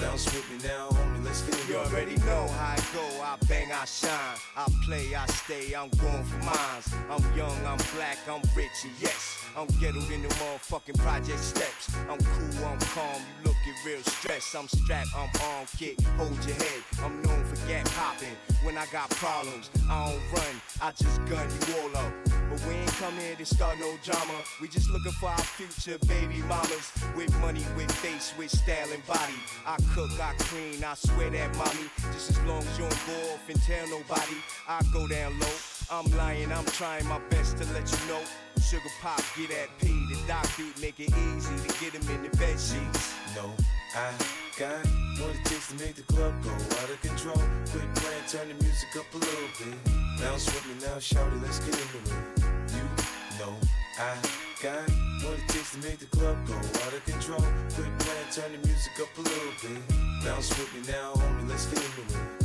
Bounce with me now, get. You already know how I go, I bang, I shine. I play, I stay, I'm going for mines. I'm young, I'm black, I'm rich, and yes. I'm ghettoed in the motherfucking project steps. I'm cool, I'm calm, you looking real stressed. I'm strapped, I'm on kick, hold your head. I'm known for gap popping. When I got problems, I don't run, I just gun you all up. But we ain't come here to start no drama. We just looking for our future baby mamas. With money, with face, with style and body. I cook, I clean, I swear that mommy. Just as long as you don't go off and tell nobody, I go down low. I'm lying, I'm trying my best to let you know. Sugar pop, get that P, the doc beat, make it easy to get him in the bed sheets. No, I got what it takes to make the club go out of control. Quit playing, turn the music up a little bit. Bounce with me now, shout it, let's get into it. You know I what it takes to make the club go out of control. Quit playing, turn the music up a little bit. Bounce with me now, homie, let's get into it.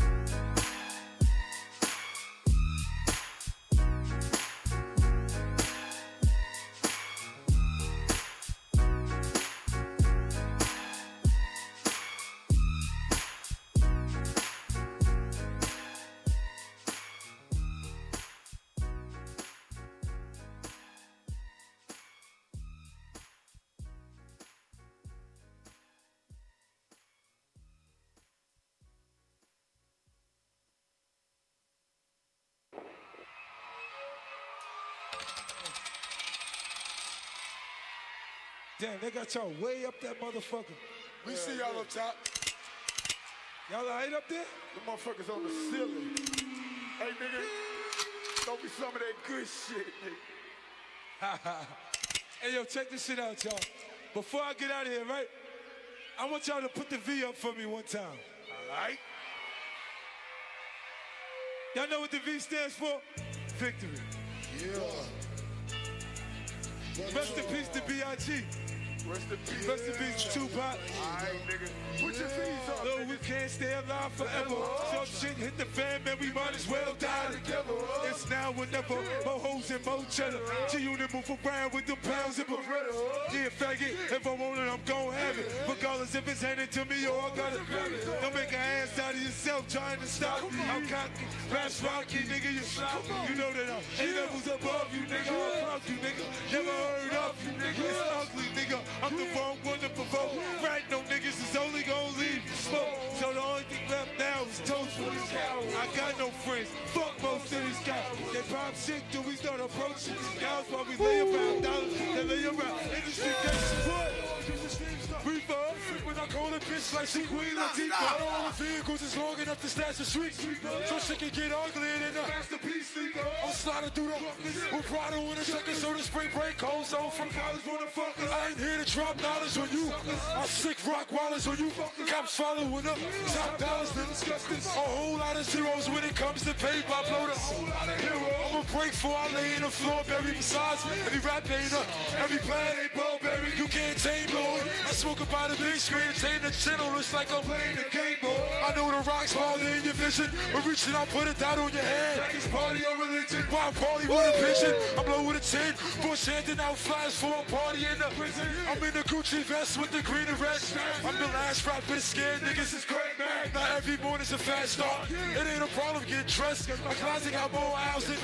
Damn, they got y'all way up that motherfucker. We see y'all up top. Y'all all right up there? The motherfuckers on the ceiling. Hey, nigga, don't be some of that good shit, nigga. hey, yo, check this shit out, y'all. Before I get out of here, right? I want y'all to put the V up for me one time. All right? Y'all know what the V stands for? Victory. Yeah. Rest in peace to B.I.G. Rest in peace. Rest in peace Tupac. All right, nigga. Put your feet up. Though we can't stay alive forever. Some shit hit the fan, man, we might as well die together. It's now or never. More hoes and more cheddar. G-Unit move around with them pounds and Beretta. Yeah, faggot, if I want it, I'm gon' have it. Regardless if it's handed to me or I got it. Don't make an ass out of yourself trying to stop me. I'm cocky, rash rocky, nigga, you sloppy. You know that I'm eight levels above you, nigga. I'm you, nigga. Never heard of you, nigga. It's ugly, nigga. I'm the wrong one to provoke. Right, no niggas is only gonna leave you smoke. So the only thing left now is toast for these cowards. I got no friends. Fuck most of these guys. They pop shit till we start approaching cows while we lay around dollars. They lay around industry gangsters. What? Reefer. When I call a bitch like she Queen Latifah. I don't own vehicles is long enough to stash the street. So shit can get uglier than a masterpiece. I'm sliding through the with Prado in a second, so the spring break cold. So from college motherfuckers, I ain't here to drop knowledge on you. I sick rock wallets on you. Cops following up, top dollars, then disgusting. A whole lot of zeros when it comes to pay by bloater. I'ma break before I lay in the floor, buried besides every rap painter, every plan ain't barbaric. You can't tame I smoke about a big screen, tame the channel, it's like I'm playing the game boy. I know the rocks smaller in your vision, but reaching out, put it down on your head. Like it's party or religion, why party with a vision? I'm low with a 10, bush handing out flyers for a party in the prison. I'm in the Gucci vest with the green red. I'm the last rapper scared niggas is great, man. Not every morning's a fast start. It ain't a problem getting dressed. My closet got more aisles than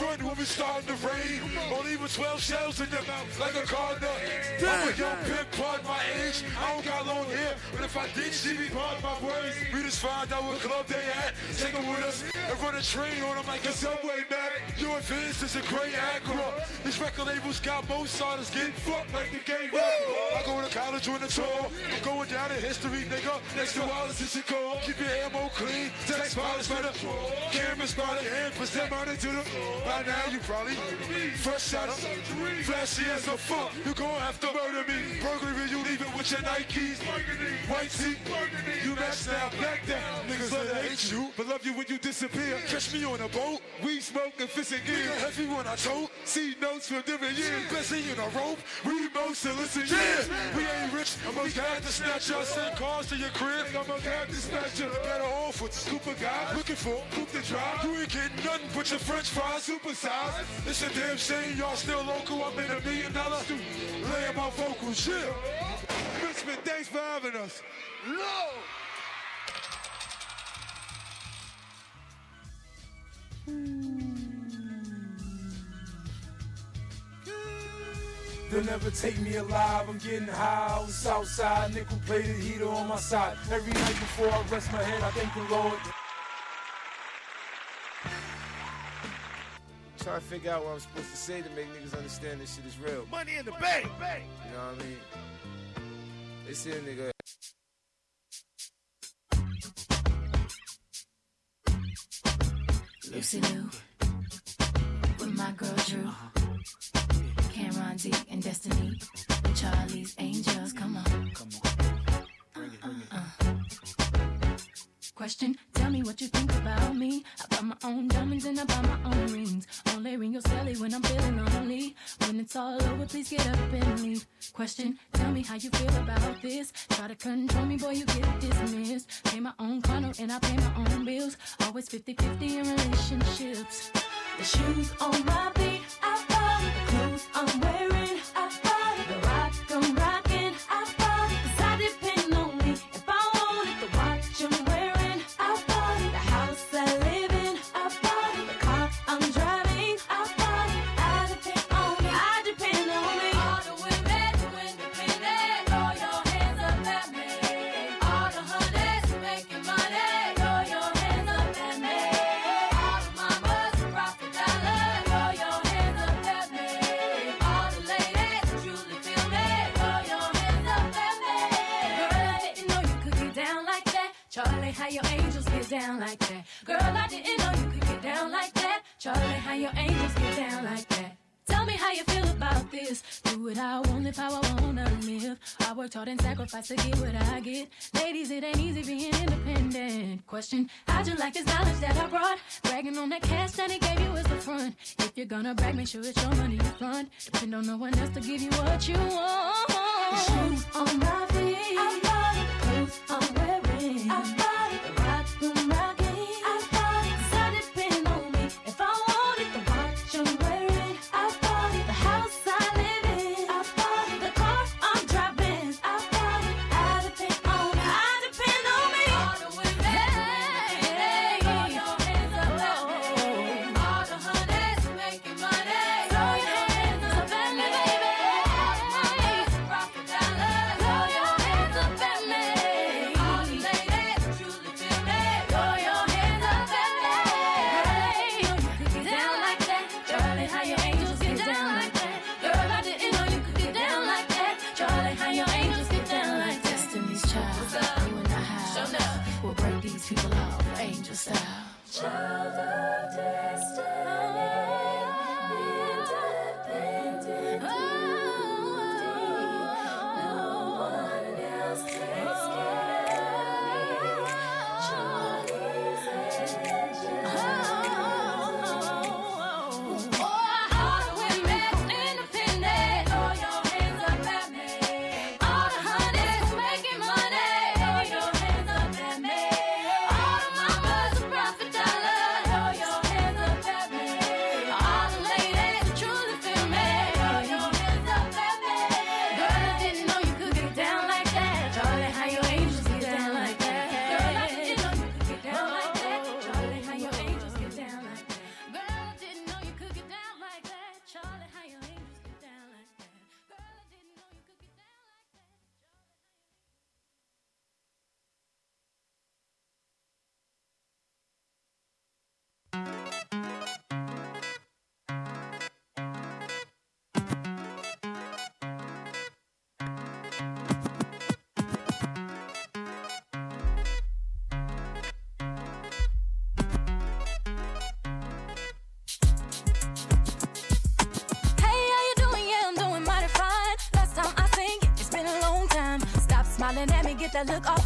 Run when we starting to rain. Only with 12 shells in your mouth like a car nut. I'm a young pimp, part my age. I don't got long hair, but if I did, she be part my words. We just find out what club they at. Take them with us and run a train on them like a subway back. Your advance is a great Acura. These record labels got most artists getting fucked like the game. I go to college on the tour. I'm going down in history, nigga. Next to Wallace and Chicago. Keep your ammo clean. Text polish for the cameras by the hand. Present money to the. By now you probably fresh out of flashy as a fuck. You gon' have to murder me. Burglary, you leave it with your Nikes. White seat, you match now, black down. Niggas that hate you, but love you when you disappear. Catch me on a boat, we smoking fishing gear. Heavy when I tote, see notes from different years. Busy in a rope, we most to listen years. We ain't rich, I'm gonna have to snatch us. Send cars to your crib, I'm gonna have to snatch you. Better off with super guy, looking for poop to drive. You ain't getting nothing but your french fries supersized. It's a damn shame y'all still local, I'm in a million dollar. Laying my vocals. Shit. Thanks for having us. No. They'll never take me alive, I'm getting high on the south side. Nickel plated heater on my side. Every night before I rest my head, I thank the Lord. trying to figure out what I'm supposed to say to make niggas understand this shit is real. Money in the bank. You know what I mean? They see a nigga. Lucy Liu with my girl Drew, uh-huh. Cameron D and Destiny, with Charlie's Angels. Come on. Come on. Bring it, bring it. Uh-uh. Question: Tell me what you think to a look off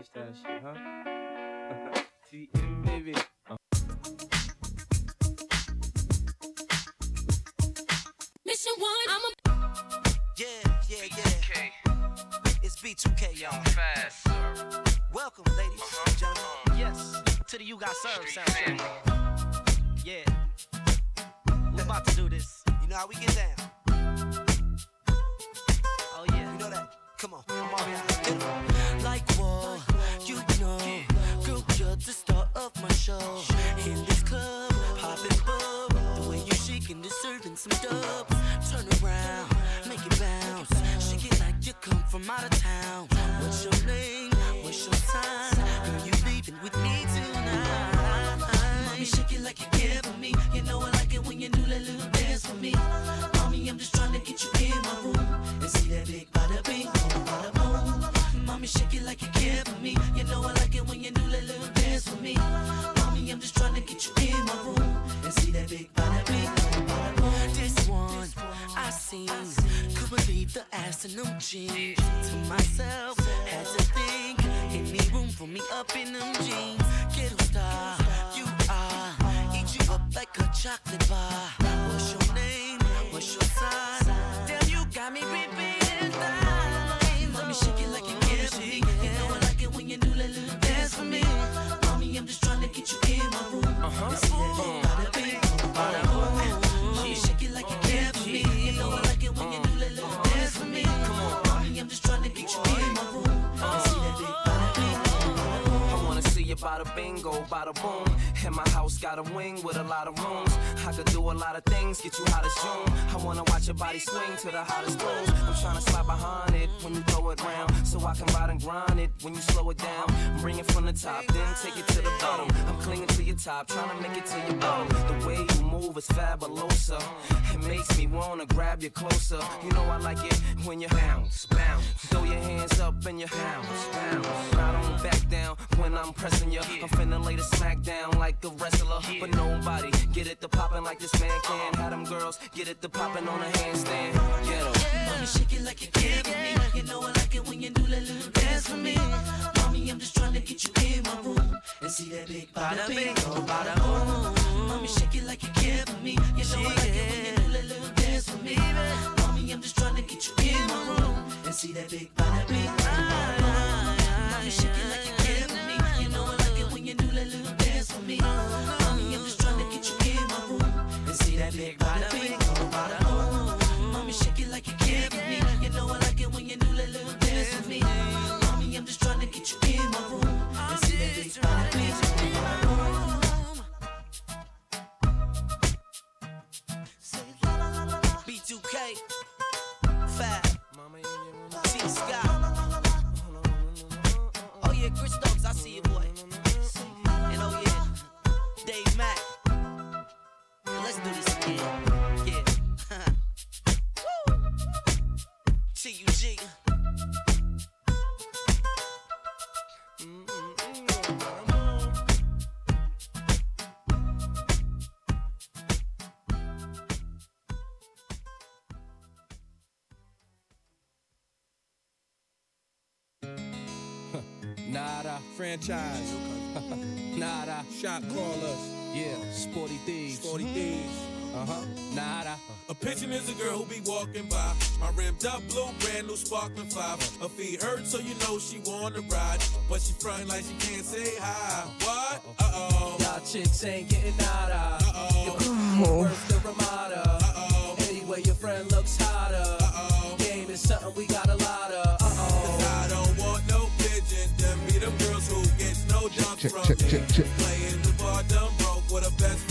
finish that shit, huh? TM, baby. Mission one, Yeah, yeah, yeah. B2K. It's B2K, y'all. Fast. Welcome, ladies uh-huh. and gentlemen. Yes, to the You Got Served soundtrack. Yeah. We're about to do this. You know how we get down. Oh, yeah. You know that. Come on. Come on. Get my show. In this club, popping bub. The way you shaking, deserving some dubs. Turn around, make it bounce. Shake it like you come from out of town. What's your name? What's your sign? the ass afternoon jeans. To myself, had to think. Any room for me up in them jeans? Get star, you are. Eat you up like a chocolate bar. bada boom. And my house got a wing with a lot of rooms. I could do a lot of things, get you hot as June. I wanna watch your body swing to the hottest tunes. I'm trying to slide behind it when you throw it round. So I can ride and grind it when you slow it down. Bring it from the top, then take it to the bottom. I'm clinging to your top, trying to make it to your bottom. The way you move is fabulosa. It makes me wanna grab you closer. You know I like it when you bounce, bounce. Throw your hands up and you bounce, bounce. I don't back down when I'm pressing you. I'm finna lay the smack down like a wrestler. But nobody get it to poppin' like this man can. Have them girls get it to poppin' on a handstand. 'em. Mommy, shake it like you care for me. You know I like it when you do that little dance for me. Mommy, I'm just trying to get you in my room and see that big bada bing, oh. Mommy, shake it like you care for me. You know I like it when you do that little dance for me. Mommy, I'm just trying to get you in my room and see that big oh bada boom. Mommy, shake it like Franchise. Nada. Shot callers. Yeah. Sporty Thievz. Sporty Thievz. Uh huh. Nada. A pigeon is a girl who be walking by. My ribbed up blue, brand new sparkling five. Her feet hurt, so you know she wanna ride. But she frontin' like she can't say hi. What? Uh oh. Y'all chicks ain't getting nada. Uh oh. Worth the Ramada. Uh oh. Anyway, your friend looks hotter. Uh oh. Game is something we got a lot of. Check, check, check, check. The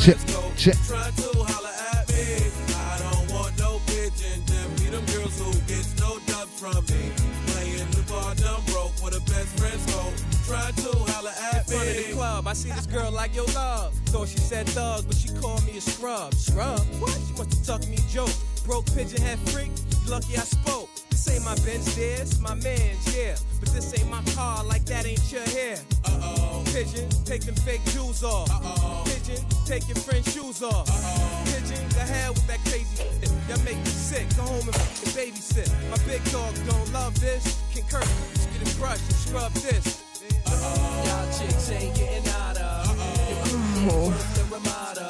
Check, check. Trying to holler at me. I don't want no pigeon. Them be them girls who gets no dubs from me. Playing the bar dumb broke with her best friends go. Trying to holler at me. In front of the club, I see this girl like yo love. Thought she said thug, but she called me a scrub. Scrub? What? She must have tucked me a joke. Broke pigeon head freak. Lucky I spoke. This ain't my Benz, this my man's, yeah. But this ain't my car, like that ain't your hair. Uh oh. Pigeon, take them fake jewels off. Uh-oh. Pigeon, take your friend's shoes off. Uh-oh. Pigeon, the hell with that crazy shit. Y'all make me sick. Go home and fucking babysit. My big dog don't love this. Can curse. Just get a brush and scrub this. Y'all chicks ain't getting nada. Oh. Worth the Ramada.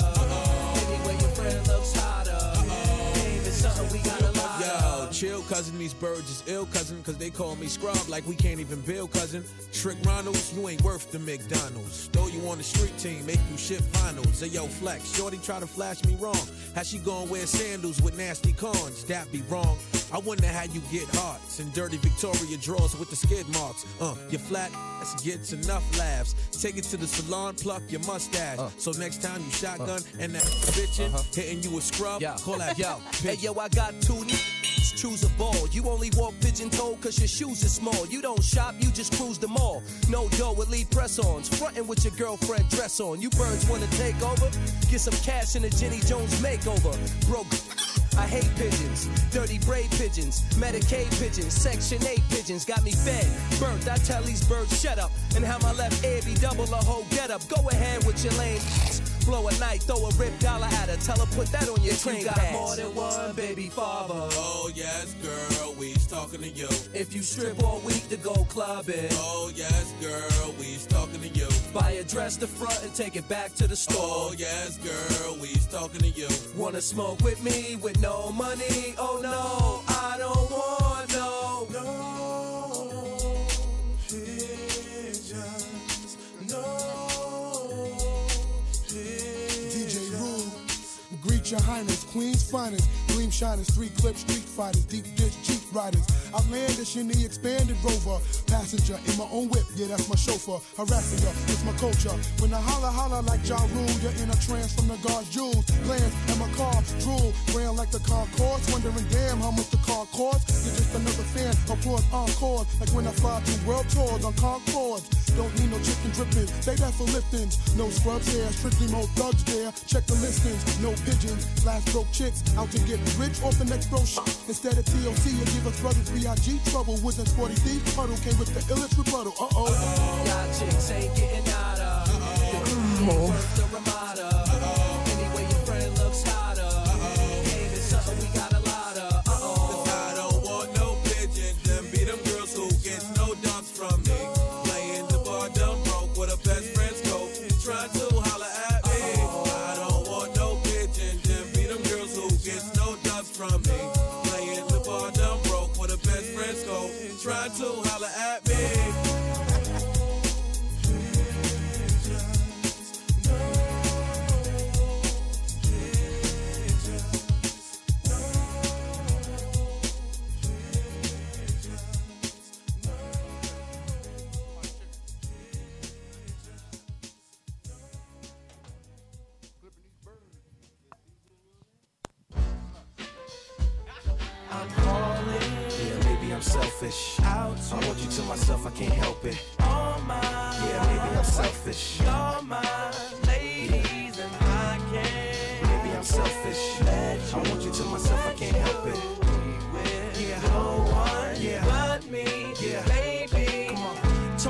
Anyway, your friend looks hotter. Game is something we got a lot Yo, of. Chill, cousin. These birds is ill, cousin, cause they call me scrub like we can't even build, cousin. Trick Ronalds, you ain't worth the McDonald's. Throw you on the street team, make you ship finals. Hey, yo, flex, shorty try to flash me wrong. How she gon' wear sandals with nasty corns? That be wrong. I wonder how you get hearts and dirty Victoria drawers with the skid marks. Uh, your flat, ass gets enough laughs. Take it to the salon, pluck your mustache. Uh. so next time you uh. shotgun and that bitchin' uh-huh. hitting you a scrub, Yo, call that yo, hey pigeon. yo, I got two choose a ball. You only walk pigeon toed cause your shoes are small. You don't shop, you just cruise the mall. No dough with lead press ons. Frontin' with your girlfriend dress on. You birds wanna take over? Get some cash in a Jenny Jones makeover. Broke. I hate pigeons, dirty braid pigeons, Medicaid pigeons, Section 8 pigeons got me fed. Burnt, I tell these birds shut up and how my left ear be double a whole get up. Go ahead with your lame. Blow a night, throw a rip dollar at her, tell her put that on your If train you got pass. more than one baby father. Oh yes, girl, we's talking to you. If you strip all week to go clubbing, Oh yes, girl, we's talking to you. buy a dress the front and take it back to the store. Oh yes, girl, we's talking to you. Wanna smoke with me with no money? Oh no, I don't your highness, Queen's finest. Gleam shiners, three clips, street fighters, deep dish, cheap riders. Outlandish in the expanded rover. Passenger in my own whip, yeah, that's my chauffeur. Harassing her, it's my culture. When I holla, holla like Ja Rule, you're in a trance from the God's jewels. Plans and my car drool. Ran like the Concourse, wondering damn how much the car costs. You're just another fan, applause encore. Like when I fly to world tours on Concords. Don't need no chicken dripping, they that for liftings. No scrubs here, strictly more thugs there. Check the listings, no pigeons. Slash broke chicks, out to get rich off the next bro shit. Instead of TLC, you give us brothers B.I.G. trouble. Wasn't sporty thief, puddle came with the illest rebuttal. Uh oh. Y'all chicks ain't getting out of. Selfish. I want you to myself, I can't help it. All mine. Yeah, maybe I'm selfish. You're mine,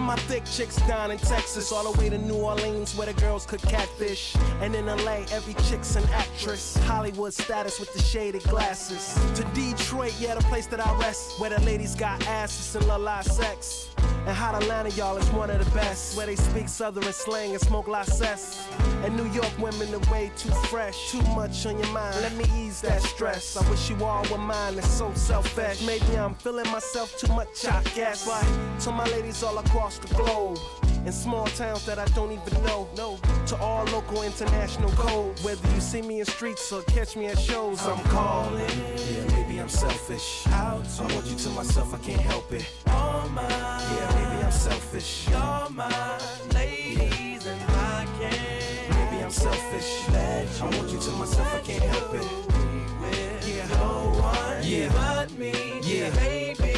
my thick chicks down in Texas, all the way to New Orleans, where the girls could catfish. And in LA, every chick's an actress. Hollywood status with the shaded glasses. To Detroit, yeah, the place that I rest, where the ladies got asses and la sex. And hot Atlanta, y'all, is one of the best, where they speak Southern slang and smoke cess. And New York women are way too fresh, too much on your mind. Let me ease that stress. I wish you all were mine, it's so selfish. Maybe I'm feeling myself too much, I guess. But to my ladies all across the globe. In small towns that I don't even know. No, to all local international code. Whether you see me in streets or catch me at shows, I'm calling. Yeah, maybe I'm selfish. I want you to myself, I can't help it. All mine. Yeah, maybe I'm selfish. You're mine, ladies, and I can't. Maybe I'm selfish. I want you to myself, I can't help it. Yeah, no one Yeah. but me, Yeah. baby.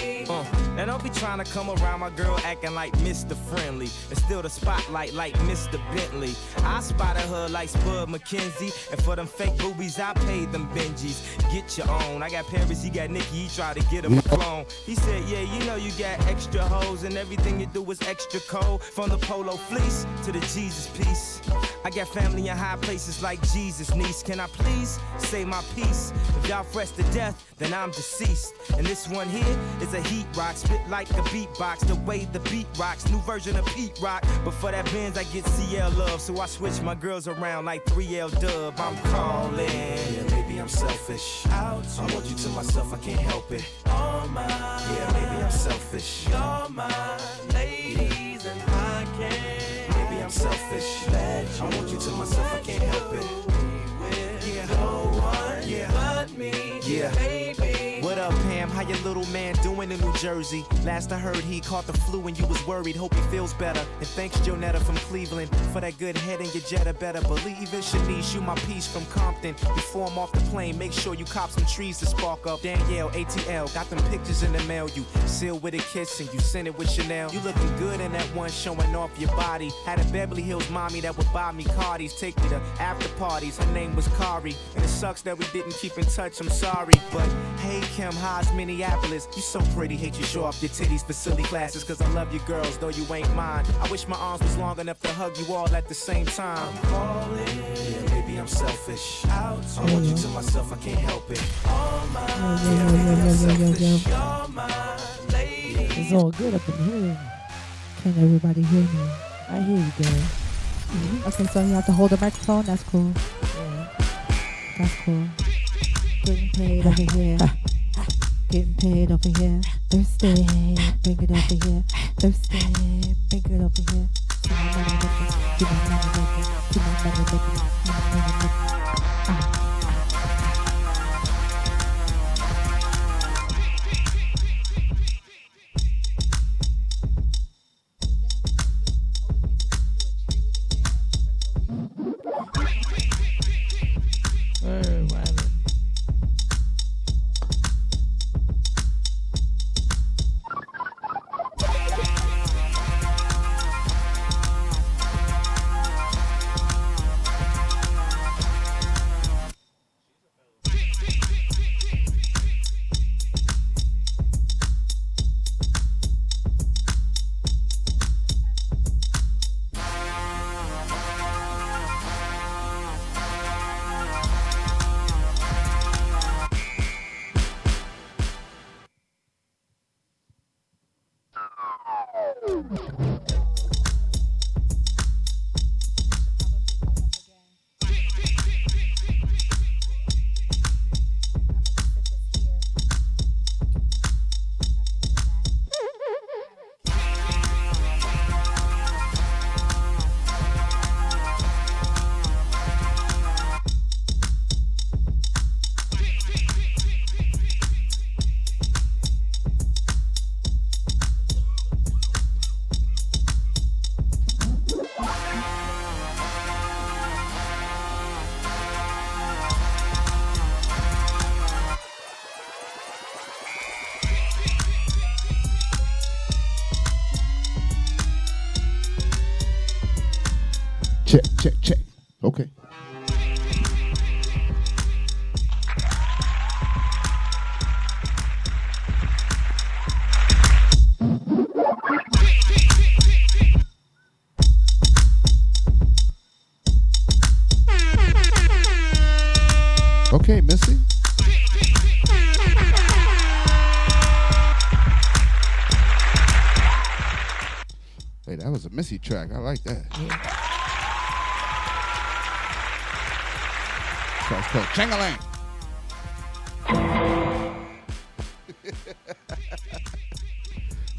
Now don't be trying to come around my girl acting like Mr. Friendly. And still the spotlight like Mr. Bentley. I spotted her like Spud MacKenzie. And for them fake boobies, I paid them Benjis. Get your own. I got Paris, he got Nikki, he tried to get him mm. a clone. He said, Yeah, you know you got extra hoes, and everything you do is extra cold. From the polo fleece to the Jesus piece. I got family in high places like Jesus, niece. Can I please say my piece? If y'all fresh to death, then I'm deceased. And this one here is a heat rock, spit like a beatbox. The way the beat rocks, new version of Pete Rock. But for that Benz, I get CL love, so I switch my girls around like 3L Dub. I'm calling. Yeah, maybe I'm selfish. I want you to myself, I can't help it. All mine. Yeah, maybe I'm selfish. You're mine, ladies, and I can't. Maybe I'm selfish. I want you to myself, I can't help it. Yeah, no one Yeah. but me, Yeah. Your little man doing in New Jersey? Last I heard, he caught the flu and you was worried. Hope he feels better. And thanks, Jonetta from Cleveland, for that good head and your Jetta. Better believe it. Shanice, you my piece from Compton. Before I'm off the plane, make sure you cop some trees to spark up. Danielle, ATL, got them pictures in the mail. You sealed with a kiss and you sent it with Chanel. You looking good in that one, showing off your body. Had a Beverly Hills mommy that would buy me Cardis, take me to after parties. Her name was Kari, and it sucks that we didn't keep in touch. I'm sorry, but hey Kim, how's Minneapolis? You so pretty, hate you show off your titties for silly classes. Cause I love you girls, though you ain't mine. I wish my arms was long enough to hug you all at the same time. Yeah, maybe I'm selfish. I want you to myself, I can't help it. Yo, yo, yo, yo, yo, yo, yo, yo. It's all good up in here. Can everybody hear me? I hear you, girl. Okay, so you have to hold the microphone. That's cool. Yeah. That's cool. Getting paid over here. Getting paid over here. Thirsty. Bring it over here. Thirsty. Bring it over here. Keep my money looking. Keep my money looking. Keep my money. Keep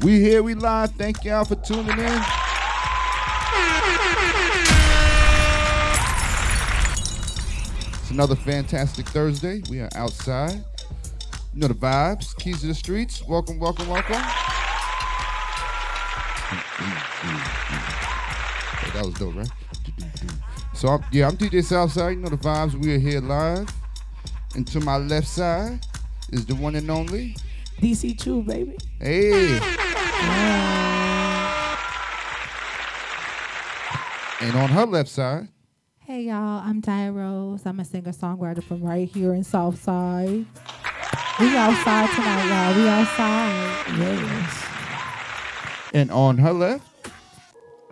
We here, we live. Thank y'all for tuning in. It's another fantastic Thursday. We are outside. You know the vibes. Keys to the streets. Welcome, welcome, welcome. That was dope, right? So I'm, yeah, I'm DJ Southside. You know the vibes. We are here live. And to my left side is the one and only DC True, baby. Hey. And on her left side, Hey y'all, I'm Dia Rose. I'm a singer songwriter from right here in Southside. We outside tonight, y'all. We outside. Yes. and on her left,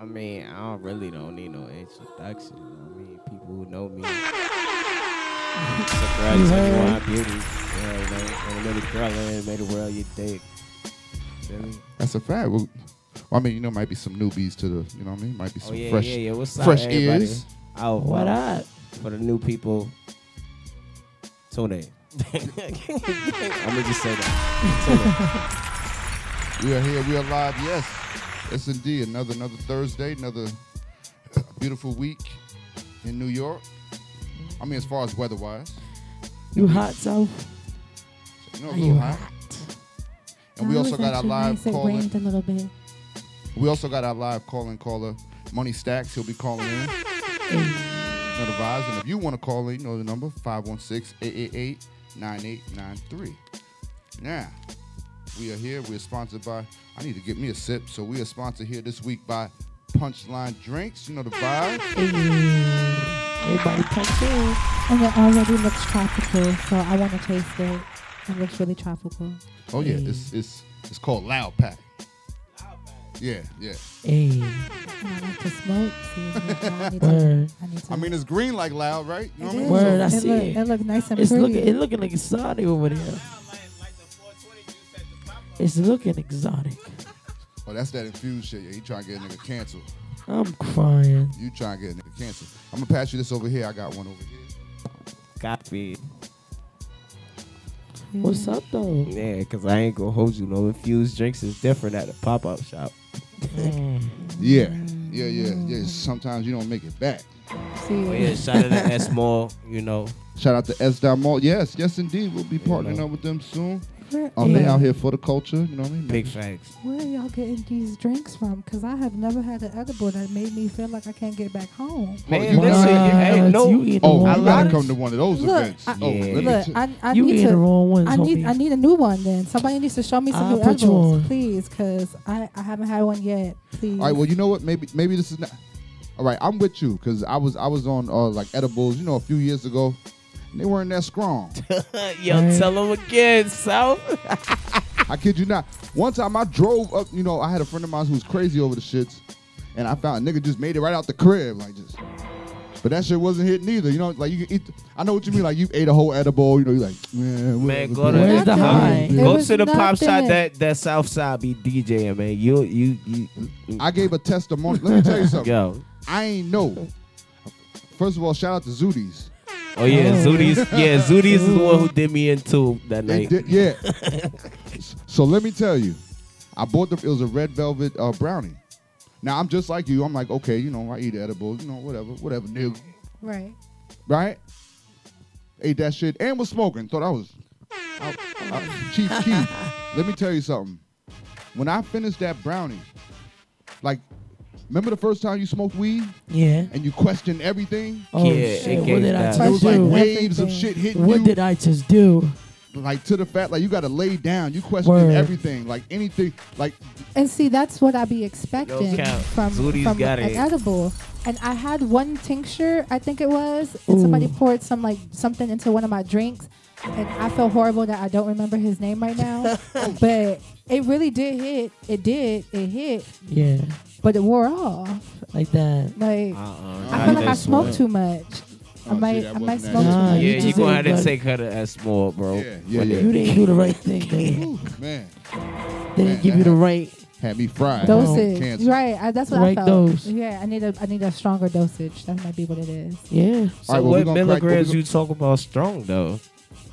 I mean, I don't really don't need no introduction. I mean, people who know me. You Surprise heard? everyone, beauty. Yeah, you know, and made a girl in, made the world you dig. Feel that's a fact. Well, well, I mean, you know, might be some newbies to the, you know what I mean? Might be Oh some yeah, fresh, yeah, yeah. What's up, fresh everybody? ears. Oh, What wow. up? For the new people, tune in. I'm gonna just say that. Tune in. We are here. We are live. Yes, yes, indeed. Another another Thursday. Another uh, beautiful week in New York. I mean, as far as weather wise, You hot, so? you know, a Are little you hot. And we also got our live nice. It caller. rained a little bit. We also got our live calling caller, Money Stacks. He'll be calling in. Vibes. And if you want to call in, you know the number 516-888-9893. Now, we are here. We're sponsored by, I need to get me a sip. So we are sponsored here this week by Punchline Drinks. You know the vibe. Everybody punch in. And it already looks tropical, so I want to taste it. It looks really tropical. Oh yeah, it's it's it's called Loud Pack. Yeah, yeah. Hey. And I like to smoke. See, I need to, Word. I need to I mean, it's green like loud, right? You know It what I mean? Word, I So- see It look- it. it look nice and it's pretty. Looking, it looking like exotic over there. It's looking exotic. Oh, that's that infused shit. Yeah, you trying to get a nigga canceled. I'm crying. You trying to get a nigga canceled. I'm gonna pass you this over here. I got one over here. Copy. What's up though? Yeah, because I ain't gonna hold you. No infused drinks is different at the pop up shop. Mm. Yeah, yeah, yeah, yeah. Sometimes you don't make it back. See, But yeah, shout out to S Mall, you know. Shout out to S. Mall. Yes, yes, indeed. We'll be partnering up with them soon. Where- Um, they yeah. out here for the culture. You know what I mean? Big facts. Where are y'all getting these drinks from? Because I have never had an edible that made me feel like I can't get back home. Man, you listen, never- hey, no. Oh, you gotta come to one of those Look, events. I, oh, let me look, t- I, I You need eating to. the wrong ones, I need, homie. I need a new one. Then somebody needs to show me some I'll new put you edibles, on. please, because I, I haven't had one yet. Please. All right. Well, you know what? Maybe maybe this is not. All right, I'm with you because I was I was on uh, like edibles, you know, a few years ago. And they weren't that strong. Yo, tell them again, South. I kid you not. One time I drove up, you know, I had a friend of mine who was crazy over the shits, and I found a nigga just made it right out the crib, like just. But that shit wasn't hitting either. You know, like you can eat. I know what you mean. Like you ate a whole edible. You know, you're like, man, Man, go to. Where's the high? Go to the pop shop nothing. that that South Side be DJing, man. You you you. I gave a testimony. Let me tell you something. Yo. I ain't know. First of all, shout out to Zooties. Oh yeah, Oh. Zooties. Yeah, Zooties is the one who did me into that They night. did, yeah. so let me tell you, I bought the. It was a red velvet uh, brownie. Now I'm just like you. I'm like, okay, you know, I eat edibles, you know, whatever, whatever, nigga, Right. right? Ate that shit and was smoking. Thought I was I, I, Chief Keef. Let me tell you something. When I finished that brownie, like, remember the first time you smoked weed Yeah. and you questioned everything? Oh Yeah, it shit! What did I that. just It was like do? waves of Everything. shit hitting What you. did I just do? like to the fact, like you got to lay down. You question Word. everything, like anything, like And see, that's what I be expecting count. from, Zooties from got an it. edible. And I had one tincture, I think it was, and somebody poured some like something into one of my drinks, and I feel horrible that I don't remember his name right now. but it really did hit. It did. It hit, Yeah, but it wore off. like that. Like Uh-uh. I feel like I smoked too much. Oh, I might, I might smoke Nah, tonight. you yeah, you just gonna ain't have got- take her to S small, bro. Yeah, yeah, yeah. You didn't do the right thing, man. Man, They didn't give you the right. had me fried. Dosage, Cancer. right? I, that's what Right I felt. dose. Yeah, I need a, I need a stronger dosage. That might be what it is. Yeah. So All right, well, we what gonna crack- well, we milligrams gonna- you talk about strong though?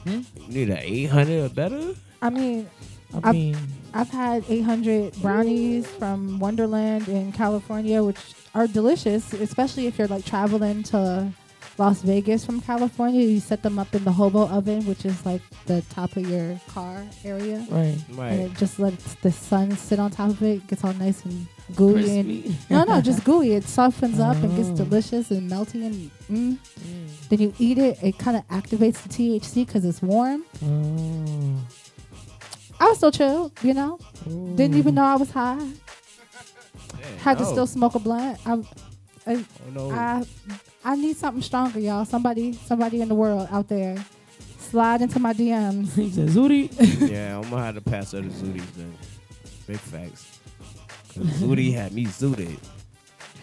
Hmm? Need an 800 or better? I mean, I I've, mean, I've had 800 brownies from Wonderland in California, which are delicious, especially if you're like traveling to Las Vegas from California. You set them up in the hobo oven, which is like the top of your car area. right. right. And it just lets the sun sit on top of it, it gets all nice and gooey. And, no, no, just gooey. It softens up and gets Oh. delicious and melty. And mm. then you eat it, it kind of activates the THC because it's warm. Oh. I was still chill, you know. Didn't even know I was high. Had to no. still smoke a blunt. I, I, Oh, no. I, I need something stronger, y'all. Somebody, somebody in the world out there, slide into my DMs. He said, Zooty. yeah, I'm gonna have to pass her the Zooties then. Big facts. 'Cause Zooty had me zooted.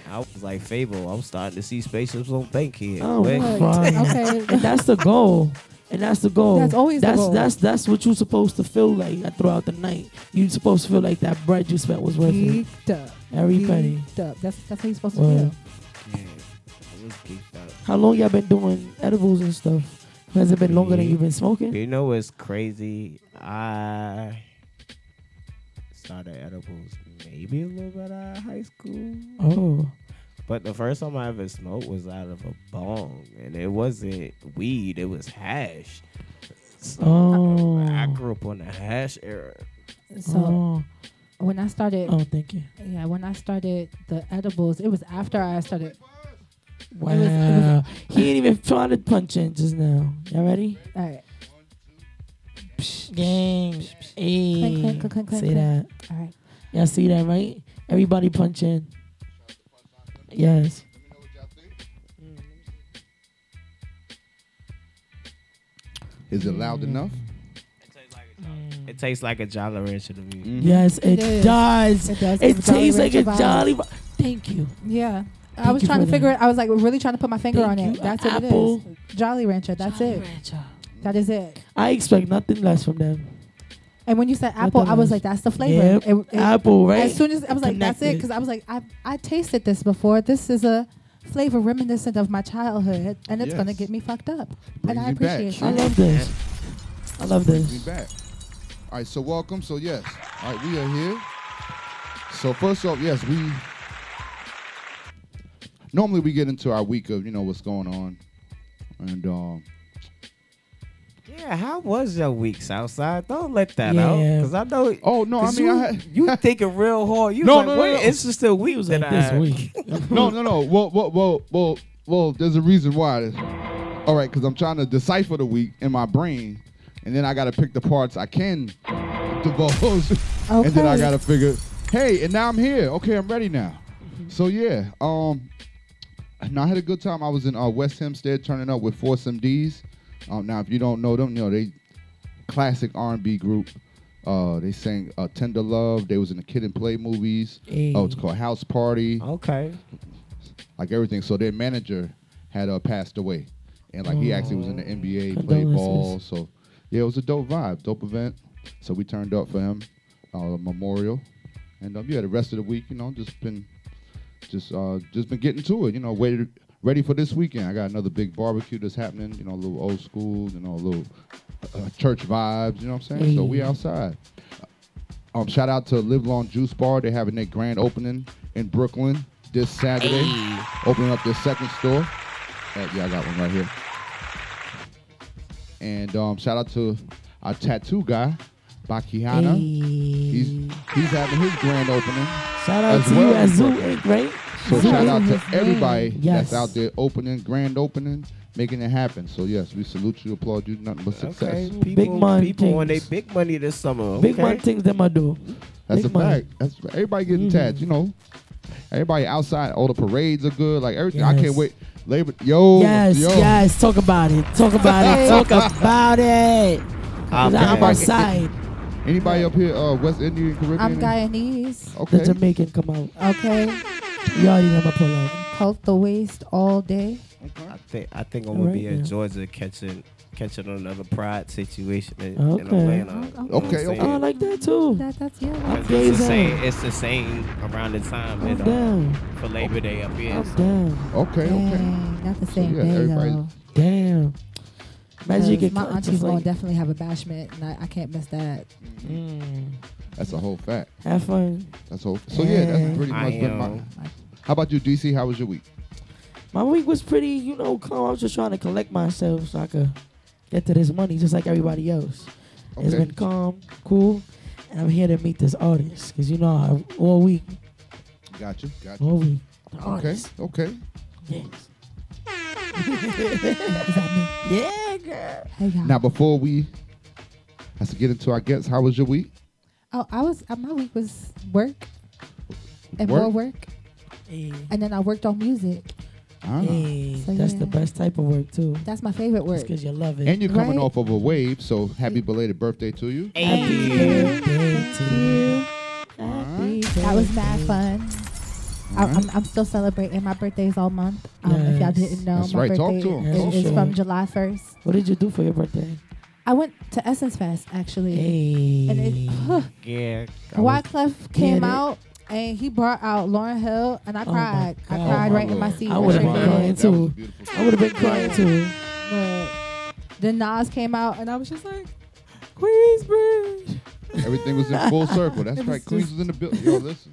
I was like Fable. I was starting to see spaceships on Bankhead. Oh, Quick. fine. Okay. and that's the goal. And that's the goal. That's always the that's, goal. That's that's what you're supposed to feel like throughout the night. You're supposed to feel like that bread you spent was worth it. Geeked up. Every penny. Up. That's that's how you're supposed to Word. feel. How long y'all been doing edibles and stuff? Has it been longer than you've been smoking? You know what's crazy? I started edibles maybe a little bit out of high school. Oh. But the first time I ever smoked was out of a bong, and it wasn't weed; it was hash. So Oh. I grew up on the hash era. So Oh. when I started, Oh, thank you. yeah, when I started the edibles, it was after I started. Wow. It was, it was, he ain't even trying to punch in just now. Y'all ready? all right. Gang. Hey. Clink, clink, clink, clink, Say clink. that. All right. Y'all see that, right? Everybody punch in. Yes. Is it loud enough? It tastes like a Jolly Rancher to me. Mm-hmm. Yes, it, It is. does. It does It give Jolly tastes like a Rancher jolly. Thank you. Yeah. I was trying to figure that. it. I was like really trying to put my finger Thank on you. it. That's A- what apple. it is. Jolly Rancher. That's Jolly it. Rancher. That is it. I expect nothing less from them. And when you said apple, I was like, "That's the flavor." Yep. It- it- Apple, right? As soon as I was like, "That's it," because I was like, "I I tasted this before. This is a flavor reminiscent of my childhood, and it's gonna get me fucked up." Brings and I appreciate back. appreciate I love this. I love Brings me this. back. All right, so welcome. So yes, all right, we are here. So first off, yes, we normally we get into our week of you know what's going on, and um, Yeah, how was your week, Southside? Don't let that out, because I know. oh no, I 'cause mean you, I had, you thinking real hard. You No, like, no, no, wait, no. it's just a week was that like this had. week. no, no, no. Well, well, well, well, well. There's a reason why. All right, because I'm trying to decipher the week in my brain, and then I got to pick the parts I can divulge, and then I Okay. got to figure, hey, and now I'm here. Okay, I'm ready now. So yeah, um, now I had a good time. I was in uh, West Hempstead turning up with Force MDs. Um, now if you don't know them, you know they classic R&B group. Uh, they sang uh, "Tender Love." They was in the Kid and Play movies. Hey. Oh, it's called House Party Okay. like everything. So their manager had uh, passed away, and like he actually was in the NBA, played ball. So yeah, it was a dope vibe, dope event. So we turned up for him, uh, memorial, and um, yeah, the rest of the week, you know, just been, just uh, just been getting to it. You know, waited, ready for this weekend. I got another big barbecue that's happening. You know, a little old school, you know, a little uh, church vibes. You know what I'm saying? So we outside. Um, shout out to Live Long Juice Bar. They're having their grand opening in Brooklyn this Saturday. Opening up their second store. Uh, yeah, I got one right here. And um, shout out to our tattoo guy, Bakihana. He's he's having his grand opening. Shout out as to well you at in Zoo Inc., right? So Zoo shout out to everybody Yes. that's out there opening, grand opening, making it happen. So yes, we salute you, applaud you, nothing but success. Okay. People, Big money, people on their things. big money this summer. Big okay? man things them I do. That's Big a money. fact. That's everybody getting mm-hmm. tats, you know. Everybody outside, all the parades are good. Like everything. I can't wait. Labor yo, Yes, yo. yes. Talk about it. Talk about it. Talk about it. I'm 'Cause I'm back. outside. Anybody up here, uh, West Indian, Caribbean? I'm Guyanese. Okay. The Jamaican come out. Okay. You already know my pull up. Pulp the waist all day. I think I think I'm gonna be Alright in then. Georgia catching catching another pride situation in, in Okay. Atlanta. You know what I'm saying? Oh, I like that too. That, that's yeah. I'm It's the same. It's the same around the time I'm and, uh, down. for Labor Day up here. I'm so- down. Okay, Dang, not the same yeah, day everybody- though. Damn. Imagine you 'Cause my auntie's just gonna like, definitely have a bashment, and I, I can't miss that. mm, That's a whole fact. have fun. That's whole. So yeah, that's Yeah. pretty much been my. How about you, DC? How was your week? My week was pretty, you know, calm. I was just trying to collect myself so I could get to this money just like everybody else. It's been calm, cool, and I'm here to meet this artist because you know I, all week, Got you. Got you. all week. the Okay. artist. Okay. Yes. Is that me? Yeah, girl. Hey y'all. Now before we have to get into our guests, how was your week? Oh, I was. Uh, my week was work and Work? more work, Hey, and then I worked on music. Ah. hey, So, that's yeah. the best type of work too. That's my favorite work. because you love it. And you're coming Right? off of a wave, so happy belated birthday to you. Happy birthday to you. Happy That was mad fun. I, I'm, I'm still celebrating my birthdays all month. Um, If y'all didn't know, That's my right. Talk birthday to 'em. is, Talk is to from 'em. July 1st. What did you do for your birthday? I went to Essence Fest actually, Hey. and it, huh, Yeah. Wyclef came it? out and he brought out Lauryn Hill, and I Oh cried. I cried Oh, right my in my seat. I would have been crying too. I would have been crying too. But then Nas came out, and I was just like, Queensbridge. Everything was in full circle. That's right. Queens was in the building. Yo, listen.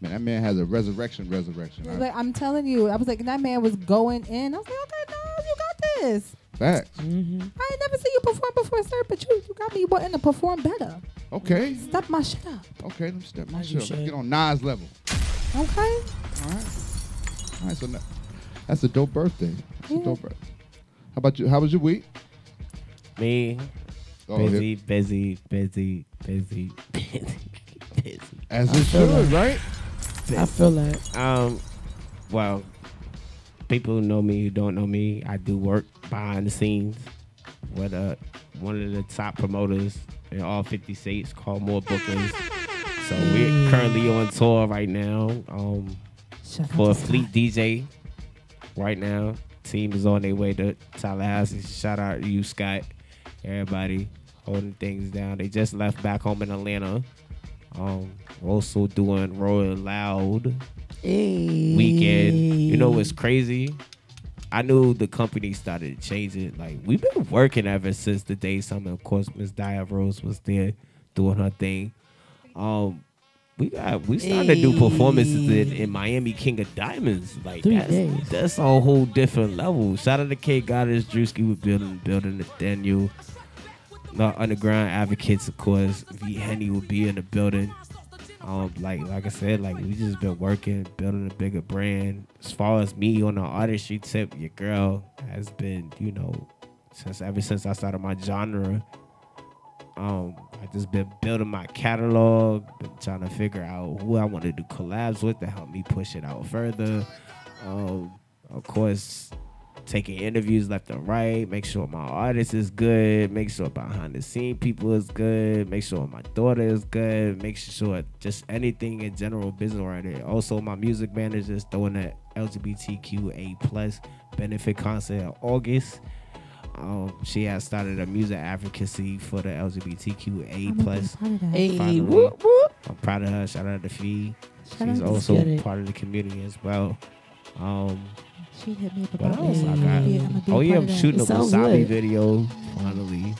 Man, that man has a resurrection, resurrection. I- Like I'm telling you, I was like, and that man was going in. I was like, okay, Nas, you got this. Facts. Mm-hmm. I ain't never seen you perform before, sir, but you, you got me wanting to perform better. Okay. Step my shit up, Okay, let me step my shit. up. Let's get on Nas level. okay? All right. All right. So now, that's a dope birthday. That's a dope birthday. How about you? How was your week? Me. Oh, busy, busy, busy, busy, busy, busy. As it feel should, that. Right? I feel that. Um, well, people who know me who don't know me, I do work behind the scenes with uh, one of the top promoters in all 50 states called More Bookings. So we're currently on tour right now um, for. Fleet DJ right now. Team is on their way to Tallahassee. Shout out to you, Scott. Everybody holding things down. They just left back home in Atlanta. Um, also doing Royal Loud Hey. weekend. You know what's crazy? I knew the company started changing. Like we've been working ever since the day summer. Of course, Miss Dia Rose was there doing her thing. Um, we got we started to do performances in, in Miami King of Diamonds. Like Three that's days. that's a whole different level. Shout out to K Goddess Drewski with building building the Daniel. The underground advocates, of course. V Henny will be in the building. Um, like like I said, like we just been working, building a bigger brand. As far as me on the artistry tip, your girl has been, you know, since ever since I started my genre. Um, I just been building my catalog, been trying to figure out who I want to do collabs with to help me push it out further. Um, of course, taking interviews left and right, make sure my artist is good, make sure behind the scene people is good, make sure my daughter is good, make sure just anything in general business right there. Also, my music manager is throwing that LGBTQA plus benefit concert in August. Um, she has started a music advocacy for the LGBTQA plus. be part of that. Hey, whoop, whoop. I'm proud of her. Shout out to Fee. Shout She's out also part of the community as well. Um, She hit me up what about else it. I I'm got? gonna be- I'm gonna be Oh yeah, I'm of that. shooting a It sounds wasabi video finally.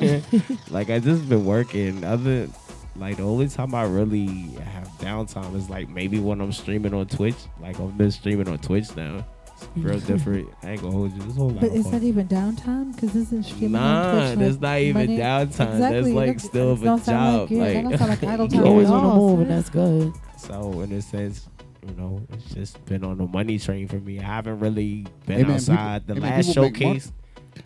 like I just been working. Other like the only time I really have downtime is like maybe when I'm streaming on Twitch. Like I've been streaming on Twitch now. It's real different. I ain't gonna hold you. This whole But is fun. that even downtime? Because this isn't streaming Nah, on Twitch that's like not even money? downtime. That's Exactly. like That- still that a don't sound job. Like, yeah, that don't like- sound like idle You time You always at on the all, move, son. and that's good. So in a sense, you know, it's just been on the money train for me. I haven't really been Hey, man, outside. people- the hey, man, last people showcase.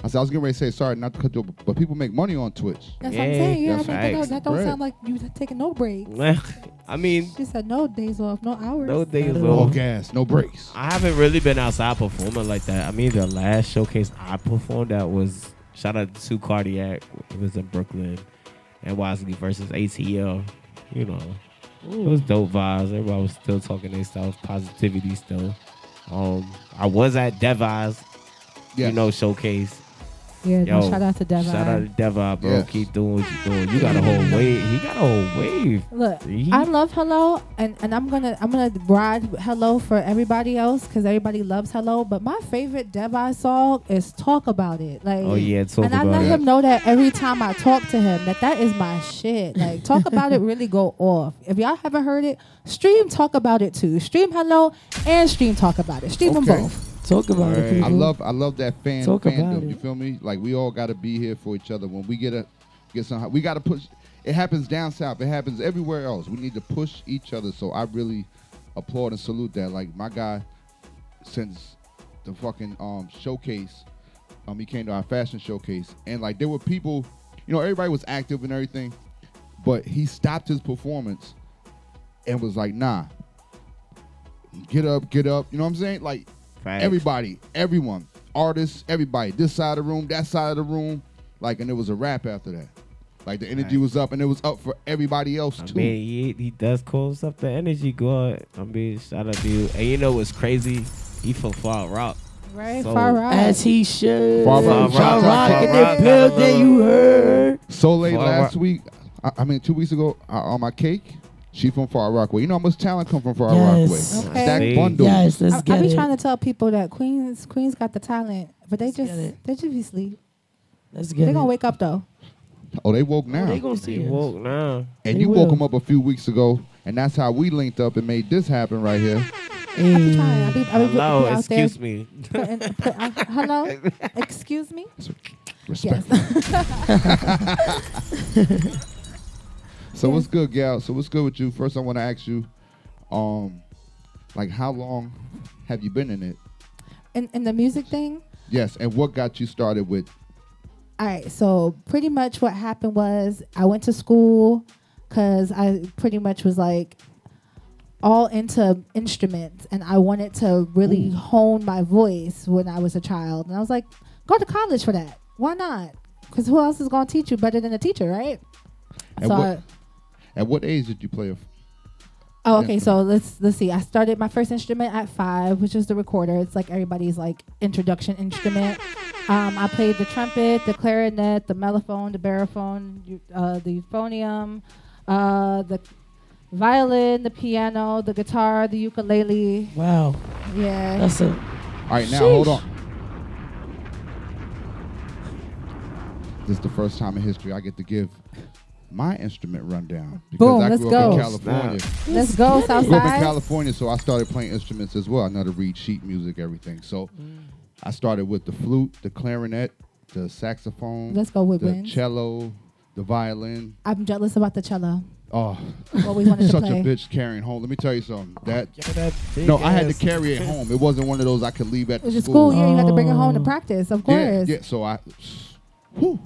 I said I was getting ready to say sorry, not to cut you, but people make money on Twitch. That's what I'm saying. Yeah, that's I'm like, that don't, that don't Right. sound like you taking no breaks. I mean, She said no days off, no hours. no days off, no gas, no breaks. I haven't really been outside performing like that. I mean, the last showcase I performed at was shout out to Cardiac. It was in Brooklyn, and Wisely versus ATL. You know, it was dope vibes. Everybody was still talking their stuff, positivity still. Um, I was at Devi's, you know, showcase. Yeah, no, shout out to Devi. Shout out to Devi, bro. Yes. Keep doing what you're doing. You got a whole wave. He got a whole wave. Look, He- I love Hello, and, and I'm gonna I'm gonna ride Hello for everybody else because everybody loves Hello. But my favorite Devi song is Talk About It. Like, Oh, yeah, Talk and I About let It. him know that every time I talk to him that that is my shit. Like, Talk About It really go off. If y'all haven't heard it, stream Talk About It too. Stream Hello and stream Talk About It. Stream them both. Talk about it, I love I love that fan Talk about fandom. it. You feel me? Like we all got to be here for each other. When we get a get some, we got to push. It happens down south. It happens everywhere else. We need to push each other. So I really applaud and salute that. Like my guy, since the fucking um showcase, um he came to our fashion showcase, and like there were people, you know, everybody was active and everything, but he stopped his performance and was like, nah. Get up, get up. You know what I'm saying? Like Facts. everybody, everyone, artists, everybody, this side of the room, that side of the room, like, and it was a rap after that. Like the energy was up, and it was up for everybody else I too. mean, he, he does cause up the energy, God. I mean, shout out to you. And you know what's crazy? He from Far Rock. Right, So- far right. As he should. Far Rock, Far Far Rock Rock, in Far the Rock. building, you heard. so late Far last Rock. week, I, I mean two weeks ago, uh, on my cake, she from Far Rockaway. You know how much talent come from Far Yes. Rockaway? Okay. Stack See? bundles. Yes, let's I, I be it. trying to tell people that Queens Queens got the talent, but they Let's just get it. they just be sleep. Let's get. They get gonna it. wake up though. Oh, they woke now. They gonna see He us. woke now. and they you woke them up a few weeks ago, and that's how we linked up and made this happen right here. I be trying. I be, I be Hello, putting out there. excuse me. putting- put- uh, hello, excuse me. Respect. Yes. So what's good, gal? So what's good with you? First, I want to ask you, um, like how long have you been in it? in, in the music thing. Yes, and what got you started with? All right, so pretty much what happened was I went to school because I pretty much was like all into instruments and I wanted to really hone my voice when I was a child. And I was like, go to college for that. Why not? Because who else is going to teach you better than a teacher, right? And so what, I- at what age did you play? A, Oh, okay. So let's let's see. I started my first instrument at five, which is the recorder. It's like everybody's like introduction instrument. Um, I played the trumpet, the clarinet, the mellophone, the baritone, uh, the euphonium, uh, the violin, the piano, the guitar, the ukulele. Wow. Yeah. That's it. all right, now hold on. This is the first time in history I get to give my instrument rundown because Boom, I let's grew up in go. California. Let's go, I grew up in Southside. California, so I started playing instruments as well. I know how to read sheet music, everything. So I started with the flute, the clarinet, the saxophone, Let's go, with the woodwinds. cello, the violin. I'm jealous about the cello. Oh, Always wanted to such play. a bitch carrying home. Let me tell you something. That that no, I had to carry it home. It wasn't one of those I could leave at It was the at school. Yeah, you had to bring it home to Oh. practice. Of Yeah, course. yeah. So I, whew,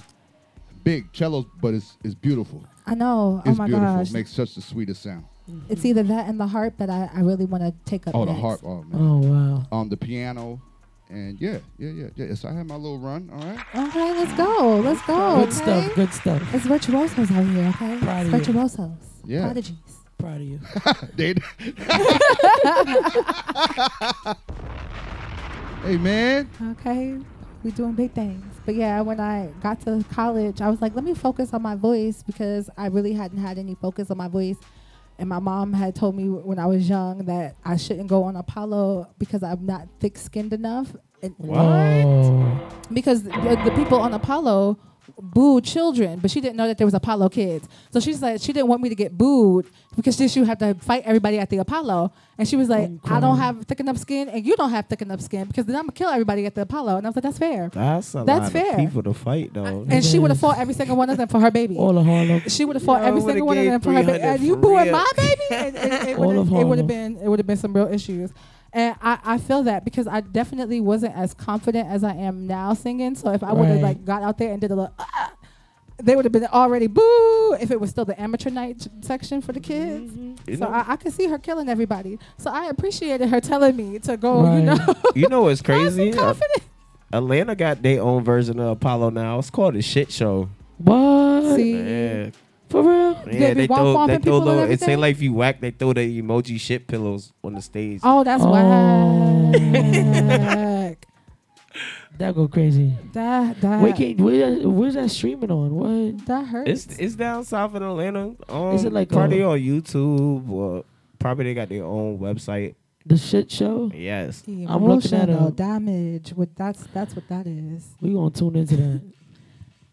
big cellos, but it's it's beautiful. I know. It's oh my beautiful. gosh. Makes such the sweetest sound. It's either that and the harp that I, I really want to take up. Oh, the harp. Oh man. Oh wow. Um, the piano, and yeah, yeah, yeah, yeah. So I had my little run. All right. Okay, let's go. Let's go. Good okay? stuff. Good stuff. It's virtuosos out here, okay? Proud of it's you. virtuosos. Yeah. Prodigies. Proud of you. They- hey man. Okay. we're doing big things. But yeah, when I got to college, I was like, let me focus on my voice because I really hadn't had any focus on my voice. And my mom had told me when I was young that I shouldn't go on Apollo because I'm not thick skinned enough. And What? because the, the people on Apollo booed children, but she didn't know that there was Apollo kids. So she's like, she didn't want me to get booed because then she would have to fight everybody at the Apollo. And she was like, I don't have thick enough skin, and you don't have thick enough skin because then I'm gonna kill everybody at the Apollo. And I was like, that's fair. That's a That's lot fair. of people to fight, though. And she would have fought every single one of them for her baby. All of Harlem. She would have fought Yo, every single one of them for her baby. And you for booing my baby? And, and it All would of have it would have been it would have been some real issues. And I, I feel that because I definitely wasn't as confident as I am now singing. So if I would have Right. like got out there and did a little, ah, they would have been already boo. If it was still the amateur night section for the kids, You so know- I, I could see her killing everybody. So I appreciated her telling me to go. You Right. know, You know what's crazy? Uh, confident. Atlanta got their own version of Apollo now. It's called a shit show. What? See, Yeah. For real? Yeah, they walk throw they and throw people and little. It say like if you whack, they throw the emoji shit pillows on the stage. Oh, that's whack. That go crazy. That that Wait, can, where, where's that streaming on? What? that hurts. It's it's down south in Atlanta. Um, Is it like probably a- on YouTube or probably they got their own website. The shit show? Yes. I'm looking at Emotional damage. What that's that's what that is. We gonna tune into that.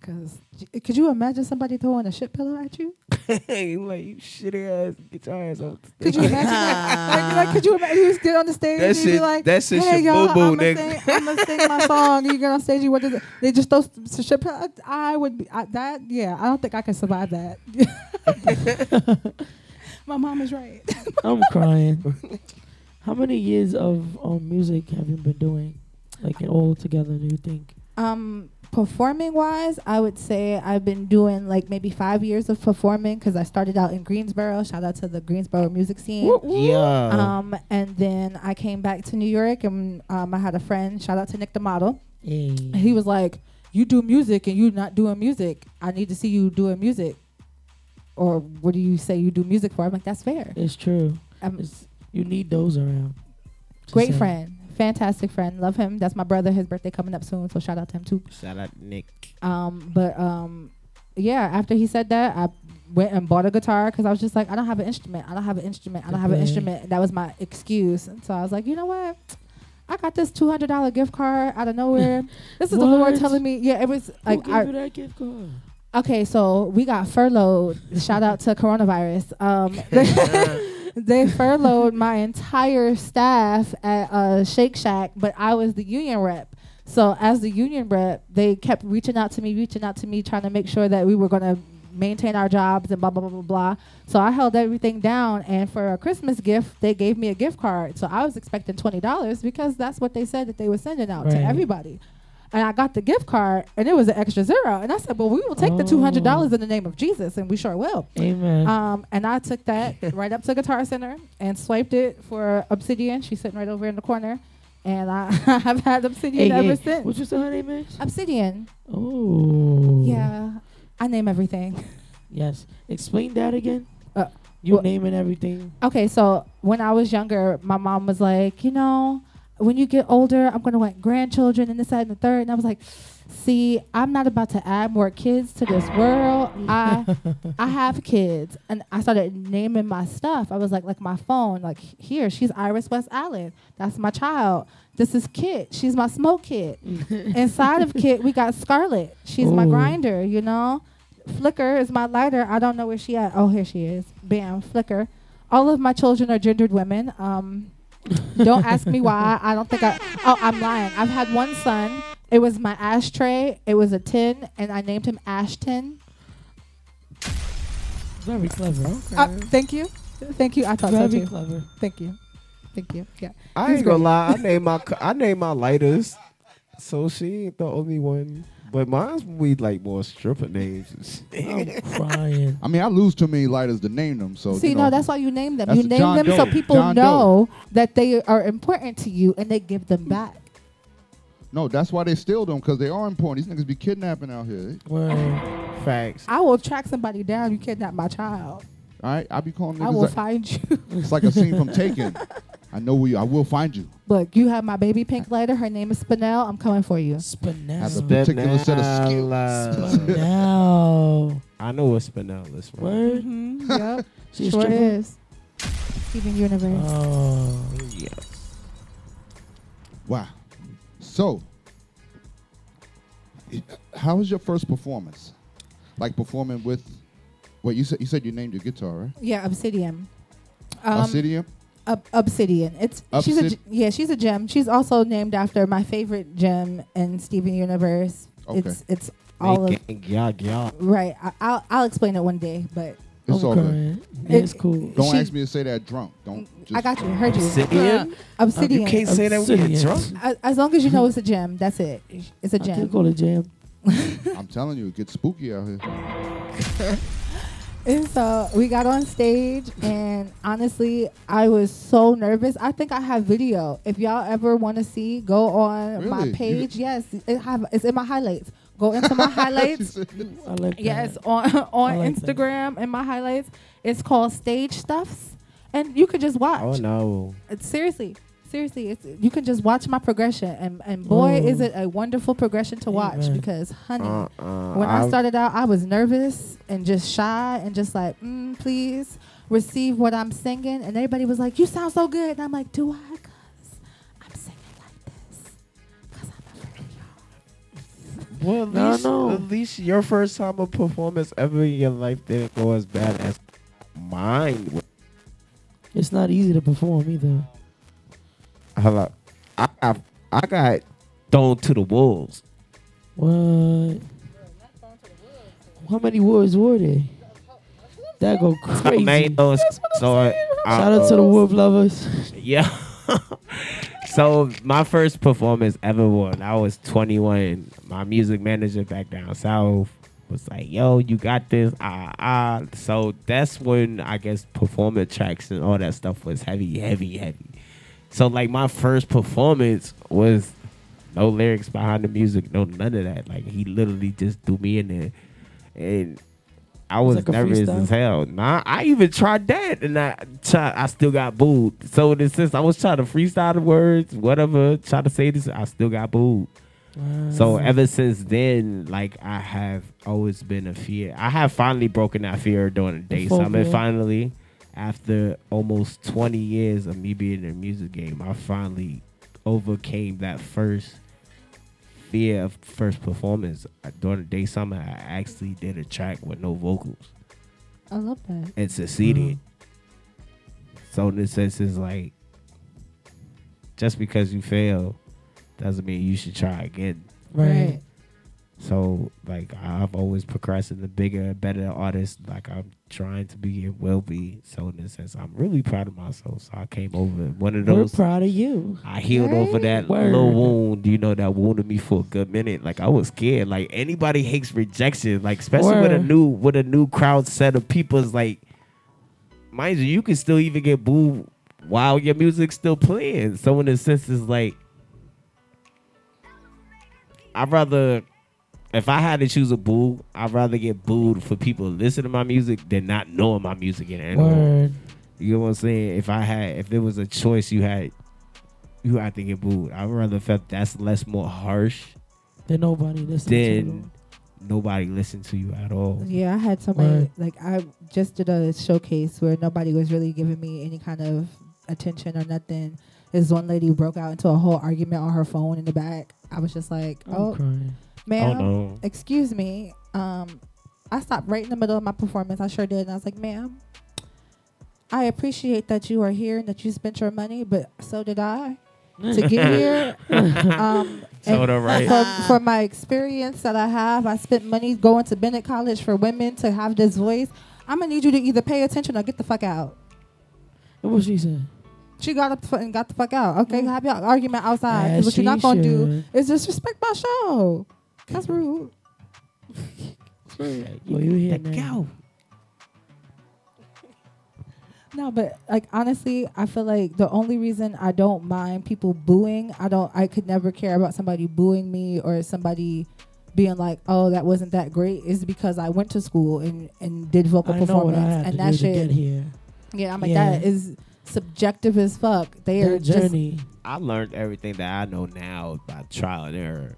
Cause could you imagine somebody throwing a shit pillow at you? you like you shitty ass, get your ass out. Could you imagine? that? like, like, could you imagine you just get on the stage That and you be shit- like, that shit "Hey should y'all, boo-boo, I'm nigga." gonna sing, I'm gonna sing my song." You get on stage, you what does it? They just throw some shit pillow. I would be I, that. Yeah, I don't think I can survive that. my mom is right. I'm crying. How many years of um, music have you been doing? Like all together, do you think? Um, performing wise, I would say I've been doing like maybe five years of performing because I started out in Greensboro. Shout out to the Greensboro music scene. Yeah. Um, and then I came back to New York and um, I had a friend. Shout out to Nick the model. Hey. He was like, "You do music and you're not doing music. I need to see you doing music." Or what do you say you do music for? I'm like, that's fair. It's true. Um, It's, you need those around. Great saying. friend, fantastic friend. Love him. That's my brother. His birthday coming up soon, so shout out to him too. Shout out Nick. Um, but um, yeah. After he said that, I went and bought a guitar because I was just like, I don't have an instrument. I don't have an instrument. I don't have an instrument. And that was my excuse. And so I was like, you know what? I got this two hundred dollar gift card out of nowhere. this is the Lord telling me. Yeah, it was like Who I, gave you that gift card? Okay, so we got furloughed. Shout out to coronavirus. Um, they, furloughed my entire staff at uh, Shake Shack, but I was the union rep. So as the union rep, they kept reaching out to me, reaching out to me, trying to make sure that we were going to maintain our jobs and blah blah blah blah blah. So I held everything down, and for a Christmas gift, they gave me a gift card. So I was expecting twenty dollars because that's what they said that they were sending out to everybody. And I got the gift card, and it was an extra zero. And I said, "Well, we will take the two hundred dollars in the name of Jesus, and we sure will." Amen. Um, and I took that right up to Guitar Center and swiped it for Obsidian. She's sitting right over in the corner, and I have had Obsidian Hey, ever hey, since. What you say her name is? Obsidian. Oh. Yeah, I name everything. Yes. Explain that again. Uh, you well- naming everything. Okay, so when I was younger, my mom was like, you know, when you get older, I'm gonna want grandchildren and this, that, and the third. And I was like, see, I'm not about to add more kids to this world. I I have kids, and I started naming my stuff. I was like, like my phone, like here, she's Iris West Allen. That's my child. This is Kit. She's my smoke kit. Inside of Kit, we got Scarlet. She's my grinder. You know. Flicker is my lighter. I don't know where she at. Oh, here she is. Bam, Flicker. All of my children are gendered women. Um, don't ask me why. I don't think I. Oh, I'm lying. I've had one son. It was my ashtray. It was a tin, and I named him Ashton. Very clever. Okay. Uh, thank you, thank you. I thought so Very too. clever. Thank you, thank you. Yeah. I He's ain't gonna lie. I name my I name my lighters, so she ain't the only one. But mine's we like more stripper names. I'm crying. I mean, I lose too many lighters to name them. So See, you know, no, that's why you name them. You name John them so people John Doe. know that they are important to you, and they give them back. no, that's why they steal them because they are important. These niggas be kidnapping out here. Well, Facts. I will track somebody down. You kidnap my child. All right, I'll be calling niggas. I will like- find you. It's like a scene from Taken. I know where you. I will find you. Look, you have my baby pink lighter. Her name is Spinel. I'm coming for you. Spinel. Has a particular set of skills. Spinel. I know what Spinel is. man. Word. Mm-hmm. yep. She a sure stripper? is. Steven Universe. Oh. Yes. Wow. So, how was your first performance? Like performing with. Wait, you said you said you named your guitar, right? Yeah, Obsidian. Obsidian? Ob- Obsidian. It's she's a yeah she's a gem. She's also named after my favorite gem in Steven Universe. Okay. It's it's all of yeah, yeah. right. I, I'll I'll explain it one day, but It's I'm all good. Yeah, it's cool. Don't She- ask me to say that drunk. Don't. Mm, just I got you. Heard you. Obsidian? Uh, Obsidian. You can't say that when you're Obsidian. drunk. As, as long as you know it's a gem, that's it. It's a I can gem. call it jam. I'm telling you, it gets spooky out here. And so we got on stage, and honestly, I was so nervous. I think I have video. If y'all ever want to see, go on my Really? You- page. Yes, it have it's in my highlights. Go Go into my highlights. I like yes, on on I like that. Instagram in my highlights. It's called Stage Stuffs, and you could just watch. Oh no. It's seriously, seriously, it's you can just watch my progression, and and boy, Ooh. is it a wonderful progression to watch Amen. because, honey, Uh-uh, when I I've- started out, I was nervous and just shy and just like, mm, please receive what I'm singing, and everybody was like, you sound so good, and I'm like, do I? Cause I'm singing like this. Cause I'm afraid of y'all. Well, at No, least, no. at least your first time of performance ever in your life didn't go as bad as mine. would. It's not easy to perform either. Hello, I got, I got thrown to the wolves. What? How many wolves were they? That go crazy. Tomatoes. So, uh, Shout out to the wolf lovers. Yeah. so my first performance ever when I was 21, my music manager back down south was like, "Yo, you got this." Ah ah. So that's when I guess performance tracks and all that stuff was heavy, heavy, heavy. So like my first performance was no lyrics behind the music, no none of that. Like he literally just threw me in there, and I was like nervous as hell. Nah, I even tried that, and I try, I still got booed. So in a sense, I was trying to freestyle the words, whatever, try to say this, I still got booed. So ever since then, like I have always been a fear. I have finally broken that fear during the day phobia. summit. Finally, after almost twenty years of me being in the music game, I finally overcame that first fear of first performance. Uh, During the day summer, I actually did a track with no vocals I love that. and succeeded. So in this sense, it's like just because you fail doesn't mean you should try again. Right. So like I've always progressed in the bigger, better artist. Like I'm trying to be and will be. So in this sense, I'm really proud of myself. So I came over one of We're those. proud of you. I healed over that Word. little wound, you know, that wounded me for a good minute. Like I was scared. Like anybody hates rejection. Like especially with a new with a new crowd set of people. Is like, mind you, you can still even get booed while your music's still playing. So in a sense, it's like, I'd rather. If I had to choose a boo, I'd rather get booed for people listening to my music than not knowing my music in any way. Word. You know what I'm saying? If I had, if there was a choice, you had, you had to get booed. I'd rather felt that's less more harsh Then nobody listens to than nobody listen to you at all. Yeah, I had somebody Word. like I just did a showcase where nobody was really giving me any kind of attention or nothing. This one lady broke out into a whole argument on her phone in the back. I was just like, I'm "Oh, crying. Ma'am, Oh, no. excuse me." Um, I stopped right in the middle of my performance. I sure did, and I was like, "Ma'am, I appreciate that you are here and that you spent your money, but so did I." to get here, um, So and right. for, for my experience that I have, I spent money going to Bennett College for women to have this voice. I'm gonna need you to either pay attention or get the fuck out. What was she saying? She got up and got the fuck out. Okay, have your argument outside. 'cause As what you're not gonna do is disrespect my show. That's rude. Well, oh, you here now. No, but like honestly, I feel like the only reason I don't mind people booing, I don't I could never care about somebody booing me or somebody being like, "Oh, that wasn't that great," is because I went to school and and did vocal I know what performance I had and to that do shit. to get here. Yeah, I'm like Yeah. that is subjective as fuck. They are Their just journey. I learned everything that I know now by trial and error.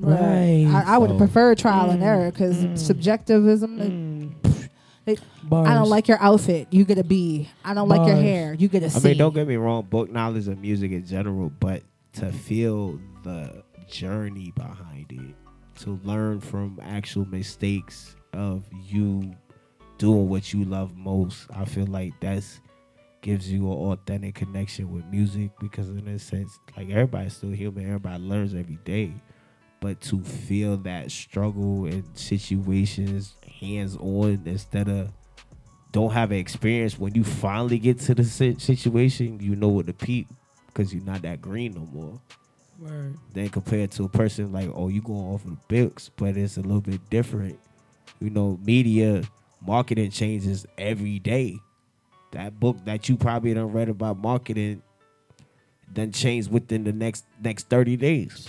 Right. I, I would So- prefer trial and Mm, error because mm. subjectivism. it- it- I don't like your outfit. You get a B. I don't like your Bars. hair. You get a I C. mean, don't get me wrong, book knowledge of music in general, but to feel the journey behind it, to learn from actual mistakes of you doing what you love most, I feel like that's gives you an authentic connection with music because in a sense, like everybody's still human, everybody learns every day. But to feel that struggle in situations hands on instead of don't have an experience when you finally get to the situation, you know what to peep because you're not that green no more. Word. Then compared to a person like, oh, you going off of the books, but it's a little bit different. You know, media marketing changes every day. That book that you probably done read about marketing then changed within the next next 30 days.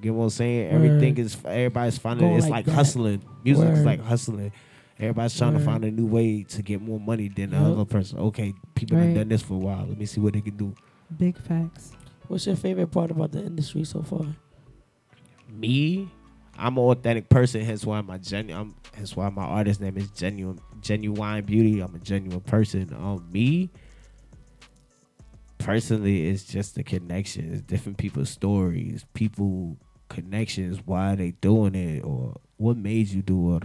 You know what I'm saying? Word. Everything is everybody's finding Going it's like like, hustling. Music is like hustling. Everybody's trying Word. to find a new way to get more money than the Yup. other person. Okay, people have done this for a while. Let me see what they can do. Big facts. What's your favorite part about the industry so far? Me, I'm an authentic person. Hence why my genuine. Hence why my artist name is genuine. Genuine beauty. I'm a genuine person. Um, me. Personally, it's just the connections, different people's stories, people connections, why they doing it, or what made you do it,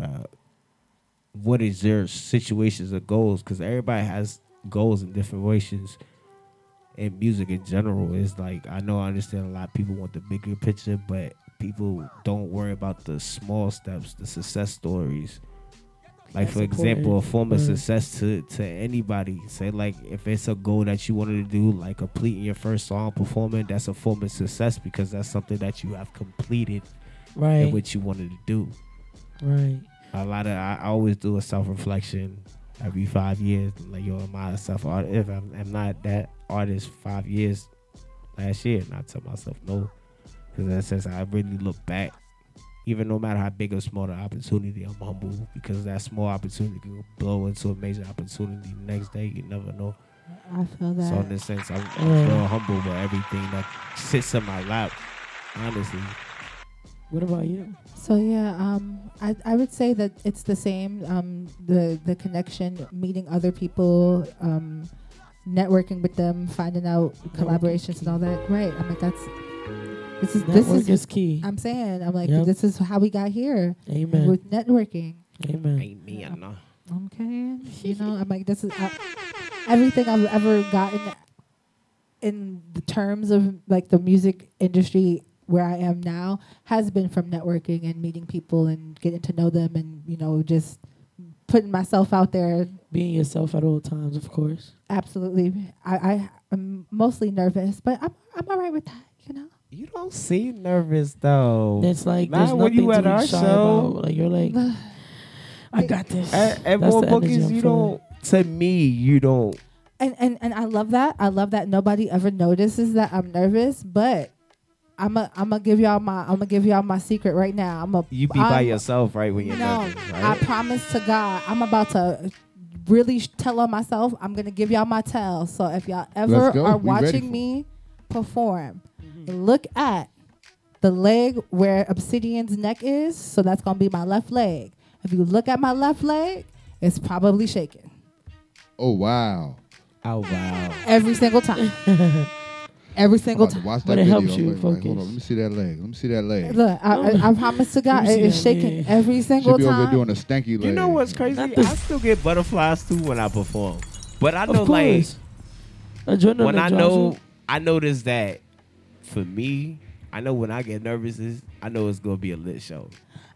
what is their situations or goals? Because everybody has goals in different ways. And music in general is like I know I understand a lot of people want the bigger picture, but people don't worry about the small steps, the success stories. Like That's for example, a form of Mm. success to to anybody. Say like if it's a goal that you wanted to do, like completing your first song performing, that's a form of success because that's something that you have completed Right. and what you wanted to do. Right. A lot of I always do a self reflection every five years. Like yo, am I a self artist? If I'm, I'm not that artist five years last year, and I tell myself no, because in that sense I really look back. Even no matter how big or small the opportunity, I'm humble because that small opportunity can blow into a major opportunity the next day. You never know. I feel that. So in this sense, I'm, I'm Yeah. real humble with everything that sits in my lap. Honestly, What about you? So yeah, um, I I would say that it's the same. Um, the the connection, meeting other people, um, networking with them, finding out collaborations and all that. Right. I mean that's this is this is, is key. I'm saying I'm like Yep. this is how we got here. Amen. With networking. Amen. ain't me, I know. Okay. You know, I'm like this is uh, everything I've ever gotten in the terms of like the music industry where I am now has been from networking and meeting people and getting to know them and you know just putting myself out there. Being yourself at all times, of course. Absolutely, I, I am mostly nervous, but I'm I'm all right with that. You know. You don't seem nervous though. It's like Not there's when nothing you at our show. about. Like you're like, I got this. At, at That's more energy bookies, you don't. To me, you don't. and and and I love that. I love that nobody ever notices that I'm nervous, but I'm a I'm gonna give y'all my I'm gonna give y'all my secret right now. I'm a You be by I'm- yourself, right? When you're No, nervous, I promise to God, I'm about to really sh- tell on myself. I'm gonna give y'all my tell. So if y'all ever are We watching me perform, look at the leg where Obsidian's neck is. So that's gonna be my left leg. If you look at my left leg, it's probably shaking Oh wow. Oh wow. every single time. every single time. watch that But it video. helps you Like, like, hold focus. on, let me see that leg. Let me see that leg. Look, I, I, I promise to God, Let me it see is that shaking leg. every Should single be time. there doing a stanky leg. You know what's crazy? I still get butterflies too when I perform. But I Of know, like. Adrenaline when I drives know. I notice that for me, I know when I get nervous, is I know it's gonna be a lit show.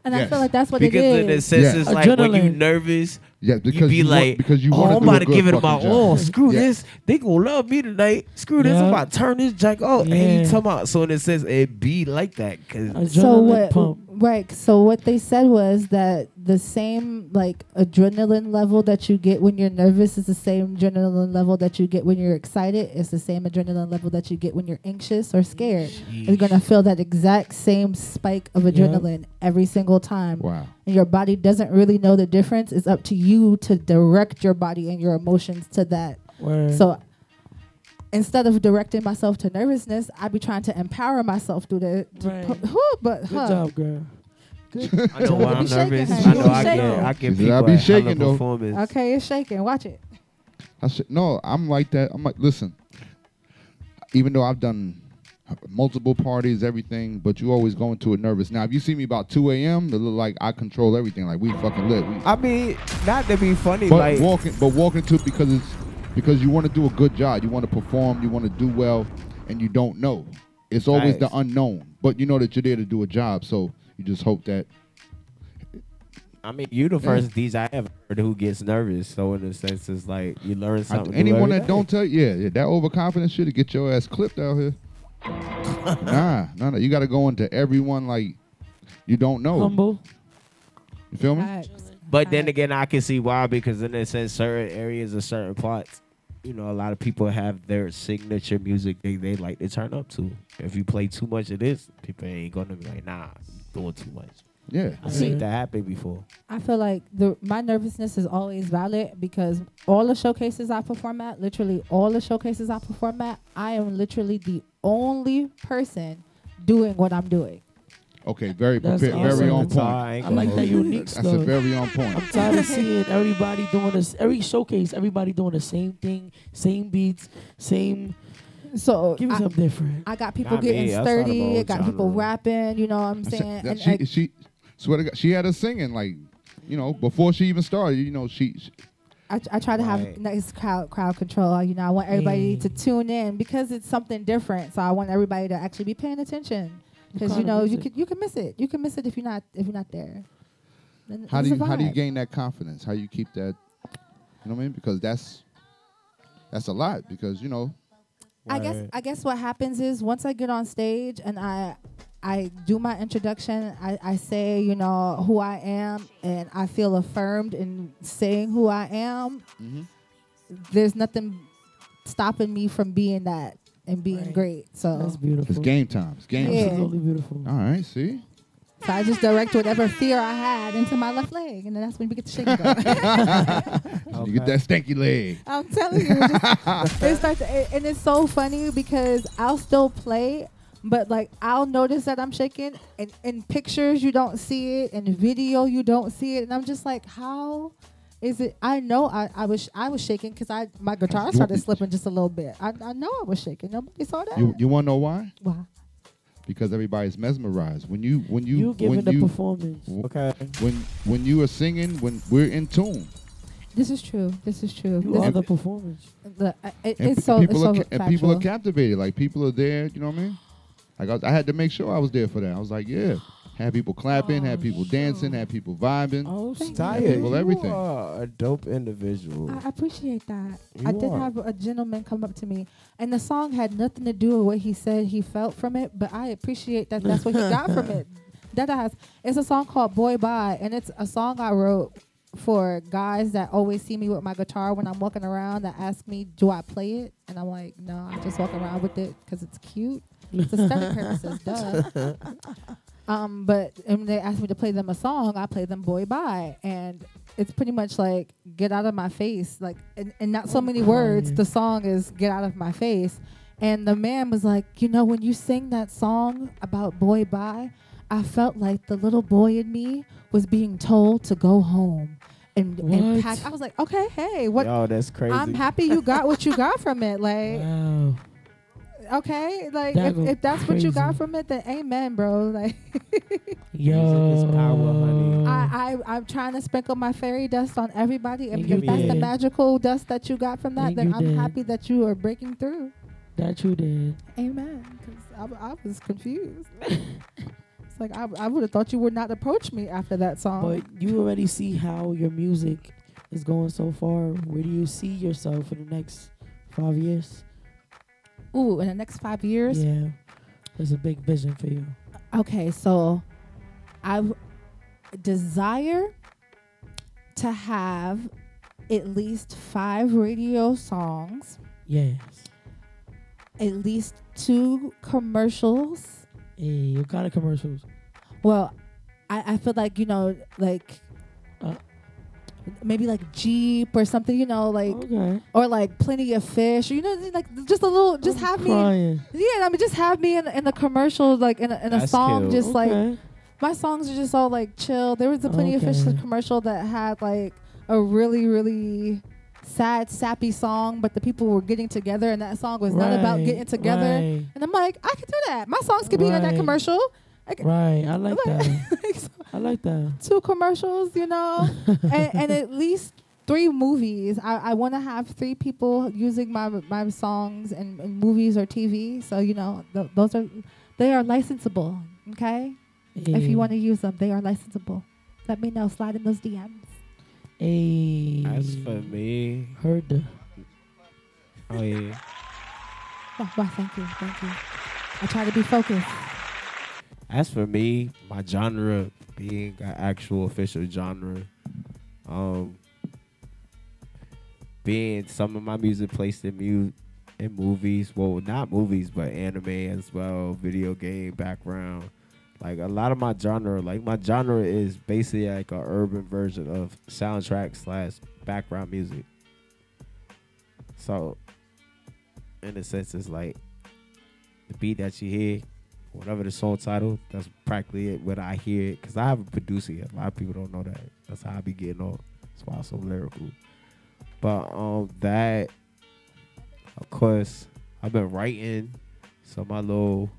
and I feel like that's what because it in a is. sense, Yeah. it's like when you're nervous, Yeah, you because be you like, want, because you oh, want to I'm about to give it my fucking all. Screw Yeah. this. They gonna love me tonight. Screw this. I'm about to turn this jack off. And he Yeah. talking about. So in a sense, it be like that. Cause so what pump. right so what they said was that the same like adrenaline level that you get when you're nervous is the same adrenaline level that you get when you're excited it's the same adrenaline level that you get when you're anxious or scared you're gonna feel that exact same spike of adrenaline every single time Wow. And your body doesn't really know the difference it's up to you to direct your body and your emotions to that Word. so instead of directing myself to nervousness, I'd be trying to empower myself through the. to Right. pu- whew, but Good huh. job, girl. Good. I know when You I'm shaking, nervous. honey. I You know I get I She get people "I be shaking, though." performance. Okay, it's shaking. Watch it. I said, no, I'm like that. I'm like, listen, even though I've done multiple parties, everything, but you always go into it nervous. Now, if you see me about 2 a.m., it look like I control everything. Like we fucking lit. We, I mean, not to be funny, but like walking, but walking to it because it's because you want to do a good job. You want to perform. You want to do well, and you don't know. It's always the unknown, but you know that you're there to do a job. So you just hope that. I mean, you're the first DJ I ever heard who gets nervous. So in a sense, it's like you learn something. new anyone that day. don't tell, yeah, yeah, that overconfident shit to get your ass clipped out here. Nah, no, no. You got to go into everyone like you don't know. Humble. You feel me? Facts. But then again, I can see why because in a sense, certain areas of certain parts, you know, a lot of people have their signature music they, they like to turn up to. If you play too much of this, people ain't gonna be like, nah, doing too much. Yeah. I've seen that happen before. I feel like the my nervousness is always valid because all the showcases I perform at, literally all the showcases I perform at, I am literally the only person doing what I'm doing. Okay, very That's prepared, very on point. all right. I like that unique stuff. That's a very on point. I'm tired of seeing everybody doing this. Every showcase, everybody doing the same thing, same beats, same. So give me I- something different. I got people Not getting that's not sturdy, about I got people rapping, you know what I'm I said saying? And she, I- she, swear to God, she had us singing like, you know, before she even started. You know, she, she I, I try to have Right. nice crowd crowd control. You know, I want everybody Mm. to tune in because it's something different. So I want everybody to actually be paying attention because you know you it. could you can miss it. You can miss it if you're not if you're not there. And how do you how do you gain that confidence? How you keep that? You know what I mean? Because that's that's a lot. Because you know, I guess I guess what happens is once I get on stage and I I do my introduction, I, I say, you know, who I am and I feel affirmed in saying who I am. Mhm. There's nothing stopping me from being that and being great. So That's beautiful. it's game time. It's game Yeah. time. Absolutely beautiful. All right, see. So I just direct whatever fear I had into my left leg, and then that's when we get the shake go. You get that stanky leg. I'm telling you, it just, it starts it- and it's so funny because I'll still play, but like I'll notice that I'm shaking, and in pictures you don't see it, in video you don't see it, and I'm just like, how is it? I know I, I was I was shaking because I my guitar You- started slipping just a little bit. I, I know I was shaking. Nobody saw that. You you want to know why? Why? Because everybody's mesmerized when you when you, You when giving the you, performance. Okay. When when you are singing, when we're in tune. This is true. This is true. You This are the performance. the- uh, it- it's pe- so people it's are so ca- and people are captivated. Like people are there. You know what I mean? Like I, was- I had to make sure I was there for that. I was like, yeah, had people clapping, had oh, people dancing, had people vibing. Oh, had Taya, people you everything. are a dope individual. I appreciate that. You I You did are. have a gentleman come up to me, and the song had nothing to do with what he said he felt from it, but I appreciate that that's what he got from it. That has. It's a song called "Boy Bye," and it's a song I wrote for guys that always see me with my guitar when I'm walking around that ask me, "Do I play it?" And I'm like, "No, I just walk around with it because it's cute. It's aesthetic purposes, duh." Um, but when they asked me to play them a song, I played them "Boy Bye," and it's pretty much like "Get out of my face," like, and, and not so many words. The song is "Get out of my face," and the man was like, "You know, when you sing that song about "Boy Bye," I felt like the little boy in me was being told to go home." And, and pack. I was like, okay, hey, what? Oh, that's crazy. I'm happy you got what you got from it. Like, Wow. Okay, like That if, if that's what you got from it, then amen, bro. Like, Yo. I, I I'm trying to sprinkle my fairy dust on everybody, and And you if that's the magical dust that you got from that, And then I'm did. happy that you are breaking through. That you did. Amen. Because I, I was confused. it's like I, I would have thought you would not approach me after that song. But you already see how your music is going so far. Where do you see yourself in the next five years? Ooh, in the next five years. Yeah. There's a big vision for you. Okay, so I w- desire to have at least five radio songs, Yes. at least two commercials. Hey, what kind of commercials? Well, I, I feel like, you know, like. Maybe like Jeep or something, you know, like Okay. or like plenty of fish, or, you know, like just a little, just have me. Yeah, I mean, just have me in, in a commercial, like in a, in a song, cute. just like my songs are just all like chill. There was a Plenty of Fish commercial that had like a really, really sad, sappy song, but the people were getting together, and that song was not about getting together. right. And I'm like, I can do that. My songs could be in that commercial. I c- Right. I like Like- that. I like that. Two commercials, you know, and, and at least three movies. I, I want to have three people using my my songs in, in movies or TV. So you know, th- those are they are licensable. Okay. If you want to use them, they are licensable. Let me know. Slide in those DMs. Hey. As for me, Heard the. oh yeah. Why, why, thank you. Thank you. I try to be focused. As for me, my genre being an actual official genre, um, being some of my music placed in mu- in movies. Well, not movies, but anime as well, video game background. Like a lot of my genre, like my genre is basically like an urban version of soundtrack slash background music. So, in a sense, it's like the beat that you hear, whatever the song title, that's practically it when I hear it. Cause I have a producer here. A lot of people don't know that. That's how I be getting off. That's why I'm so lyrical. But um, that, of course, I've been writing. So my little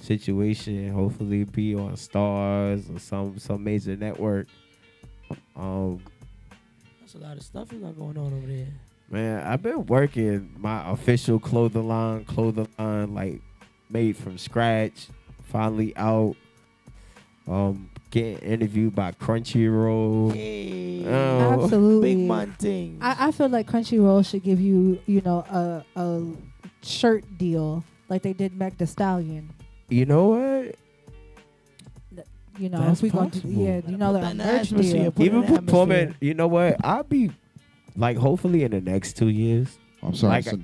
situation, hopefully, be on Starz or some some major network. Um, That's a lot of stuff you got going on over there. Man, I've been working my official clothing line, clothing line like made from scratch. Finally out. Um, getting interviewed by Crunchyroll. Oh. Absolutely. Big man thing. I, I feel like Crunchyroll should give you, you know, a a shirt deal like they did Meg The Stallion. You know what? You know, That's if we going to, yeah, you know, Put the that merch deal. put Even performing, you know what? I'll be like, hopefully in the next two years. I'm sorry. Like,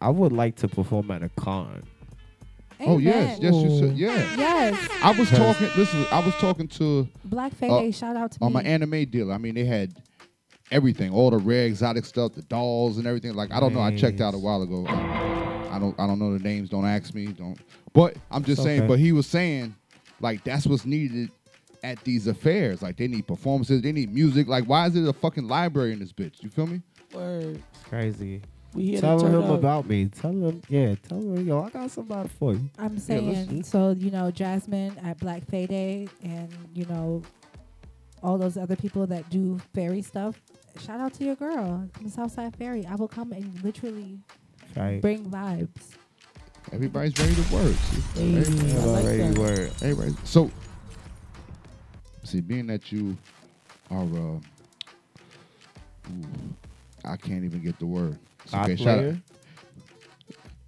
I would like to perform at a con. Oh yes, yes, you should. Yeah. Yes. I was talking. Listen, I was talking to Black uh, shout out to on me. my anime dealer. I mean, they had everything, all the rare exotic stuff, the dolls and everything. Like I don't know. I checked out a while ago. I don't. I don't know the names. Don't ask me. Don't. But I'm just It's saying. okay. But he was saying, like that's what's needed at these affairs. Like they need performances. They need music. Like why is it a fucking library in this bitch? You feel me? Word. It's crazy. We here Tell to turn him up. about me. Tell him, yeah. Tell him, yo, I got somebody for you. I'm saying, listen. so you know, Jasmine at Black Fayday, and you know, all those other people that do fairy stuff. Shout out to your girl, from Southside Fairy. I will come and literally Right. bring vibes. Everybody's ready to work. See? Hey, Everybody- I like Already that. word. Everybody. So, see, being that you are, uh, ooh, I can't even get the word. It's Hot shout out. player?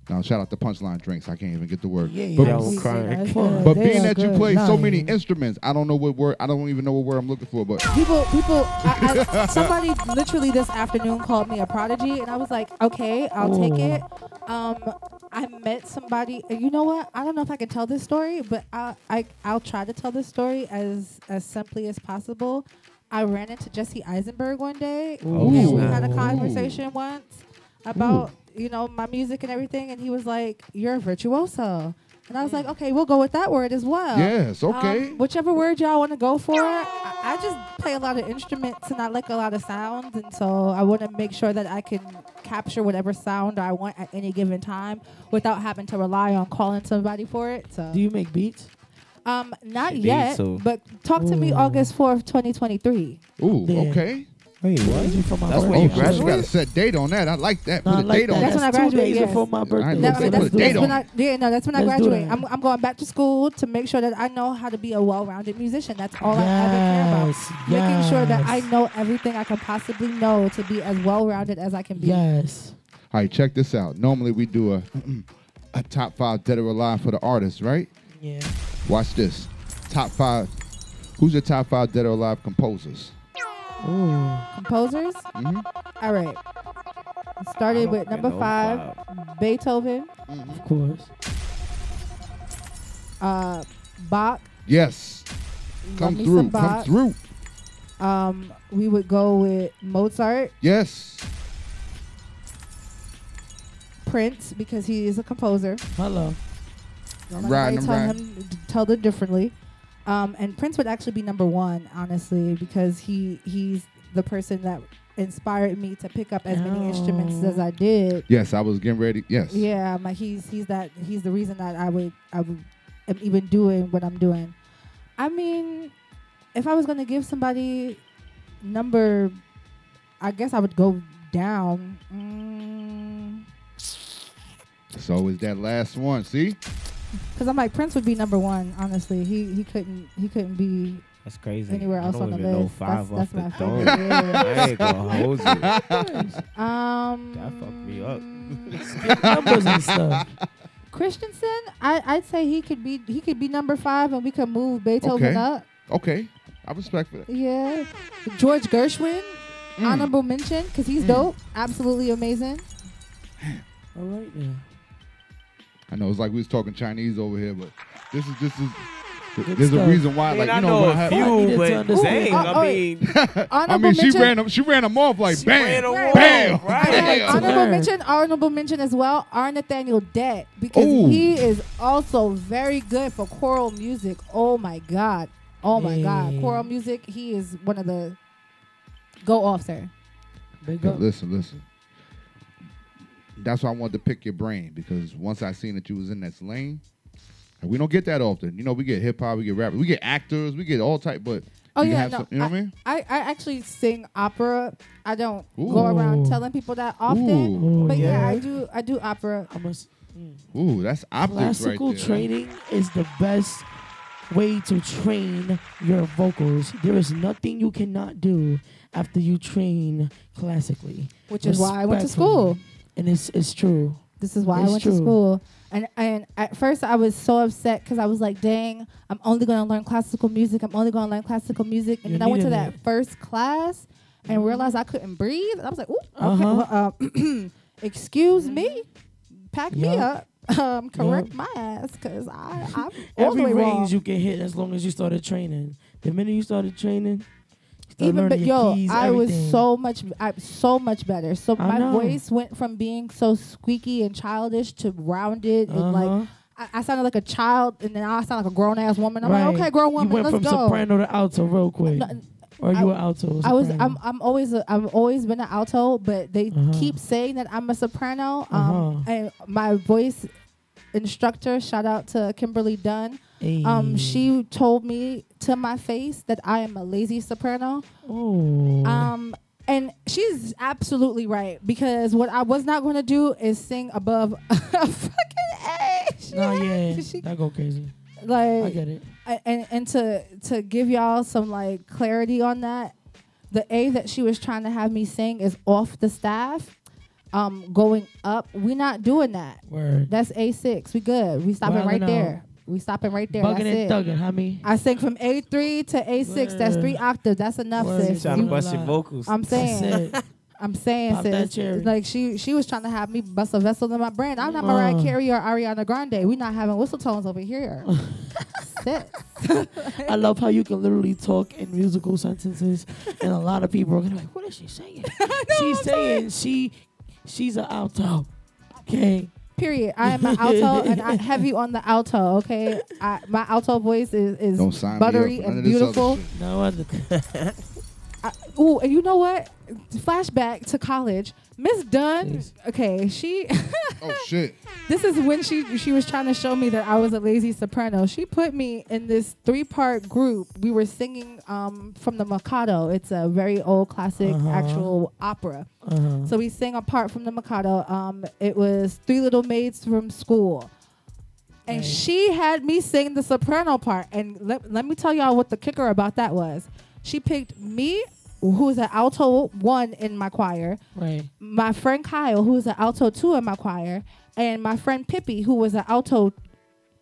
Now, shout out to Punchline Drinks. I can't even get the word. Yeah, but, yeah, crying. But They being that you good. play so many instruments, I don't know what word. I don't even know what word I'm looking for. But People, people. I, I, somebody literally this afternoon called me a prodigy, and I was like, okay, I'll take it. Um, I met somebody. You know what? I don't know if I can tell this story, but I, I, I'll try to tell this story as as simply as possible. I ran into Jesse Eisenberg one day, Ooh. and we had a Ooh. conversation once about you know my music and everything, and he was like, "You're a virtuoso." And I was like, okay, we'll go with that word as well. Yes, okay. Um, whichever word y'all want to go for. I, I just play a lot of instruments and I like a lot of sounds, and so I want to make sure that I can capture whatever sound I want at any given time without having to rely on calling somebody for it. So, Do you make beats? um, not She yet, needs to. but talk to me August fourth, twenty twenty three. ooh, Yeah. okay. Wait, what? Thank you for my That's when Oh, you birthday. shit, you got a set date on that. I like that. No, Put I a like date that. on That's it. when I two graduate, days yes. before my birthday. That, that's, put a that's date when on I, yeah, no, that's when I Let's do graduate. that. I'm, I'm going back to school to make sure that I know how to be a well-rounded musician. That's all I ever care about. Yes, Making sure that I yes. know everything I can possibly know to be as well-rounded as I can be. Yes. All right, check this out. Normally we do a a top five dead or alive for the artist, right? Yeah. Watch this. Top five. Who's your top five dead or alive composers? Ooh. Composers. Mhm. All right. Started with number no five, Beethoven, Of course. uh, Bach. Yes. Come through. some Come through. Um, we would go with Mozart, Yes. Prince because he is a composer. Hello. Don't let Right, nobody I'm tell him tell them differently. Um, and Prince would actually be number one, honestly, because he he's the person that inspired me to pick up as many instruments as I did. Yes, I was getting ready. Yes. Yeah, I'm like he's he's that he's the reason that I would I would am even doing what I'm doing. I mean, if I was gonna give somebody number, I guess I would go down. Mm, So is that last one? See? Cause I'm like Prince would be number one. Honestly, he he couldn't he couldn't be That's crazy. anywhere I else don't on the even know list. five that's off the that's my dome. Yeah. I ain't gonna hold you. Um, That fucked me up. Numbers and stuff. Christensen, I I'd say he could be he could be number five, and we could move Beethoven Okay. up. Okay. I respect for that. Yeah, George Gershwin. Mm. honorable mention because he's dope, absolutely amazing. All right then. I know it's like we was talking Chinese over here, but this is this is. Good There's a reason why, Man, like I you know, know when a I have- few, I needed to but understand. dang, Oh, I oh, mean, I Honorable mean, she mention- ran him. She ran them off like bam, ran him off, bam. right? Okay, to honorable learn. mention, honorable mention as well, R. Nathaniel Dett because Ooh. he is also very good for choral music. Oh my god, oh my god, choral music. He is one of the go off there. Big But up. listen, listen. That's why I wanted to pick your brain because once I seen that you was in that lane, and we don't get that often. You know, we get hip hop, we get rap, we get actors, we get all type. But Oh you yeah, have no, some- you know what I mean? I, I actually sing opera. I don't Ooh. go around telling people that often, Ooh. but yeah, yeah. I do. I do opera. I must. Mm. Ooh, that's optics Classical right there. training is the best way to train your vocals. There is nothing you cannot do after you train classically. Which is why I went to Respectfully. school. And it's it's true. This is why It's I went true. to school. And and at first I was so upset because I was like, dang, I'm only gonna learn classical music. I'm only gonna learn classical music. And You then I went to that first class and realized I couldn't breathe. And I was like, ooh, okay, Uh-huh. well, uh, excuse me, pack me up, um, correct Yup. my ass because I I'm all Every the way range wrong. you can hit as long as you started training. The minute you started training, Even but yo, keys, I was so much, I so much better. So I my know. voice went from being so squeaky and childish to rounded and like Uh-huh. I, I sounded like a child, and then I sound like a grown ass woman. I'm Right. like, okay, grown woman, You went let's from go. soprano to alto real quick. No, or you I- were alto. I was. I'm. I'm always. A, I've always been an alto, but they Uh-huh. keep saying that I'm a soprano. Um, Uh-huh. and my voice instructor, shout out to Kimberly Dunn. Hey. Um, she told me to my face that I am a lazy soprano. Oh. Um, and she's absolutely right because what I was not going to do is sing above a fucking A. She no, yeah, she- that go crazy. like I get it. I- and and to to give y'all some like clarity on that, the A that she was trying to have me sing is off the staff. Um, going up, we're not doing that. Word. That's A six. We good. We stopping right Wildin' there. We stopping right there. Bugging That's and it. thugging, how me? I sing from A three to A six. That's three octaves. That's enough, Word. sis. Trying to bust your vocals. I'm saying. That's. I'm saying, Pop sis. Like she, she was trying to have me bust a vessel in my brain. I'm not Mariah Uh. Carey or Ariana Grande. We not having whistle tones over here. sis. I love how you can literally talk in musical sentences, and a lot of people are gonna be like, "What is she saying?" she's saying she, she's an alto. Okay. Period. I am an alto, and I heavy on the alto. Okay, I, my alto voice is is sign buttery and of this other beautiful. No other. I, ooh, and you know what? Flashback to college. Miss Dunn. Okay, she. Oh shit. This is when she she was trying to show me that I was a lazy soprano. She put me in this three part group. We were singing um, from the Mikado. It's a very old classic Uh-huh. actual opera. Uh-huh. So we sang a part from the Mikado. Um, it was Three Little Maids from School. And she had me sing the soprano part. And let, let me tell y'all what the kicker about that was. She picked me, who's an alto one in my choir, Right. my friend Kyle, who's an alto two in my choir, and my friend Pippi, who was an alto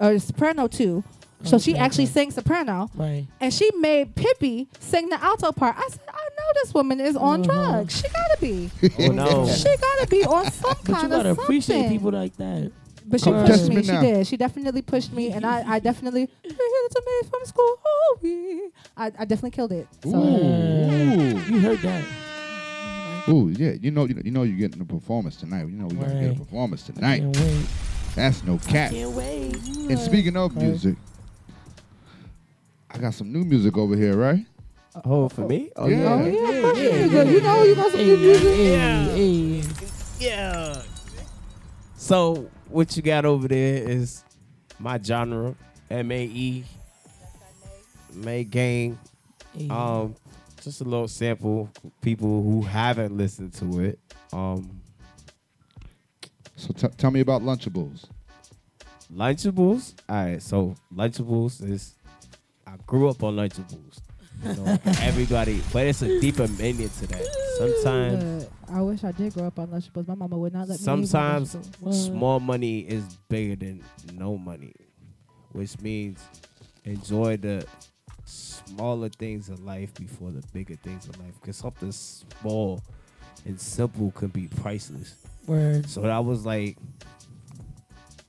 or soprano two. So she actually sang soprano, Right. and she made Pippi sing the alto part. I said, I know this woman is on Uh-huh. drugs. She gotta be. Oh no. She gotta be on some But kind of. you kind gotta of appreciate something. people like that. But she Come pushed test me. me She now. did. She definitely pushed me, and I, I definitely to me from school. Oh, we. I, I definitely killed it. So Ooh. You heard that. Ooh, yeah. You know, you know, you know, you're getting a performance tonight. You know, we're gonna get a performance tonight. Can't wait. That's no cap. Can't wait. And speaking of music, I got some new music over here, right? Oh, for me? Oh Yeah. yeah. Oh yeah, of course you do. You know you got some Hey, good music. hey, hey. Yeah. So what you got over there is my genre, M A E, May Gang. Um, just a little sample. People who haven't listened to it. Um, So t- tell me about Lunchables. Lunchables. All right. So Lunchables is. I grew up on Lunchables. You know, everybody, but it's a deeper meaning to that. Sometimes. I wish I did grow up on Lunchables. My mama would not let me. Sometimes eat my Lunchables. small money is bigger than no money, which means enjoy the smaller things in life before the bigger things in life. Because something small and simple can be priceless. Word. So I was like,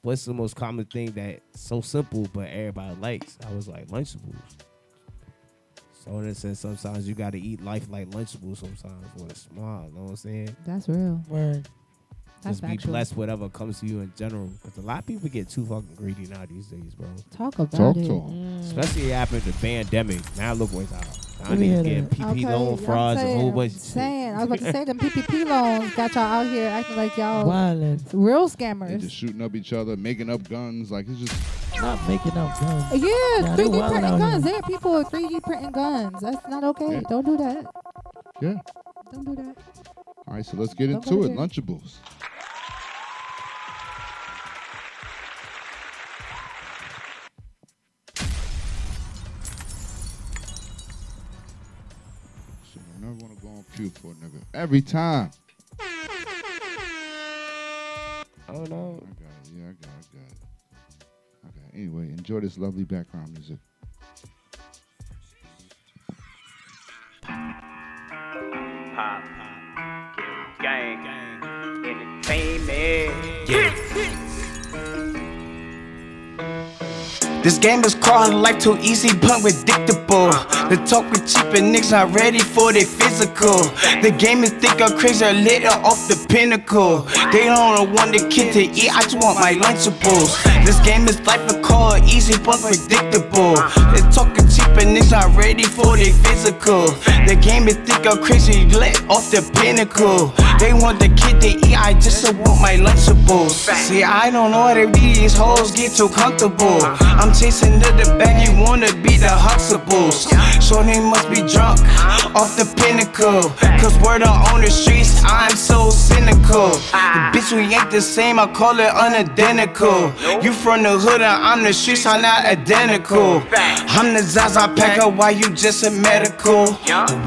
what's the most common thing that so simple but everybody likes? I was like Lunchables. So in a sense, sometimes you got to eat life like Lunchables. Sometimes with a smile. you know what I'm saying? That's real. Word. That's Just be factual. blessed whatever comes to you in general. Because a lot of people get too fucking greedy now these days, bro. Talk about it. Talk it. to 'em. Mm. Especially after the pandemic. Now look what's out. Now Let me niggas hear getting that. Loan I'm frauds, a whole saying- bunch of shit. saying, I was about to say them PPP loans got y'all out here acting like y'all Wildin'. real They scammers. just shooting up each other, making up guns. Like it's just Not making up guns. Yeah, Nah, they 3D printing guns. here. There are people with 3D printing guns. That's not okay. Yeah. Don't do that. yeah. Don't do that. All right, so let's get Don't into it. there. Lunchables. Never want to go on cue for a nigga. Every time. Oh no. I got it. Yeah, I got it. I got it. Okay. Anyway, enjoy this lovely background music. Pop, gang, entertainment. This game is crawling life too easy, punk predictable. The talk with cheap and niggas not ready for their physical. The game is thick or crazy, lit off the pinnacle. They don't want the kid to eat, I just want my Lunchables. This game is life a call, easy, punk predictable. The talk with cheap and niggas not ready for their physical. The game is thick or crazy, lit off the pinnacle. They want the kid to eat, I just want my Lunchables. See, I don't know how these hoes get too comfortable. I'm chasing to the bag, you wanna be the Huxtables. So they must be drunk off the pinnacle. Cause word on the streets, I'm so cynical. Bitch, we ain't the same, I call it unidentical. You from the hood and I'm the streets, I'm not identical. I'm the Zaza packer, why you just a medical?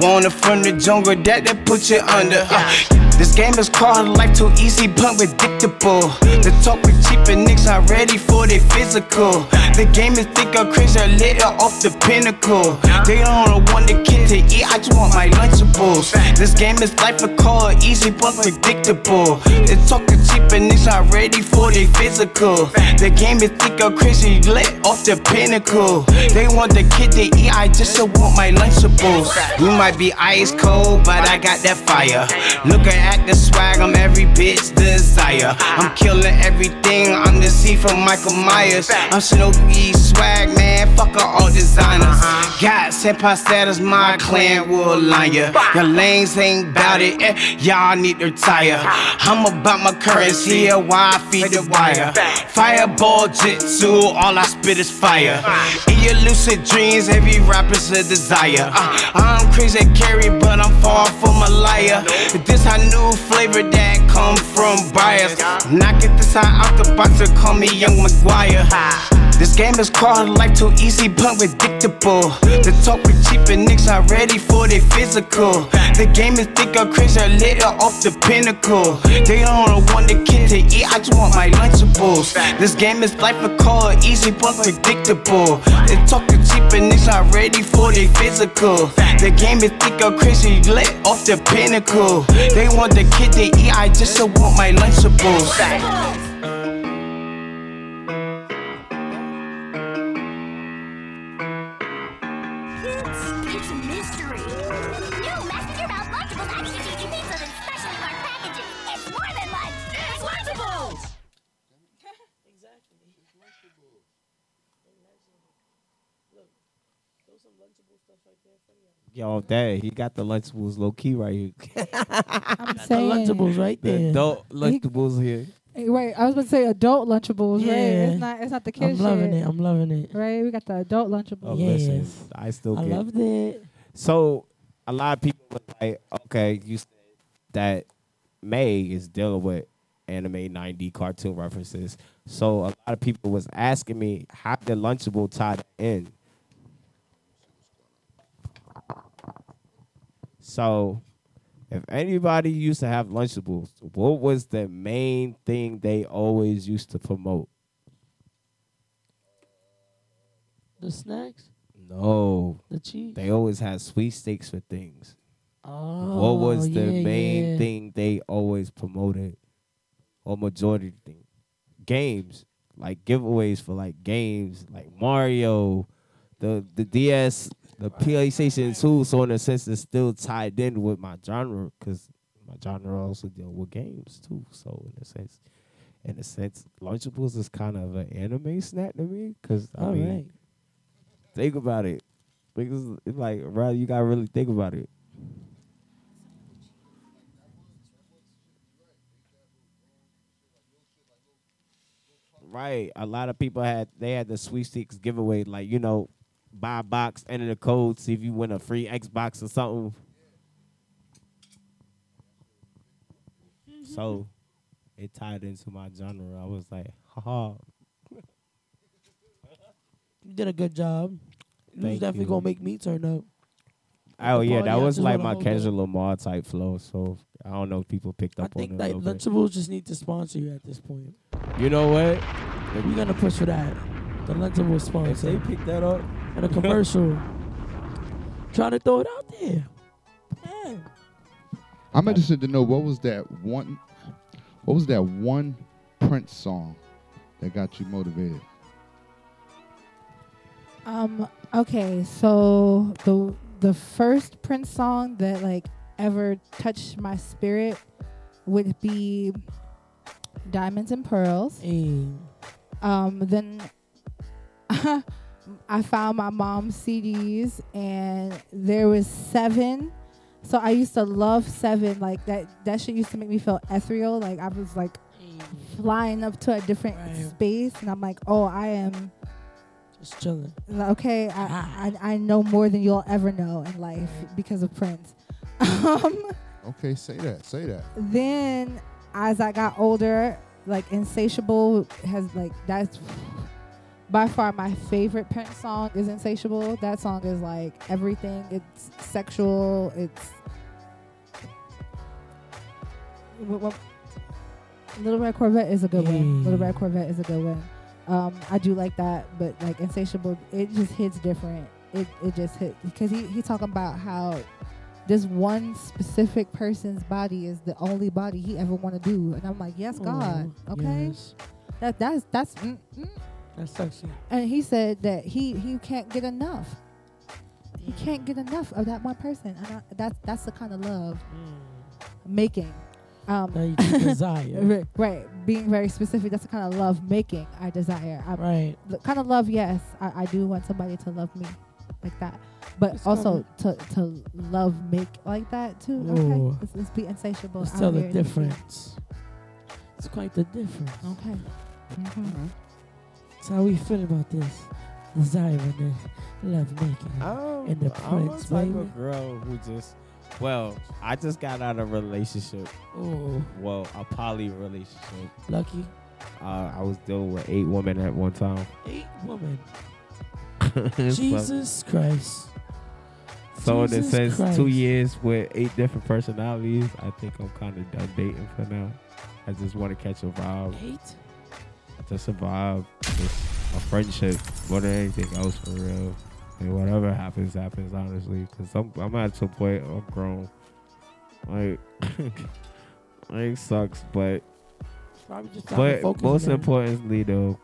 Wanna from the jungle that they put you under. Uh, this game is called life too easy, punk predictable. The talk with cheap and niggas not ready for their physical. The game is thick or crazy, lit off the pinnacle. They don't want the kid to eat, I just want my Lunchables. This game is life a call, easy, but predictable. The talk with cheap and niggas not ready for their physical. The game is thick or crazy, lit off the pinnacle. They want the kid to eat, I just want my Lunchables. You might be ice cold, but I got that fire. Look at the swag, I'm every bitch desire. I'm killing everything, I'm the C from Michael Myers. I'm Snoopy swag, man, fuck all designers. God, senpai status, my clan will line ya. Your lanes ain't bout it, eh, y'all need to retire. I'm about my currency, why I feed the wire. Fireball jitsu, all I spit is fire. In your lucid dreams, every rapper's a desire. Uh, I'm crazy carry, but I'm far from a liar. This a new flavor that come from buyers. Knock it this high out the box, they call me Young McGuire. This game is called life too easy, punk predictable. The talk with cheap and niggas not ready for their physical. The game is thick or crazy, or lit off the pinnacle. They don't want the kid to eat, I just want my This game is life a call, easy, but predictable. The talk with cheap and niggas not ready for their physical. The game is thick or crazy, lit off the pinnacle. They want the kid to eat, I just want my Lunchables. Yo, dad, he got the Lunchables low key right here. I'm saying. Lunchables right the there. adult Lunchables here. Hey, Wait, I was going to say adult Lunchables, right? Yeah. It's not. It's not the kids. I'm loving shit, it. I'm loving it. Right, we got the adult Lunchables. Oh, listen, I still I get loved it. So a lot of people were like, okay, you said that May is dealing with anime 90 cartoon references. So a lot of people was asking me how did Lunchable tie that in. So if anybody used to have Lunchables, what was the main thing they always used to promote? The snacks? No. The cheese. they always had sweepstakes for things. Oh, what was the yeah, main yeah. thing they always promoted, or majority thing? Games, like giveaways for like games, like Mario, the the DS, the PlayStation 2. So in a sense, it's still tied in with my genre because my genre also deal with games too. So in a sense, in a sense, Lunchables is kind of an anime snack to me because I All mean, right. think about it. Because it's like, rather you gotta really think about it. Right. A lot of people had they had the sweepstakes giveaway, like, you know, buy a box, enter the code, see if you win a free Xbox or something. So it tied into my genre. I was like, haha. You did a good job. You was definitely you. gonna make me turn up. Oh The yeah, that was like my hold. Kendrick Lamar type flow. So I don't know if people picked I up on think it. a that little bit. Lunchables just need to sponsor you at this point. You know what? We're gonna push for that. The Lunchables sponsor. If they pick that up and a commercial. Trying to throw it out there. Damn. I'm interested to know what was that one, what was that one Prince song that got you motivated? Um. Okay. So the the first Prince song that like ever touched my spirit would be "Diamonds and Pearls." Um. Then I found my mom's CDs, and there was seven. So I used to love Seven. Like that. That shit used to make me feel ethereal. Like I was like flying up to a different space, and I'm like, oh, I am just chilling. Okay, I, I I know more than you'll ever know in life because of Prince. Um, Okay, say that. Say that. then as I got older, like Insatiable has like that's by far my favorite Prince song is Insatiable. That song is like everything. It's sexual. It's Little Red Corvette is a good one. Little Red Corvette is a good one. Um, I do like that, but like Insatiable, it just hits different. It it just hit because he he talking about how this one specific person's body is the only body he ever want to do, and I'm like, yes, God, Oh, okay, yes. that that's that's. Mm, mm. That's sexy. And he said that he he can't get enough. He can't get enough of that one person, and I, that's that's the kind of love making. Um, That you desire. right, right, being very specific. That's the kind of love making I desire. I, Right. The kind of love, yes, I, I do want somebody to love me like that, but It's also to to love make like that too. Ooh. Okay, let's, let's be insatiable. Let's tell the here in street. difference. It's quite the difference. Okay. Mhm. How we feel about this? Desire and the love making Um, and the I'm a prince, type baby. of girl who just, well, I just got out of a relationship. Oh. Well, a poly relationship. Lucky. Uh, I was dealing with eight women at one time. Eight women. So- Jesus Christ. So in a Jesus sense, Christ. two years with eight different personalities, I think I'm kind of done dating for now. I just want to catch a vibe. Eight? Just a vibe, just a friendship more than anything else for real. And whatever happens, happens honestly. Cause I'm I'm at some point I'm grown. Like, like sucks, but just time to but most importantly though,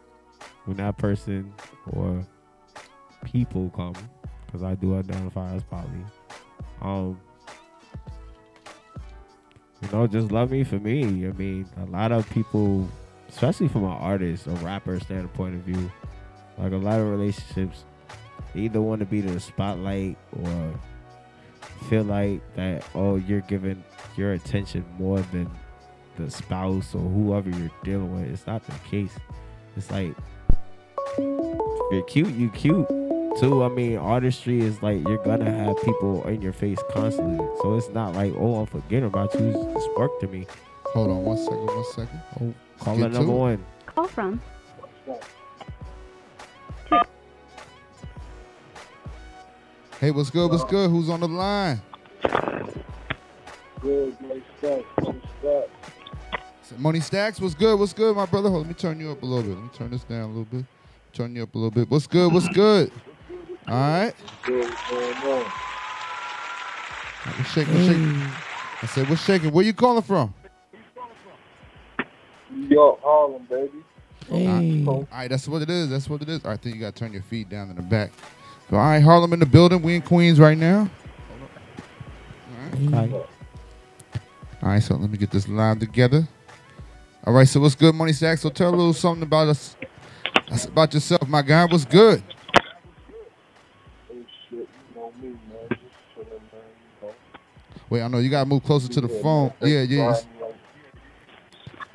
when that person or people come, because I do identify as poly, um, you know, just love me for me. I mean, a lot of people, especially from an artist or rapper standpoint of view, like a lot of relationships, either want to be the spotlight or feel like that oh you're giving your attention more than the spouse or whoever you're dealing with. It's not the case. It's like you're cute, you cute too. I mean, artistry is like you're gonna have people in your face constantly. So it's not like oh I'm forgetting about you. Work to me. Hold on one second, one second. Oh, call it number one. Call from. Hey, what's good? What's good? Who's on the line? Good, Money Stacks, Money Stacks. Money Stacks, what's good? What's good, my brother? Hold, let me turn you up a little bit. Let me turn this down a little bit. Turn you up a little bit. What's good? What's good? All right. Good, what's going on? What's shaking? What's shaking? I said, what's shaking? Where you calling from? New York, Harlem, baby. All right. All right, that's what it is. That's what it is. All right, then you gotta turn your feet down in the back. So, all right, Harlem in the building. We in Queens right now. All right. All right, so let me get this live together. All right, so what's good, Money Sack? So tell a little something about us, us- about yourself, my guy. What's good? Hey, shit, you know me, man. Just chilling, man. You know. Wait, I know you gotta move closer to the phone. Yeah, yeah.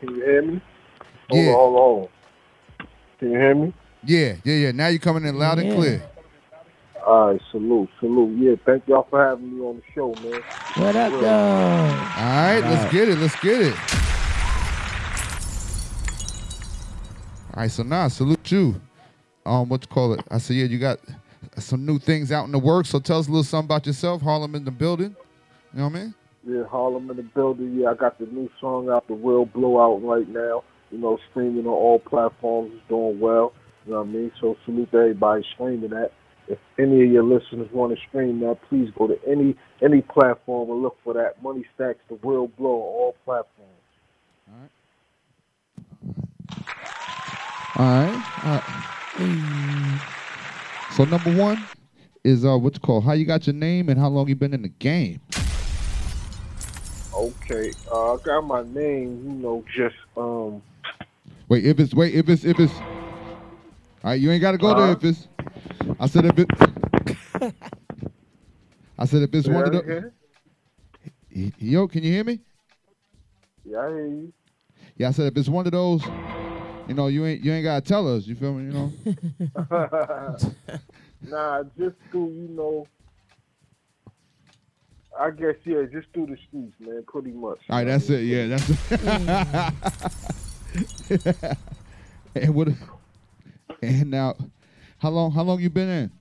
It's- Can you hear me? Hold Yeah. on, hold on. Can you hear me? Yeah, yeah, yeah. Now you're coming in loud and clear. All right, salute, salute. Yeah, thank y'all for having me on the show, man. What up, Yeah. though? All right, let's Right. get it. Let's get it. All right, so now salute you. Um, what you call it? I said, yeah, you got some new things out in the works. So tell us a little something about yourself. Harlem in the building. You know what I mean? Yeah, Harlem in the building. Yeah, I got the new song out, the real blowout right now. You know, streaming on all platforms is doing well. You know what I mean? So salute to everybody streaming that. If any of your listeners want to stream that, please go to any any platform and look for that. Money Stacks, the real blow all platforms. All right. All right. So number one is uh, what's called? How you got your name and how long you been in the game? Okay, uh, I got my name. You know, just um. Wait, if it's wait, if it's if it's. All right, you ain't got to go there Uh-huh. if it's. I said if it. I said if it's Say one of the. Yo, can you hear me? Yeah, I hear you. Yeah, I said if it's one of those, you know, you ain't you ain't gotta tell us. You feel me? You know. nah, just through you know. I guess yeah, just through the streets, man. Pretty much. All right, that's it. Yeah, that's it. and what? And now, how long? How long you been in?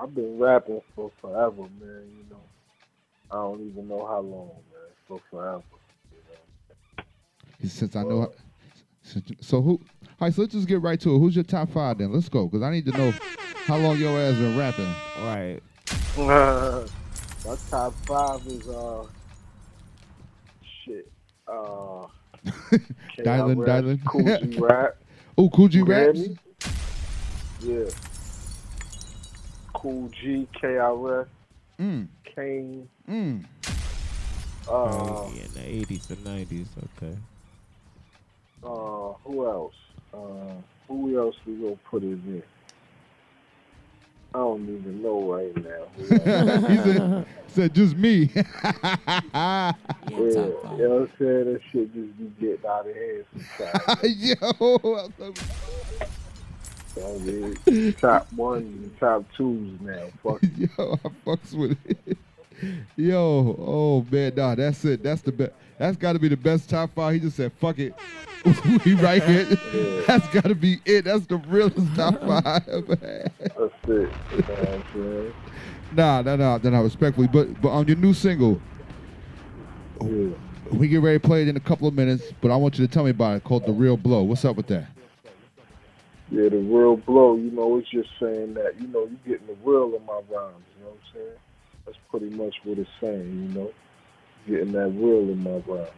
I've been rapping for forever, man. You know, I don't even know how long, man. For forever. Since I know. since- So who? All right, so let's just get right to it. Who's your top five then? Let's go, cause I need to know how long your ass been rapping. Right. My top five is uh, shit. Uh, Dylan, KRS, Dylan. Kool G Rap. Oh, Kool G You hear raps. Yeah. Kool G, KRS, Mm. Kane. Mm. Uh, Oh, yeah, in the eighties and nineties. Okay. uh, who else? Uh, who else we gonna put in there? I don't even know right now. He said, said just me. yeah, you know what I'm saying? That shit just be getting out of hand sometimes. Yo, I mean, top ones and top twos now. Fuck. Yo, I fucks with it. Yo, oh man, nah, that's it. That's the best. That's got to be the best top five. He just said, "Fuck it, we right here." That's got to be it. That's the realest top five I ever had. That's it. You know what I'm saying? Nah, nah, nah, nah, nah, respectfully, but but on your new single, we get ready to play it in a couple of minutes. But I want you to tell me about it. Called "The Real Blow." What's up with that? Yeah, the real blow, you know, it's just saying that, you know, you're getting the real in my rhymes, you know what I'm saying? That's pretty much what it's saying, you know? Getting that real in my rhymes.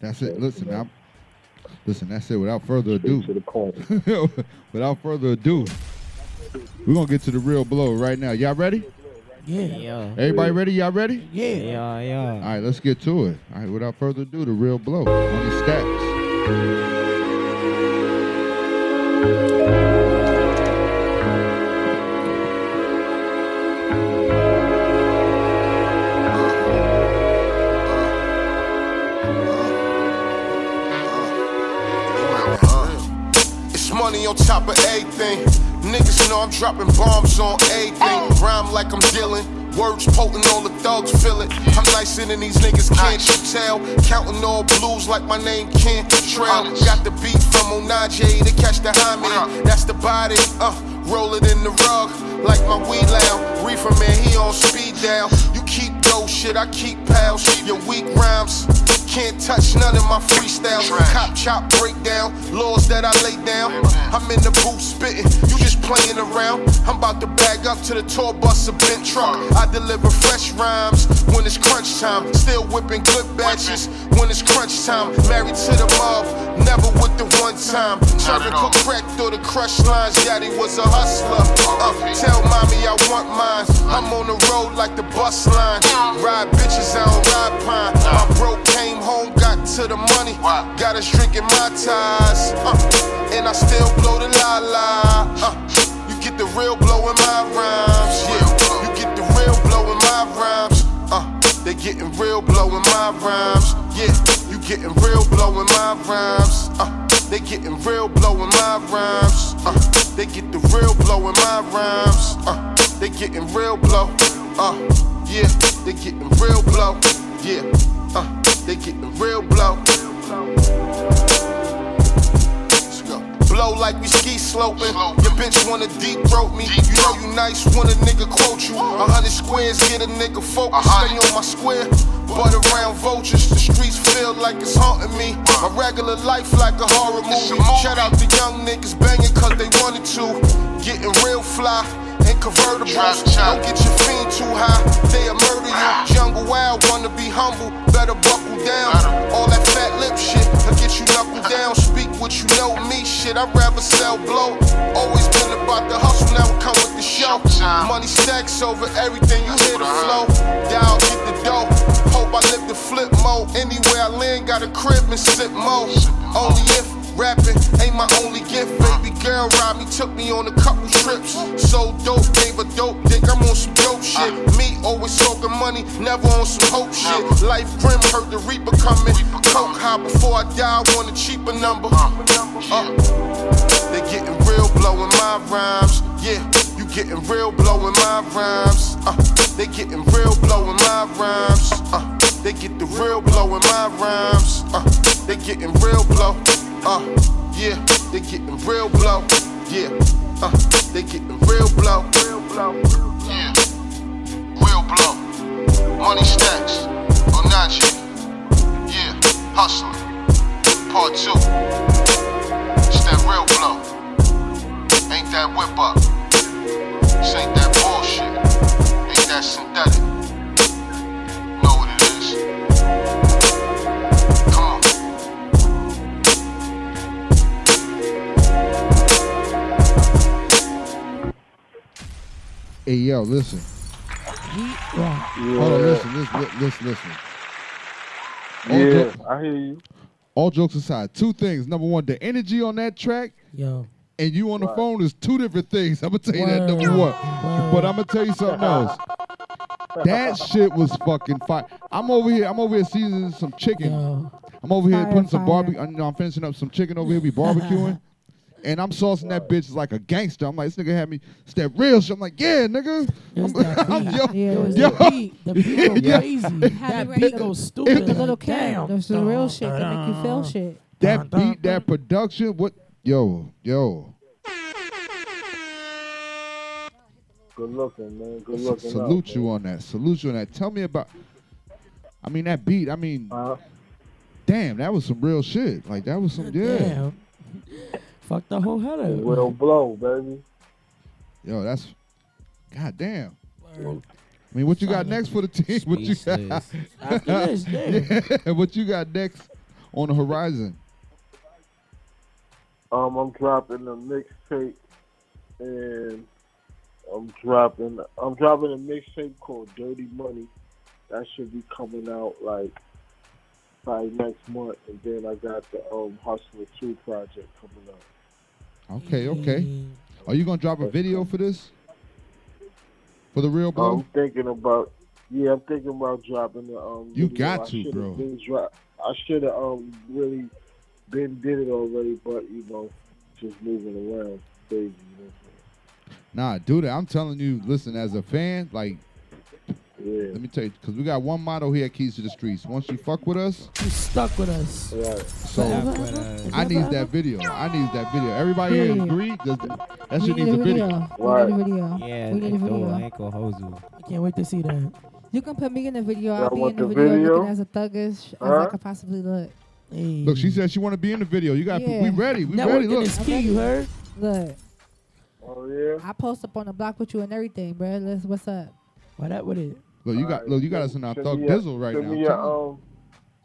That's it. Listen, I'm, listen. That's it. Without further ado, to the point. without further ado, we're gonna get to the real blow right now. Y'all ready? Yeah. Yeah. Everybody ready? Y'all ready? Yeah. Yeah, yeah. All right, let's get to it. All right, without further ado, the real blow. Money stacks. Top. Niggas know I'm dropping bombs on everything. Rhyme like I'm dealing. Words potent, all the thugs feel it. I'm nicer than these niggas, can't you tell? Counting all blues like my name can't trail. Got the beat from Onaje to catch the homie. That's the body, uh, roll it in the rug like my weed loud. Reefer man, he on speed down. You keep dough shit, I keep pals. Your weak rhymes Can't touch none of my freestyles. Cop chop breakdown, laws that I lay down. I'm in the booth spitting, you just playing around. I'm about to bag up to the tour bus a bent truck. I deliver fresh rhymes when it's crunch time. Still whipping good batches when it's crunch time. Married to the mob, never with the one time. Serving cook crack through the crush lines. Daddy was a hustler. Uh, tell mommy I want mine. I'm on the road like the bus line. Ride bitches, I don't ride pine. My bro came home, got to the money. Got us drinking my ties. Uh, and I still blow the la la. Uh, you get the real blow in my rhymes. Yeah, you get the real blow in my rhymes. Uh, they getting real blow in my rhymes. Yeah, you getting real blow in my rhymes. Uh, they getting real blow in my rhymes. Uh, they get the real blow in my rhymes. Uh, they getting real blow. Uh, yeah, they getting real blow. Yeah, uh, they getting real blow. Blow like we ski sloping. Your bitch wanna deep throat me. You know you nice when a nigga quote you. A hundred squares get a nigga focused. Stay on my square. But around vultures, the streets feel like it's haunting me. My regular life like a horror movie. Shout out to young niggas banging cause they wanted to. Getting real fly and convertibles. Don't get your fiend too high, they'll murder you. Jungle wild, wanna be humble, better buckle down. All that fat lip shit, I get you knuckle down. Speak what you know me, shit. I'd rather sell blow. Always been about the hustle, now it come with the show. Money stacks over everything, you hear the flow. Down, get the dough. Hope I live the flip mode. Anywhere I land, got a crib and sip mode. Only if rapping ain't my only gift. Baby girl ride me, took me on a couple trips. So dope, gave a dope dick. I'm on some dope shit. Me always talking money, never on some hope shit. Life grim, heard the reaper coming. Coke high before I die, I want a cheaper number. Uh, they getting real blowing my rhymes. Yeah, you getting real blowing my rhymes. Uh, they getting real blowing my rhymes. Uh, they get the real blowing my rhymes. Uh, they getting real blow. Uh, yeah, they getting real blow. Yeah, uh, they getting real blow. Real blow. Yeah, real blow. Money stacks. Onachi. Yeah, hustler. Part two. It's that real blow. Ain't that whip up. This ain't that bullshit. Ain't that synthetic. Know what it is. Hey yo, listen. Hold on, listen, listen, listen, listen. All Yeah, jo- I hear you. all jokes aside, two things. Number one, the energy on that track, Yo. and you on the Right. phone is two different things. I'm gonna tell you that number one. Word. But I'm gonna tell you something else. That shit was fucking fire. I'm over here. I'm over here seasoning some chicken. I'm over here Fire, putting some fire. barbecue. I'm finishing up some chicken over here. We barbecuing. And I'm saucing that bitch like a gangster. I'm like, this nigga had me. step real shit. I'm like, yeah, nigga. It's I'm- that I'm- beat. yo, Yeah, it was yo. the beat. The beat go Yeah. crazy. Had That beat ready goes to- stupid. The little kid. Damn. There's the real shit that make you feel shit. That beat, that production, what? Yo, yo. Good looking, man. Good looking. Salute you on that. Salute you on that. Tell me about. I mean that beat. I mean, Uh-huh. damn, that was some real shit. Like that was some yeah. Damn. Fuck the whole head up. Will blow, baby. Yo, that's. goddamn. I mean, what you got next for the team? What you got? Speechless. After this, yeah. yeah. What you got next on the horizon? Um, I'm dropping a mixtape, and I'm dropping I'm dropping a mixtape called Dirty Money. That should be coming out like by next month, and then I got the um Hustler Two project coming out. Okay, okay. Are you gonna drop a video for this? For the real bro. I'm thinking about yeah, I'm thinking about dropping the um. You video. got to, bro. dro- I should have um really been did it already, but you know, just moving around crazy. You know Nah, do that. I'm telling you, listen, as a fan, like, Yeah. let me tell you, because we got one motto here at Keys to the Streets. Once you fuck with us, You stuck with us. Right. so Forever. I need that video. I need that video. Everybody here Period. agree? That, that shit need needs a a video. video. We need a video. Yeah, we need a I video. ain't gonna hold you. I can't wait to see that. You can put me in the video. I'll be want in the the video, video? looking as a thuggish as I Huh? could possibly look. Look, she said she want to be in the video. You got Yeah. we ready. We Networking ready. Look. is key, you heard? Look. Oh yeah. I post up on the block with you and everything, bro. Let's what's up? What up with it? Look, you got look, you got us in our Send thug me your- bizzle right send now. Me your, um,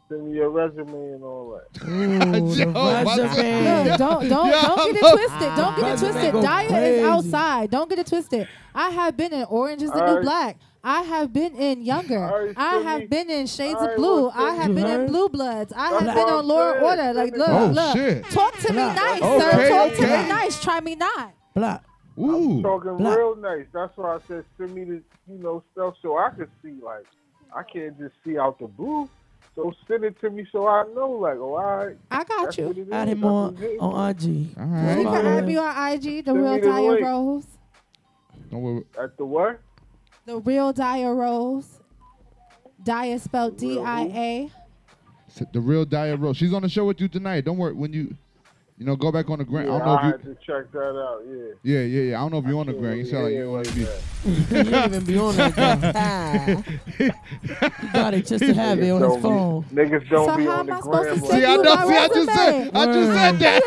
send me your resume and all that. Ooh, the resume. Look, don't don't Yo, don't get it twisted. Don't get it twisted. go Daya crazy. is outside. Don't get it twisted. I have been in Orange is the New Alright. Black. I have been in Younger. Alright, I have me- been in Shades Alright, of Blue. I have me- been in Blue Bloods. I That's have what been on Law and. Order. Like, look, Oh, look. shit. Talk to me nice, Okay, sir. Talk to me nice. Try me not. Black. Ooh. Talking Black. real nice. That's why I said send me the you know stuff so I can see. Like I can't just see out the blue. So send it to me so I know. Like, oh, all right. I got That's you. what it is. Add him on what it is. on IG. All You can add me on IG, the Send real me the Daya link. Rose. Don't worry. At the what? The real Daya Rose. Daya spelled D I A. The real Dia Rose. She's on the show with you tonight. Don't worry. When you, you know, go back on the gram. Yeah, I don't know I if had you. to check that out. Yeah. Yeah, yeah, yeah. I don't know if you're on the gram. You sound like you want to be. you don't even be on that. he got it just to have it on his phone. Niggas don't So be how on the am I supposed to gram. send See, I you know. See, I just said. I just said that.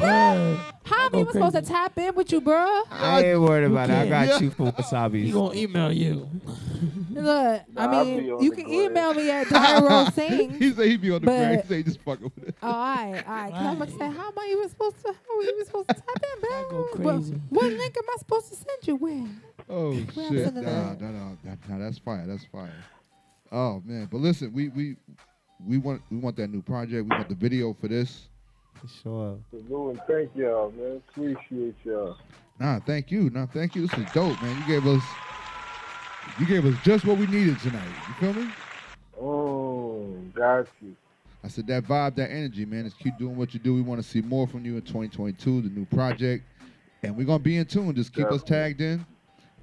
I did. Word. How am I Go even supposed to tap in with you, bro? I ain't worried about it. I got you for He wasabi. gonna email you. Look, I Nah, I'll be mean, on you the can gram. email me at Daya Sing. he said he'd be on the But- gram. He said he just fucking with it. Oh, all right, all right. Cause I'm gonna say, how am I even supposed to? How are we even supposed to tap in, bro? go What- crazy. What, link am I supposed to send you? Where? Oh Where I'm shit! sending Nah, that? nah, nah, nah, nah, that's fire. That's fire. Oh man, but listen, we we we want we want that new project. We want the video for this. For sure. Salute and thank y'all, man. Appreciate y'all. Nah, thank you. Nah, thank you. This is dope, man. You gave us you gave us just what we needed tonight. You feel me? Oh, got you. I said that vibe, that energy, man. Just keep doing what you do. We want to see more from you in 2022, the new project, and we're gonna be in tune. Just keep us tagged in,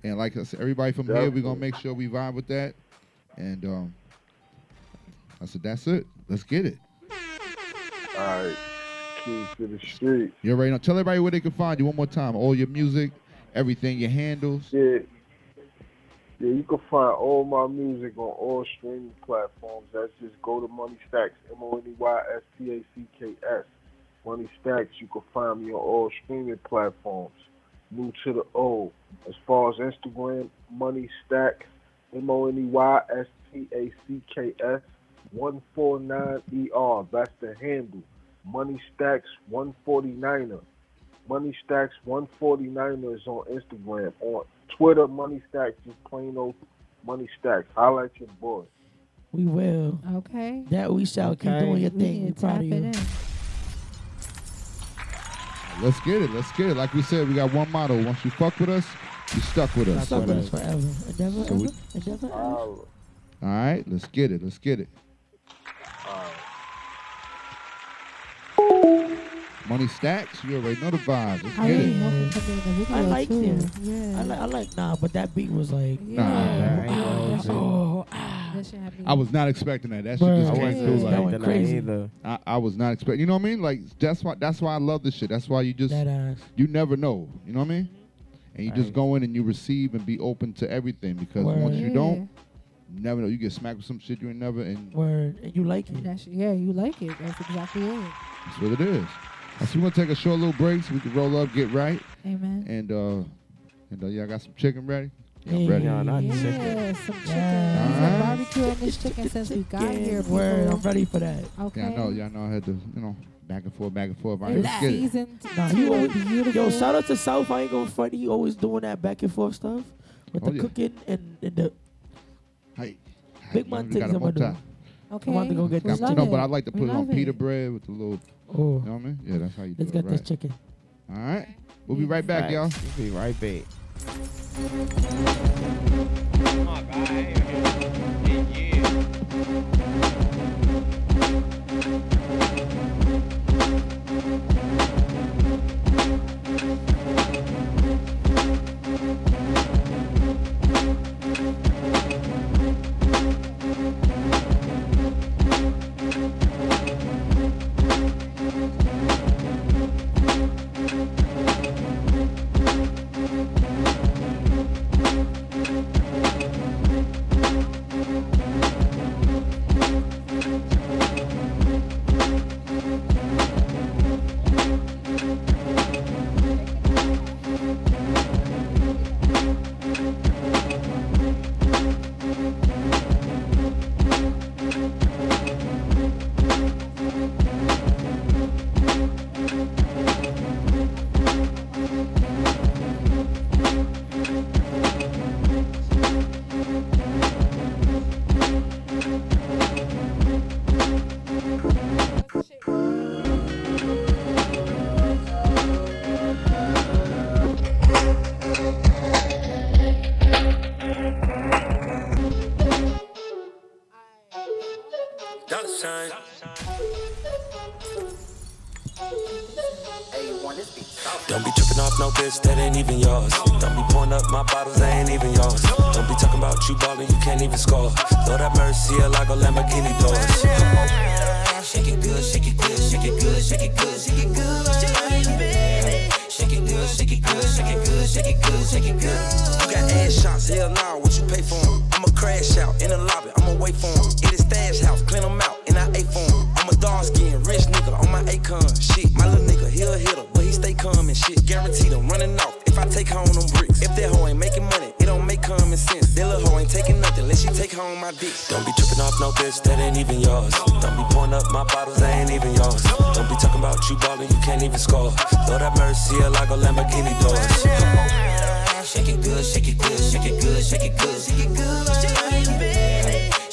and like I said, everybody from here, we're gonna make sure we vibe with that. And um, I said that's it. Let's get it. All right. Key to the street. You already know. Tell everybody where they can find you one more time. All your music, everything, your handles. Yeah. Yeah, you can find all my music on all streaming platforms. That's just go to Money Stacks, M O N E Y S T A C K S. Money Stacks, you can find me on all streaming platforms. New to the old. As far as Instagram, Money Stacks, M O N E Y S T A C K S 149 ER. That's the handle. Money Stacks 149er. Money Stacks 149er is on Instagram. On Twitter, Money Stacks is plain old Money Stacks. Holla at your boy. We will. Okay. That we shall keep doing your thing. We need to proud tap of it you. in. Let's get it. Let's get it. Like we said, we got one motto. Once you fuck with us, you stuck with us. Stuck with us forever. Endeavor, So we- ever, endeavor, ever. All right, let's get it. Let's get it. Money stacks. You already know the vibes. Let's I get really it. hope it could be in the video I like too. it. Yeah. I like, I like, nah, but that beat was like, Nah, Yeah. that ain't oh, ah, ah. That shit have I was not expecting that. That shit Bruh. just I came wasn't through That like went expecting that crazy. either. I, I was not expecting. You know what I mean? Like that's why that's why I love this shit. That's why you just that ass. you never know. You know what I mean? And you just Right. go in and you receive and be open to everything because Word. once you Yeah. don't, you never know. You get smacked with some shit you ain't never and Word. And you like it. That's, yeah, you like it. That's exactly it. that's what it is. So we're gonna take a short little break so we can roll up, get right, Amen. and uh and uh, yeah, I got some chicken ready. Yeah, I'm Hey. ready. Yeah, not yeah, chicken. some chicken. Yeah. We've been Alright. barbecuing this chicken since we got Yeah, here. Word. I'm ready for that. Okay. Yeah, I know. y'all know. I had to, you know, back and forth, back and forth. All right, It's let's get it. seasoned Nah, to you a always, beautiful. yo, shout out to South. I ain't going front. He always doing that back and forth stuff with Oh, the yeah. cooking and, and the Hey, Big man we things got I'm it one gonna do. Okay. I'm to go get that. No, but I like to put it on pita bread with a little. Oh. You know what I mean? Yeah, that's how you do it it. Let's get this chicken. All right. We'll be right back, y'all. We'll be right back. Shit. I'm running off if I take home them bricks. If that hoe ain't making money, it don't make common sense. That little hoe ain't taking nothing unless she take home my dick. Don't be tripping off no bitch that ain't even yours. Don't be pouring up my bottles, they ain't even yours. Don't be talking about you ballin', you can't even score. Lord have mercy, like a Lamborghini doors. Shake it good, shake it good, shake it good, shake it good, shake it good. Shake it good,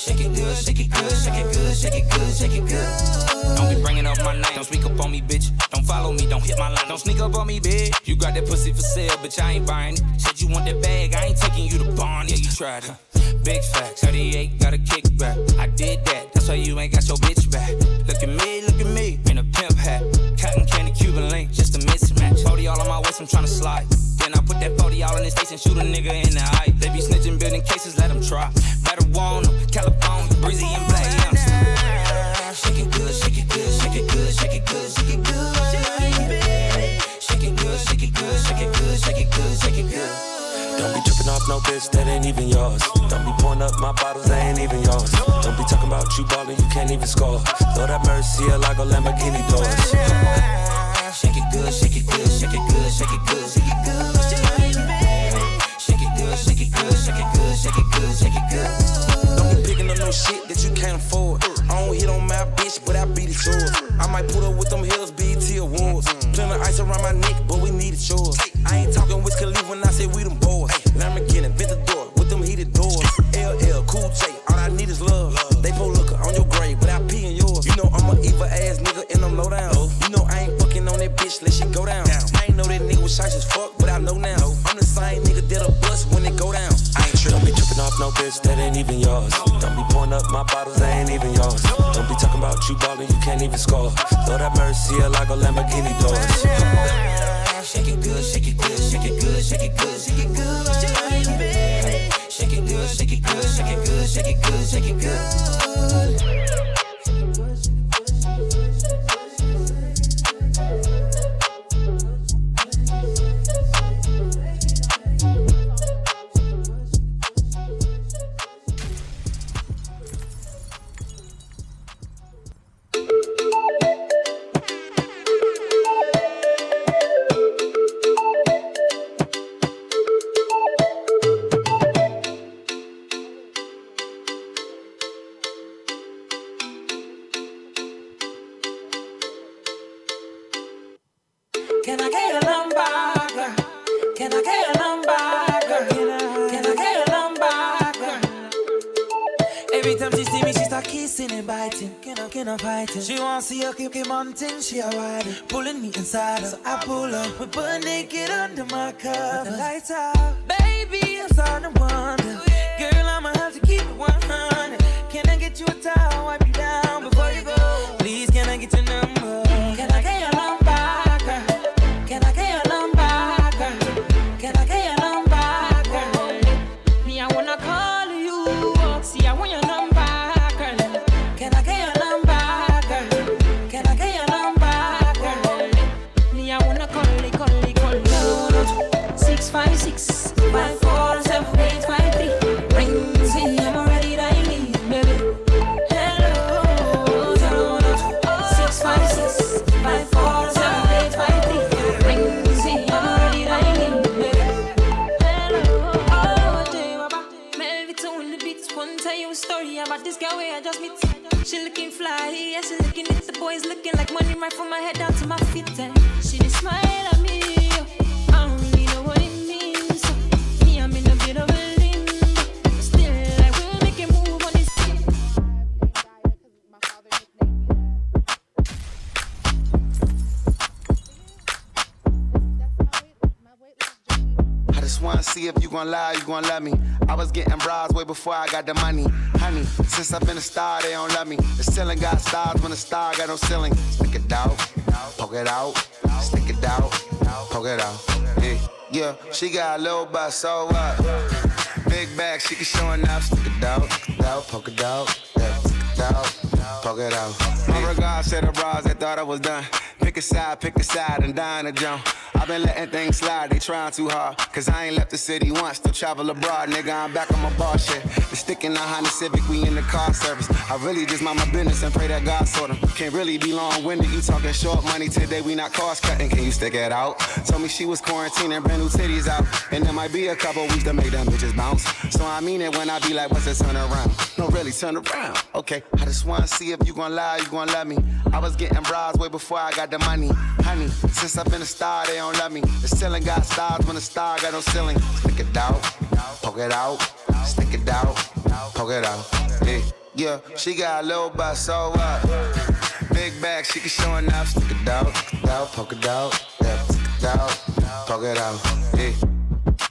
shake it good, shake it good, shake it good, shake it good. shake it good. Don't be bringing up my name. Don't speak up on me, bitch. Don't follow me. Don't hit my line. Don't sneak up on me, bitch. You got that pussy for sale, bitch. I ain't buying it. Said you want that bag. I ain't taking you to barn. Yeah, you tried it. Big facts. 38 got a kickback. I did that. That's why you ain't got your bitch back. Look at me, look at me. In a pimp hat. Cotton candy, Cuban link. Just a mismatch. 40 all on my waist. I'm trying to slide. Then I put that 40 all in his face and shoot a nigga in the eye. They be snitching, building cases. Let them try. Better want 'em. California, breezy and black. Shake it good, shake it good, shake it good, shake it good, shake it good. Shake it good. Don't be tripping off no bitch that ain't even yours. Don't be pouring up my bottles, they ain't even yours. Don't be talking about you ballin', you can't even score. Lord have mercy, a Lamborghini doors. Shake it good, shake it good, shake it good, shake it good, shake it good. Shake it good, shake it good, shake it good, shake it good, shake it good. Don't be picking up no shit that you can't afford. I don't hit on my bitch, but I beat it yours. I might put up with them hills, BT awards. Plenty of ice around my neck, but we need it yours. I ain't talking Wiz Khalifa when I say we them boys. Lamborghini, Ventador, with them heated doors. LL, Cool J, all I need is love. They pull looker on your grave, but I pee in yours. You know I'm a evil ass nigga and I'm low down. On that bitch, let shit go down. I ain't know that nigga was shy as fuck, but I know now. I'm the same nigga that'll bust when it go down. I ain't Don't be tripping off no bitch that ain't even yours. Don't be pouring up my bottles, they ain't even yours. Don't be talking about you ballin', you can't even score. Lord have mercy, like a Lamborghini doors. Shake it good, shake it good, shake it good, shake it good, shake it good. Shake it good, shake it good, shake it good, shake it good, shake it good. She a riding, pulling me inside. So I pull up, we butt naked under my cover. The lights out, a little so what? Big bag, she can show enough, stick it out, stick it out, poke it out, yeah, stick it out, poke it out. My regards to the bras that thought I was done. Pick a side, pick a side, and dying to jump. I've been letting things slide, they trying too hard. Cause I ain't left the city once to travel abroad. Nigga, I'm back on my bar shit. The stick in the Honda Civic, we in the car service. I really just mind my business and pray that God sort them. Can't really be long winded, you talking short money today, we not cost cutting. Can you stick it out? Told me she was quarantining, brand new titties out. And there might be a couple weeks to make them bitches bounce. So I mean it when I be like, what's a turn around? No, really, turn around. Okay, I just wanna see if you gon' lie, you gon' love me. I was getting bras way before I got the money. Honey, since I've been a star, they don't love me. The ceiling got stars when the star got no ceiling. Stick it out, poke it out, stick it out, poke it out. Yeah, yeah, she got a little butt, so what? Big back, she can show enough. Stick it out, stick it out, poke it out, yeah, stick it out, poke it out. Yeah.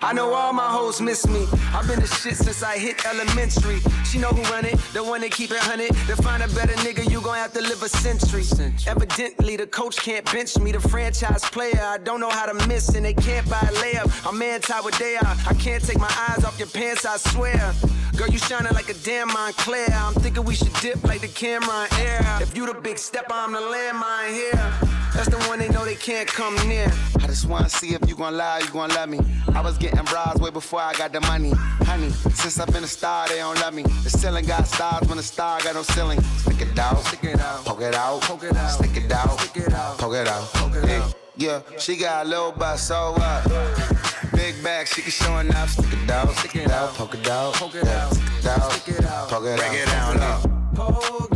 I know all my hoes miss me. I've been the shit since I hit elementary. She know who run it, the one that keep it hunted. To find a better nigga, you gon' have to live a century. Evidently, the coach can't bench me. The franchise player, I don't know how to miss, and they can't buy a layup. I'm anti what they are. I can't take my eyes off your pants, I swear. Girl, you shining like a damn Moncler. I'm thinking we should dip like the camera in air. If you the big stepper, I'm the landmine here. That's the one they know they can't come near. I just wanna see if you gon' lie, you gon' love me. I was getting bras way before I got the money. Honey, since I've been a star, they don't love me. The ceiling got stars when the star got no ceiling. Stick it out, stick it out, poke it out, poke it out, stick it out, stick it out, poke it out. Yeah, yeah, she got a little butt, so what? Big bag, she can show enough. Stick it out, stick it out, poke it out, poke it out, it out, poke it out. Break it down.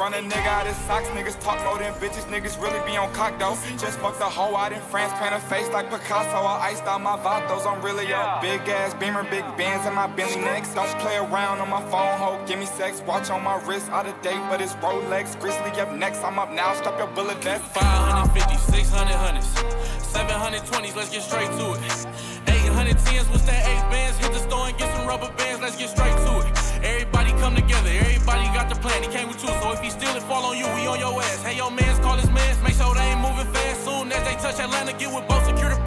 Run a nigga out his socks, niggas talk more than bitches, niggas really be on cock though. Just fucked the hoe out in France, paint her face like Picasso. I iced out my vatos, I'm really up. Big ass beamer, big bands in my Bentley next. Don't play around on my phone, ho, give me sex. Watch on my wrist, out of date, but it's Rolex. Grizzley up next, I'm up now, Stop your bullet vest. 550, 600 hundreds, 720s, let's get straight to it. 810s, what's that? Eight bands, hit the store and get some rubber bands, let's get straight to it. Everybody come together, everybody got the plan, he came with two, so if he steal it, fall on you, we on your ass. Hey, your mans, call his mans, make sure they ain't moving fast. Soon as they touch Atlanta, get with both, nigga.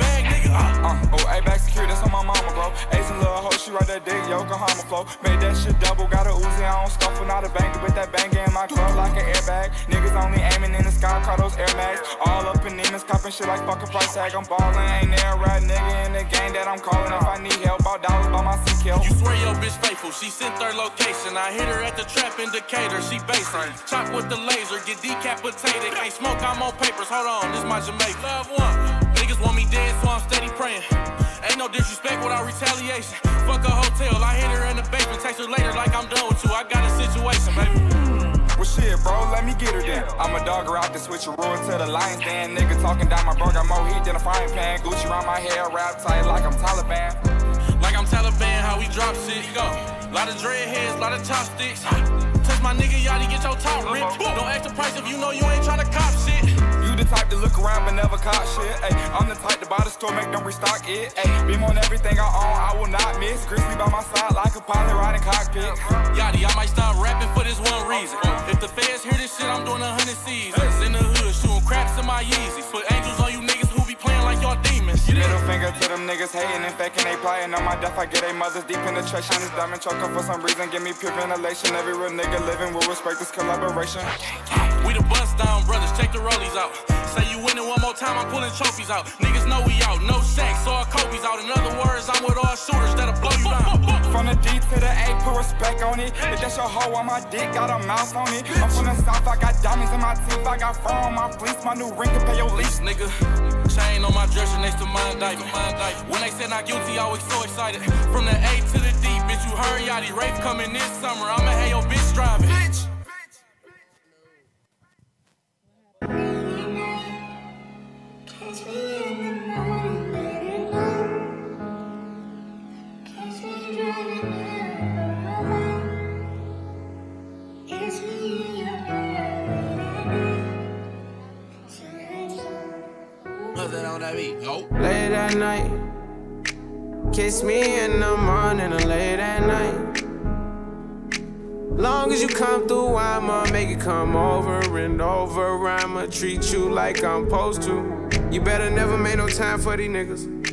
Uh. Uh, oh, A back secure, that's on my mama, bro. Ace and little hoe, she right that dick, Yokohama flow. Made that shit double, got a Uzi on, scuffle, not a banger, with that banger in my club like an airbag. Niggas only aiming in the sky, call those Air Max. All up in demons, copping shit like fucking price tag. I'm ballin', ain't there a right nigga in the game that I'm calling. If I need help, about dollars by my CQ. You swear your bitch faithful, she sent her location. I hit her at the trap indicator, she basic. Chop with the laser, get decapitated. Can't smoke, I'm on papers. Hold on, this my Jamaica. Love one. Niggas want me dead, so I'm steady praying. Ain't no disrespect without retaliation. Fuck a hotel, I hit her in the basement. Text her later like I'm done with you. I got a situation, baby. Well shit, bro, let me get her then. I'm a dogger out the switch a roar to the lion's den. Nigga talking down my bro, got more heat than a frying pan. Gucci around my hair, wrap tight like I'm Taliban. Like I'm Taliban, how we drop shit. Go. Lot of dreadheads, lot of chopsticks. Touch my nigga, yachty, get your top ripped. Uh-huh. Don't ask the price if you know you ain't tryna cop shit. The type to look around but never caught shit. Ay, I'm the type to buy the store, make them restock it. Ay, beam on everything I own, I will not miss. Grizzley by my side like a pilot riding cockpit. Yachty, I might stop rapping for this one reason. If the feds hear this shit, I'm doing a hundred seasons. In the hood, shooting craps in my Yeezys. Put angels on you niggas who be playing like y'all demons. Middle finger to them niggas hating and faking they plotting on my death. I get a mother's deep penetration. This diamond choker for some reason, give me pure ventilation. Every real nigga living will respect this collaboration. We the bust down brothers, check the rollies out. Say you winning one more time, I'm pulling trophies out. Niggas know we out, no sex, all Kobe's out. In other words, I'm with all shooters that'll blow you down. From the D to the A, put respect on it. If that's your hoe on my dick, got a mouth on it. I'm from the south, I got diamonds in my teeth, I got fur on my fleece. My new ring can pay your lease. Nigga, chain on my dresser next to my indictment. When they said not guilty, I was so excited. From the A to the D, bitch, you heard Yachty. Rape coming this summer, I'ma have your bitch driving. Bitch. Late at night. Kiss me in the morning or late at night. Long as you come through, I'ma make it come over and over. I'ma treat you like I'm supposed to. You better never make no time for these niggas.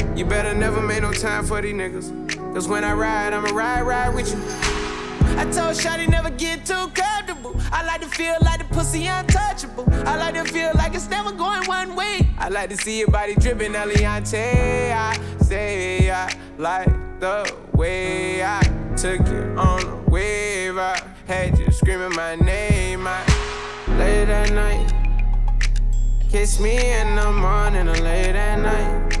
You better never make no time for these niggas. Cause when I ride, I'ma ride, ride with you. I told Shotty never get too comfortable. I like to feel like the pussy untouchable. I like to feel like it's never going one way. I like to see your body dripping, Eliante. I say I like the way I took you on a wave. I had you screaming my name. I late at night. Kiss me in the morning or late at night.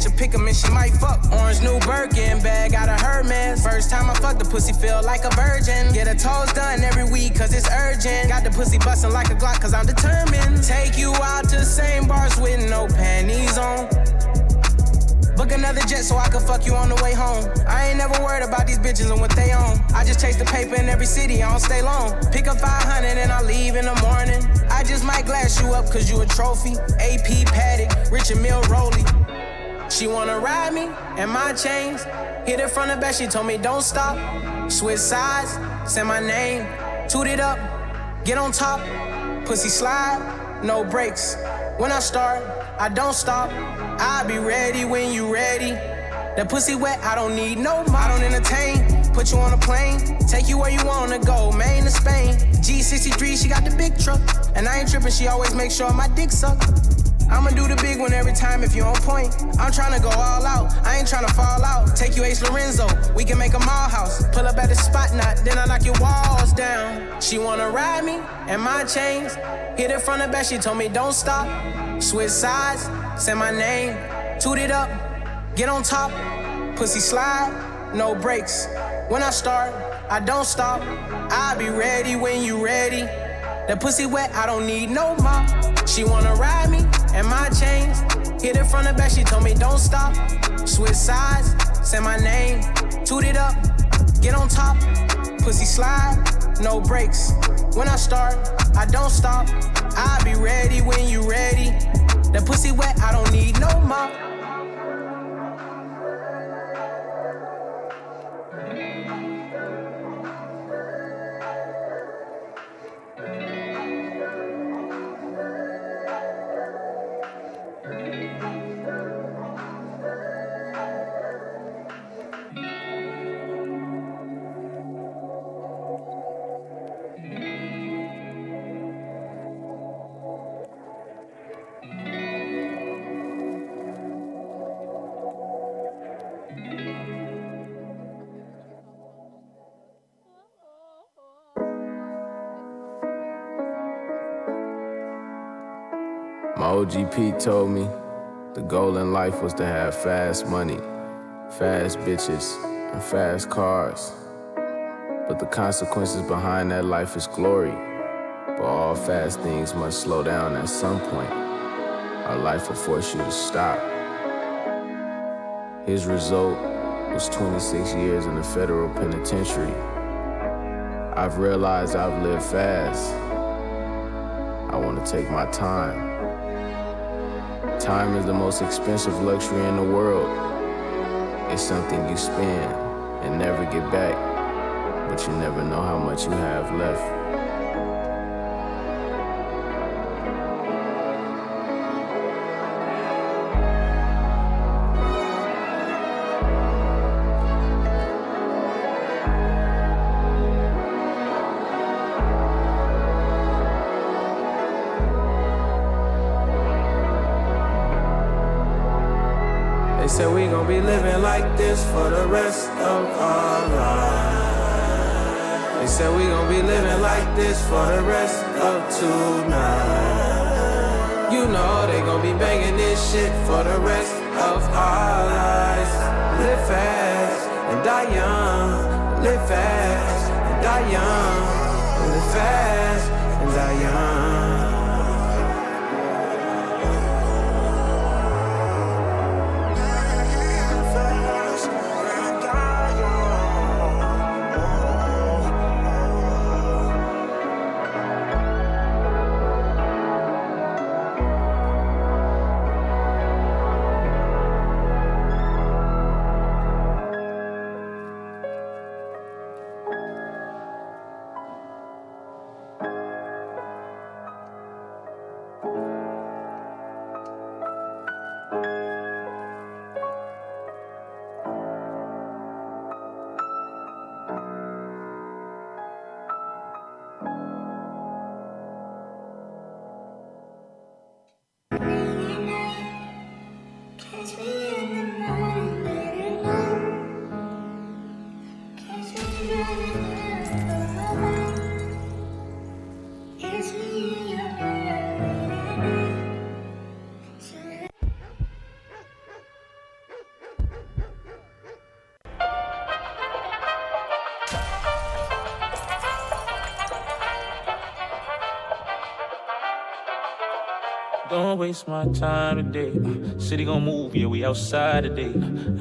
Bitch, I pick 'em and she might fuck. Orange new Birkin bag out of Hermes. First time I fuck the pussy feel like a virgin. Get her toes done every week cause it's urgent. Got the pussy bustin' like a Glock cause I'm determined. Take you out to same bars with no panties on. Book another jet so I can fuck you on the way home. I ain't never worried about these bitches and what they own. I just chase the paper in every city, I don't stay long. Pick up 500 and I leave in the morning. I just might glass you up cause you a trophy. AP Patek, Richard Mille Rolly. She wanna ride me and my chains. Hit it from the back, she told me don't stop. Switch sides, say my name. Toot it up, get on top. Pussy slide, no brakes. When I start, I don't stop. I'll be ready when you ready. That pussy wet, I don't need no more. I don't entertain. Put you on a plane, take you where you wanna go, Maine to Spain. G63, she got the big truck. And I ain't tripping, she always make sure my dick suck. I'ma do the big one every time if you on point. I'm tryna go all out, I ain't tryna fall out. Take you Ace Lorenzo, we can make a mall house. Pull up at the spot knot, then I knock your walls down. She wanna ride me and my chains. Hit it from the back, she told me don't stop. Switch sides, say my name. Toot it up, get on top. Pussy slide, no brakes. When I start, I don't stop. I'll be ready when you ready. That pussy wet, I don't need no more. She wanna ride me and my chains. Hit it from the back, she told me don't stop. Switch sides, say my name. Toot it up, get on top. Pussy slide, no brakes. When I start, I don't stop. I'll be ready when you ready. That pussy wet, I don't need no more. OGP told me the goal in life was to have fast money, fast bitches, and fast cars. But the consequences behind that life is glory. But all fast things must slow down at some point. Our life will force you to stop. His result was 26 years in the federal penitentiary. I've realized I've lived fast. I want to take my time. Time is the most expensive luxury in the world. It's something you spend and never get back, but you never know how much you have left. This for the rest of our lives. They said we gon' be living like this for the rest of tonight. You know they gon' be banging this shit for the rest of our lives. Live fast and die young. Live fast and die young. Live fast and die young. Waste my time today. Uh, City gon' move, yeah, we outside today.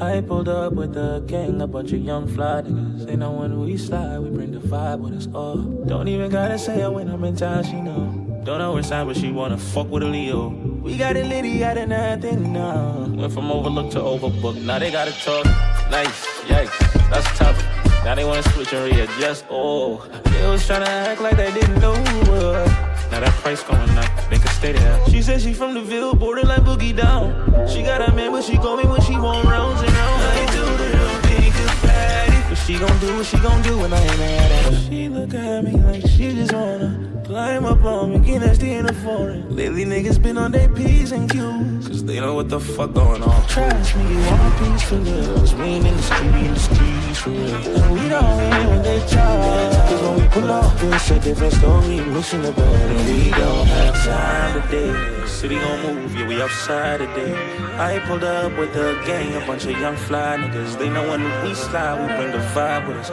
Uh, I pulled up with a gang, a bunch of young fly niggas. They know when we slide, we bring the vibe with us all. Don't even gotta say it when I'm in town, she know. Don't know her sign, but she wanna fuck with a Leo. We got it litty out of nothing now. Went from overlooked to overbooked. Now they gotta talk nice, yikes, that's tough. Now they wanna switch and readjust. Oh, they was tryna act like they didn't know. Uh, now that price going up, stay there. She said she from the Ville, borderline boogie down. She got a man, but she call me when she want rounds and rounds. I do the about it. But she gon' do what she gon' do when I ain't mad at her. She look at me like she just wanna climb up on me, get nasty in the foreign. Lately niggas been on their P's and Q's. Cause they know what the fuck going on. Trust me, you want a piece for real. Cause we ain't in the street, we in the streets for real. And we don't win when they try. Cause when we pull off, it's a different story. Missing the boat and we don't have time today. City gon' move, yeah, we outside today. I pulled up with a gang, a bunch of young fly niggas. They know when we slide, we bring the vibe with us.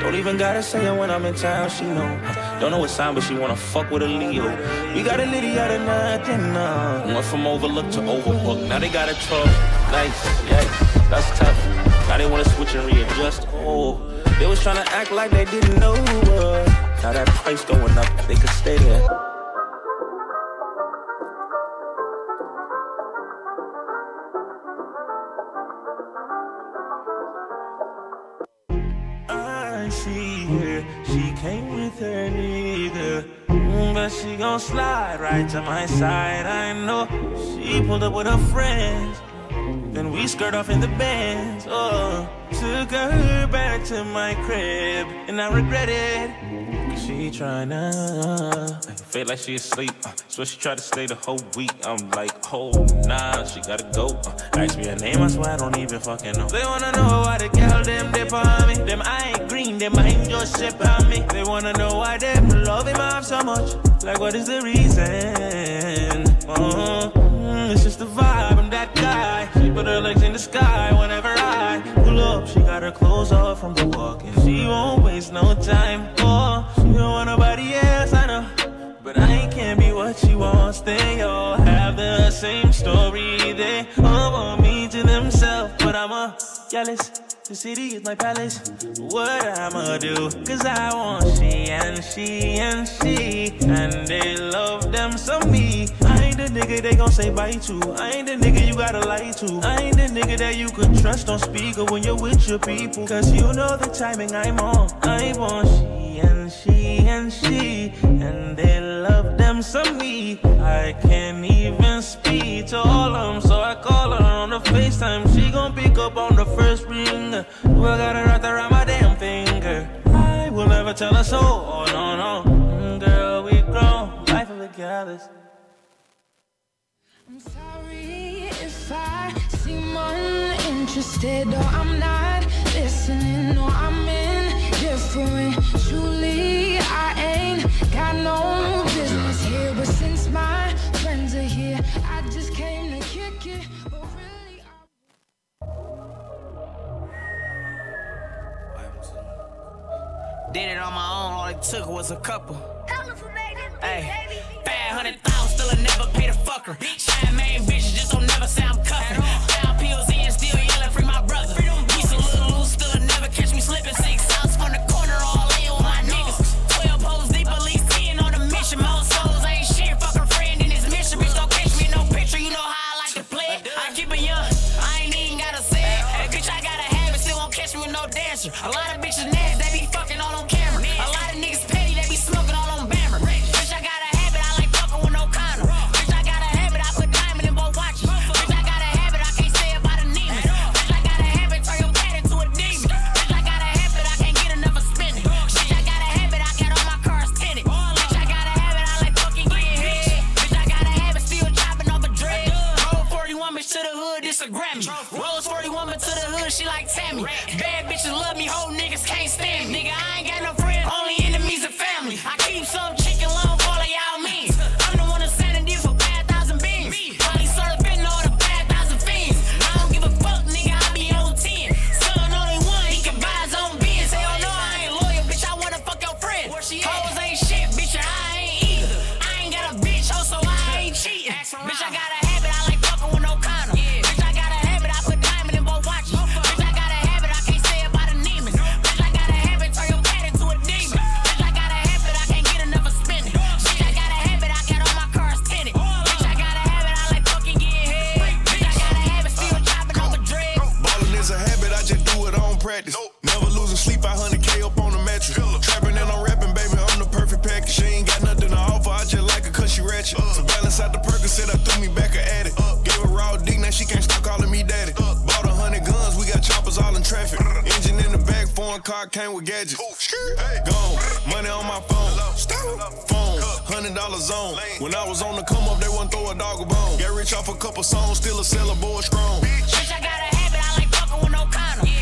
Don't even gotta say it when I'm in town, she know. Don't know what sign, but she wanna fuck with a Leo. We got a litty out of nothing now. Went from overlooked to overbooked. Now they gotta talk nice, yeah, that's tough. Now they wanna switch and readjust. Oh, they was tryna act like they didn't know. Uh, now that price going up, they could stay there. But she gon' slide right to my side. I know she pulled up with her friends. Then we skirt off in the bands. Oh, took her back to my crib, and I regret it. She tryna feel like she asleep. Uh, so she tried to stay the whole week. I'm like, oh nah, she gotta go. Uh, ask me her name, I swear I don't even fucking know. They wanna know why the girl them dip on me. Them I ain't green, them I ain't just ship on me. They wanna know why them love him off so much. Like what is the reason? Uh, mm, it's just the vibe. I'm that guy. She put her legs in the sky whenever I up. She got her clothes off from the walk, and she won't waste no time. Oh, she don't want nobody else, I know. But I can't be what she wants. They all have the same story. They all want me to themselves, but I'm a jealous. The city is my palace. What I'ma do? Cause I want she and she and she. And they love them some me. I ain't the nigga they gon' say bye to. I ain't the nigga you gotta lie to. I ain't the nigga that you could trust on speaker when you're with your people. Cause you know the timing I'm on. I want she and she and she. And they love them some me. I can't even speak to all of them. So I call her on the FaceTime. She gon' pick up on the first ring. Well, got her wrapped around my damn finger. I will never tell her so. Oh, no, no. Mm, Girl, we grown. Life of the gallus. I'm sorry if I seem uninterested or I'm not listening or I'm indifferent. Truly, I ain't got no business here. But since my friends are here, I just came to kick it. But really, Did it on my own, all it took was a couple. Hey, bad hundred thousand, still I never paid a fucker. Shine main bitches just don't never say I'm cuffing. Found pills in, still yelling free my brother. Used a little loose, still never catch me slipping. Six outs from the corner, all in with my niggas. Twelve hoes deep, at least ten on a mission. Most souls ain't shit, fuck a friend in this mission. Bitch, don't catch me in no picture, you know how I like to play. I keep it young, I ain't even gotta say it. Hey, bitch, I got a habit, still won't catch me with no dancer. A lot of bitches nasty, car came with gadgets. Gone, money on my phone. Stop. Phone, hundred dollar zone. When I was on the come up, they wouldn't throw a dog a bone. Got rich off a couple songs, still a seller, boy strong. Bitch, I got a habit, I like fucking with no condom.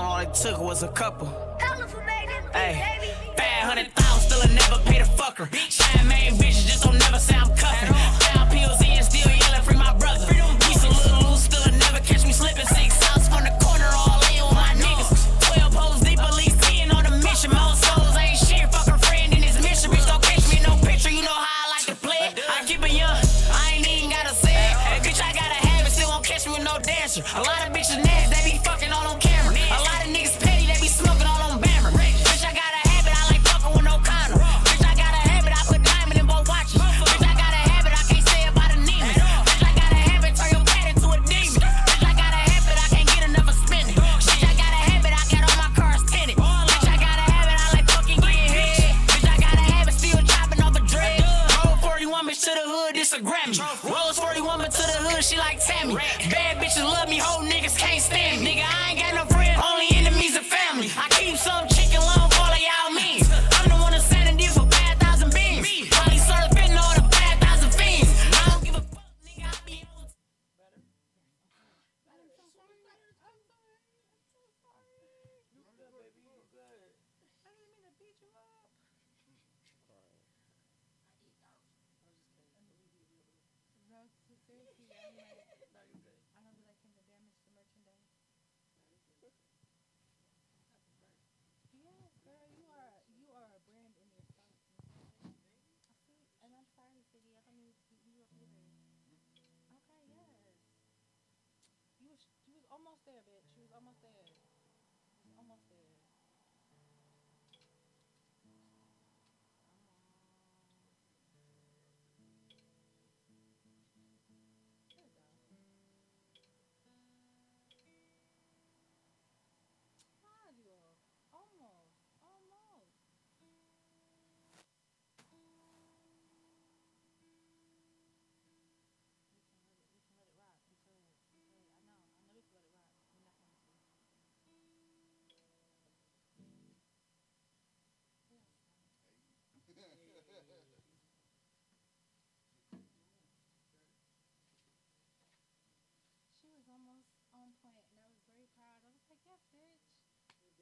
On all it took was a couple. Hey, five hundred thousand, still I never paid a fucker. Shine main bitches just don't never say I'm cuffing. Found pills in, still yelling free my brother. We a little loose, still I never catch me slipping. Six outs from the corner, all in with my niggas. Twelve posts deep, at least ten on the mission. Most souls ain't shit, fuck a friend in this mission. Bitch, don't catch me in no picture, you know how I like to play. it. I keep it young, I ain't even gotta say it. Hey, bitch, I gotta have it, still won't catch me with no dancer. A lot of she like Tammy. Bad bitches love me, whole niggas can't stand me. Nigga, I ain't got no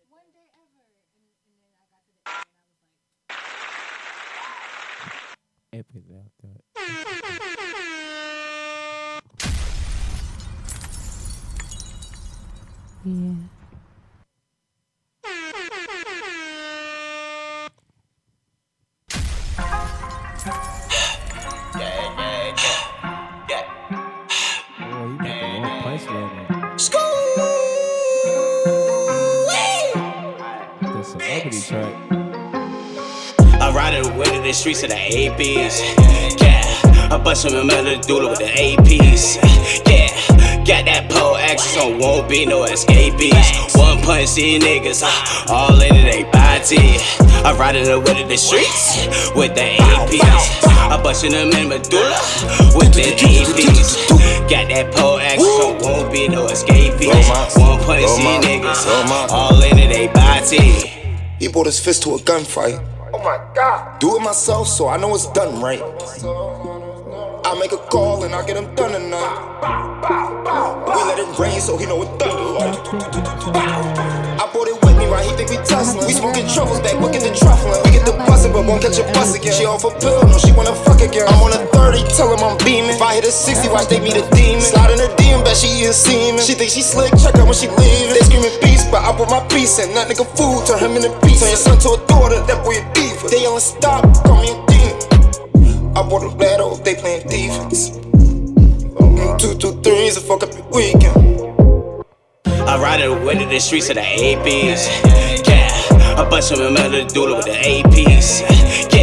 One day ever. And, and then I got to the end, and I was like, Epic out there. yeah. Streets of the APs. Yeah, I bust him in the doodle with the APs. Yeah, got that pole action, so won't be no escapees. One punch, see niggas, uh, all in it, they body. I ride it with the streets with the APs. I bust in them in Medulla with the APs. Got that pole action, so won't be no escapees. One punch, see niggas, all in it, they body. He brought his fist to a gunfight. Do it myself so I know it's done right. I make a call and I get him done tonight. We let it rain so he know it thunder like. I brought it with me, right? He think we tussling. We smoking truffles back, look at the truffling. We get the bussin', but won't catch a bus again. She off a pill, no, she wanna fuck again. I'm on a 30, tell him I'm beaming. If I hit a 60, watch they meet a demon. Slide in her DM bet she eating semen. She think she slick, check out when she leaving. They screaming beast, but I put my piece in. That nigga food, turn him into piece. Turn your son to a daughter, that boy a They yelling stop, call me a. I bought a battle, they playing defense. Mm, Two, two, threes, and fuck up your weekend. I ride it with the streets of the APs. Yeah, a bunch of them out the doodle with the APs. Yeah,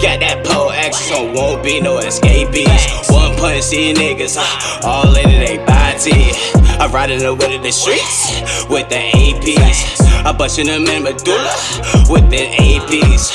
got that pole action, so won't be no escapees. One punch, see niggas all in into they body. I ride it with the streets with the APs. Bunch of them in Medulla with the APs.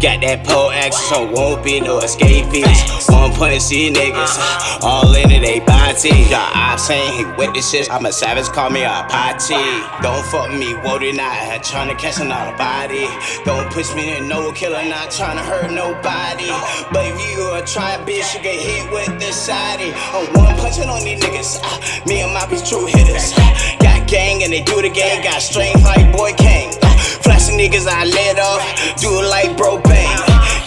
Got that pole action, so won't be no escapees. One punch, see niggas all into they body. Yeah, I'm saying he with this shit. I'm a savage, call me a party. Don't fuck me, did not trying to catch another body. Don't push me in no killer, not trying to hurt nobody. But if you a try bitch, you get hit with this side. I'm one punching on these niggas. Uh, me and my bitch true hitters. Ah, got gang and they do the gang. Got strength like boy Kane. Ah, flashing niggas I let off. Do it like bro bang.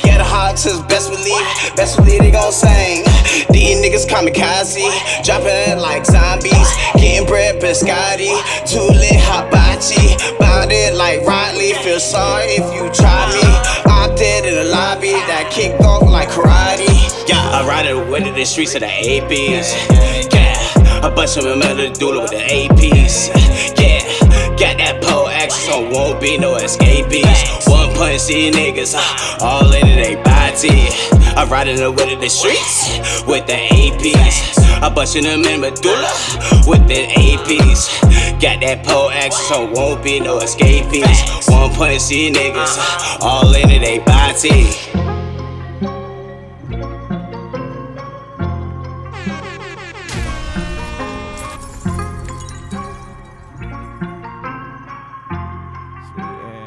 Get a heart to best believe, best believe they gon' sing. These niggas kamikaze, dropping it like zombies. Getting bread biscotti, too lit hibachi. Bound it like Riley, feel sorry if you try me. Dead in the lobby, that kicked off like karate. Yeah, I ride it with the streets of the APs. Yeah, a bunch of them out the doodle with the APs. Yeah, got that pole action, so won't be no escapees. One punch, see niggas uh, all into they body. I ride it with the streets with the APs. A of them in Medulla with the APs. Got that pole so won't be no escapees. One punch, see niggas all into they body.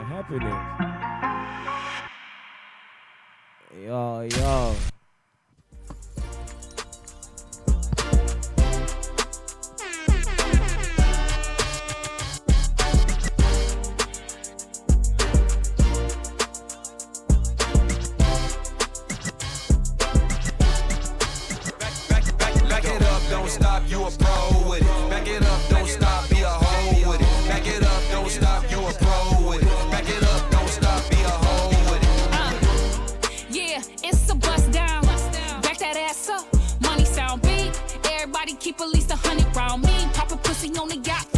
Happening. Yo, yo. Pop only pussy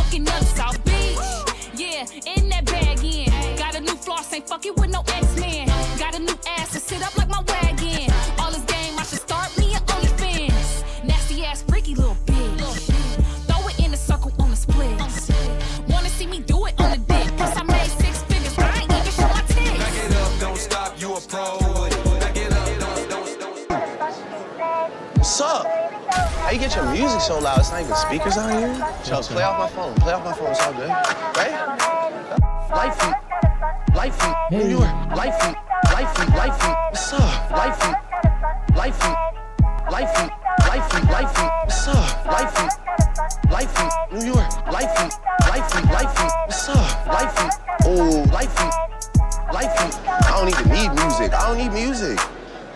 get your music so loud? It's not even speakers out here. Charles, play off my phone. Play off my phone. It's all good. Right? Lifey. Lifey. New York. Lifey. Lifey. Lifey. What's up? Lifey. Lifey. Lifey. Lifey. Lifey. What's up? Lifey. Lifey. New York. Lifey. Lifey. Lifey. What's up? Lifey. Oh, Lifey. Lifey. I don't even need music. I don't need music.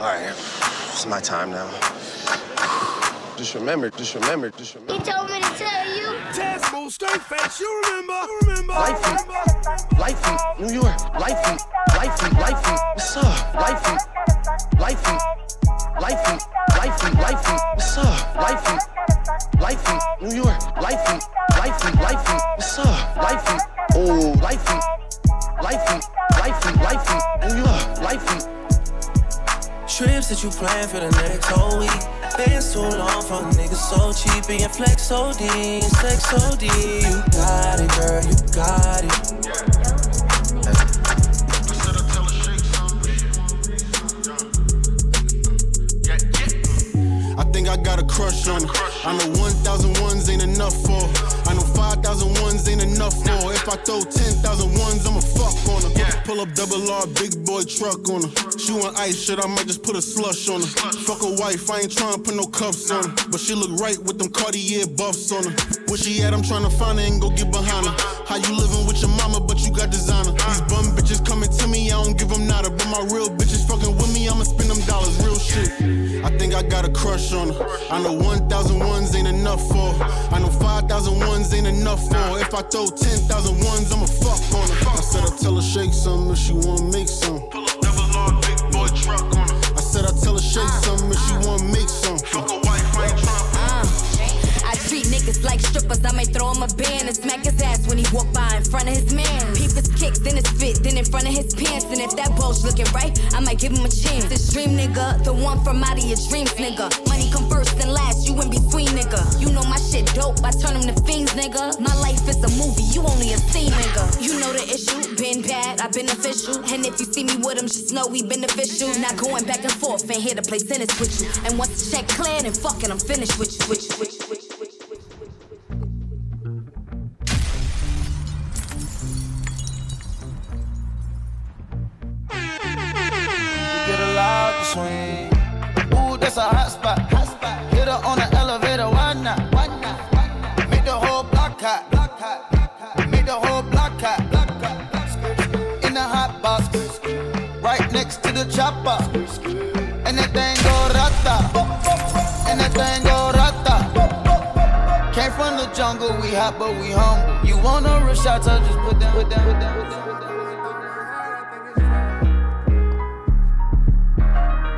All right. It's my time now. Just remember, just remember, just remember. He told me to tell you. Test move, straight face, you remember, you remember. Lifey, Lifey, New York, Lifey, Lifey, Lifey, what's up? Lifey, Lifey, Lifey, Lifey, Lifey, what's up? Lifey, Lifey, New York, Lifey, Lifey, Lifey, what's up? Lifey, oh, Lifey, Lifey, Lifey, Lifey, New York, Lifey. Trips that you plan for the next whole week. Been so long for niggas so cheap and your flex so D, sex so D. You got it, girl, you got it. Think I got a crush on her. I know 1,000 ones ain't enough for her. I know 5,000 ones ain't enough for her. If I throw 10,000 ones, I'ma fuck on her. Pull up double R, big boy truck on her. She want ice shit, I might just put a slush on her. Fuck a wife, I ain't tryna put no cuffs on her. But she look right with them Cartier buffs on her. Where she at, I'm tryna find her and go get behind her. How you living with your mama, but you got designer? These bum bitches coming to me, I don't give them nada. But my real bitches fucking with me, I'ma spend them dollars, real shit. I think I got a crush on her. I know 1,000 ones ain't enough for. I know 5,000 ones ain't enough for. If I throw 10,000 ones, I'ma fuck on her. I said I tell her shake some if she wanna make some. big boy truck on her. I said I tell her shake some if she wanna make like strippers. I might throw him a band and smack his ass when he walk by in front of his man. Peep his kicks, then his fit, then in front of his pants. And if that bulge looking right, I might give him a chance. This dream nigga, the one from out of your dreams, nigga. Money come first and last, you in between, nigga. You know my shit dope, I turn them to fiends, nigga. My life is a movie, you only a scene, nigga. You know the issue, been bad, I've been official. And if you see me with him, just know we beneficial. Not going back and forth, ain't here to play tennis with you. And once the check clear, and fucking I'm finished with you, with you, with you, with you. Get allowed to swing. Ooh, that's a hot spot. Hot spot. Hit her on the elevator, why not? Why not? Make the whole block hot. Block hot. Make the whole block hot. Block hot. In the hot box, right next to the chopper. And that thing go rata. And that thing go rata. Came from the jungle, we hot but we humble. You want a real shot, just put down, put down, put down, put down.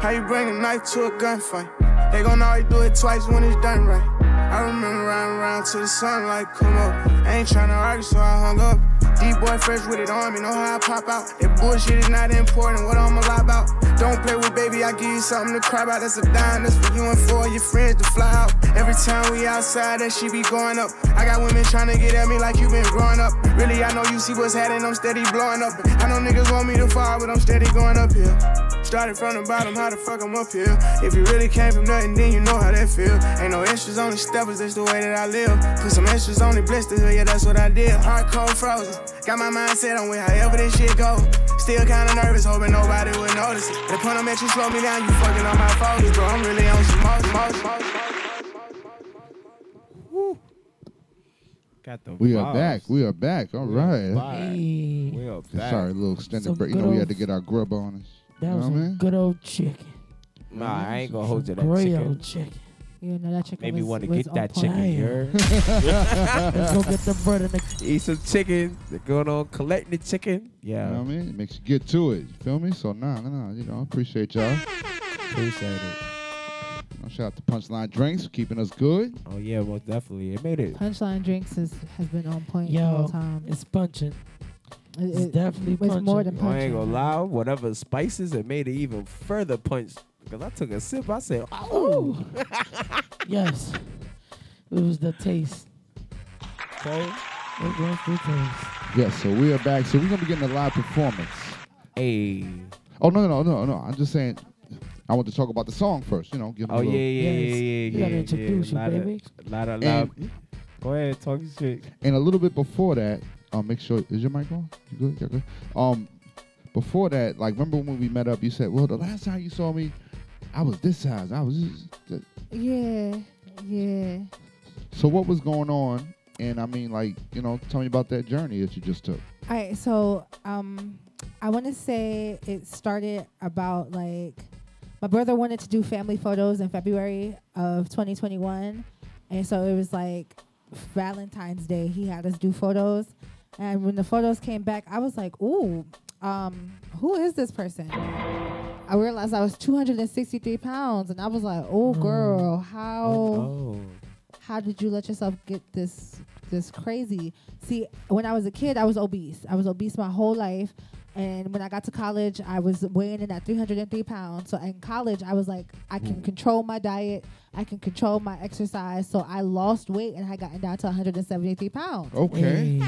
How you bring a knife to a gunfight? They gon' always do it twice when it's done right. I remember riding around to the sunlight come up. I ain't tryna argue, so I hung up. D-boy fresh with it on me, know how I pop out. That bullshit is not important, what I'ma lie about. Don't play with baby, I give you something to cry about. That's a dime, that's for you and for your friends to fly out. Every time we outside, that shit be going up. I got women tryna get at me like you been growing up. Really, I know you see what's happening, I'm steady blowing up. I know niggas want me to fall, but I'm steady going up here. Started from the bottom, how the fuck I'm up here? If you really came from nothing, then you know how that feel. Ain't no extras on the steppers, that's the way that I live. Put some extras on the blisters, oh yeah, that's what I did. Hard cold frozen. Got my mindset on with however this shit go. Still kinda nervous, hoping nobody would notice it. The point I'm at, you slow me down, you fucking on my focus, bro. I'm really on some most, most, most. Got the We are back. We are back. All right. Hey. We are back. Sorry, a little extended Some break. You know, we had to get our grub on us. That you know was what I some mean? good old chicken. Nah, I ain't gonna hold you to that Great chicken. old chicken. You know that chicken Made me was- want to was get on that point. chicken, here. Let's go get the bread and the Eat some chicken. They're going on collecting the chicken. Yeah. You know what I mean? It makes you get to it. You feel me? So, nah, nah, nah. You know, I appreciate y'all. Appreciate it. You know, shout out to Punchline Drinks for keeping us good. Oh yeah, most definitely. It made it. Punchline drinks is, has been on point the Yo, whole time. it's punching. It- It's it- definitely it's more punching. than I punching. ain't gonna lie. Whatever spices, it made it even further punch. Because I took a sip. I said, Oh, yes. It was the taste. okay. It was the taste. Yes, so we are back. So we're gonna be getting a live performance. Hey. Oh no, no, no, no. I'm just saying. I want to talk about the song first. You know, give 'em Oh a yeah, little- yeah, yeah, Yes. yeah, You yeah. gotta yeah, introduce you, Lot of- baby. Lot of, And- lot. Go ahead, talk your shit. And a little bit before that, um, make sure is your mic on? You good? You good? Um, before that, like remember when we met up? You said, "Well, the last time you saw me, I was this size. I was." This. Yeah, yeah. So what was going on? And I mean, like, you know, tell me about that journey that you just took. All right, so um, I want to say it started about like my brother wanted to do family photos in February of 2021, and so it was like Valentine's Day. He had us do photos, and when the photos came back, I was like, "Ooh, um, who is this person?" I realized I was 263 pounds, and I was like, "Oh, mm. girl, how?" Oh. how did you let yourself get this this crazy? See when i was a kid i was obese. I was obese my whole life and when i got to college i was weighing in at 303 pounds. So in college i was like i can mm. control my diet. I can control my exercise. So i lost weight and i had gotten down to 173 pounds. Okay.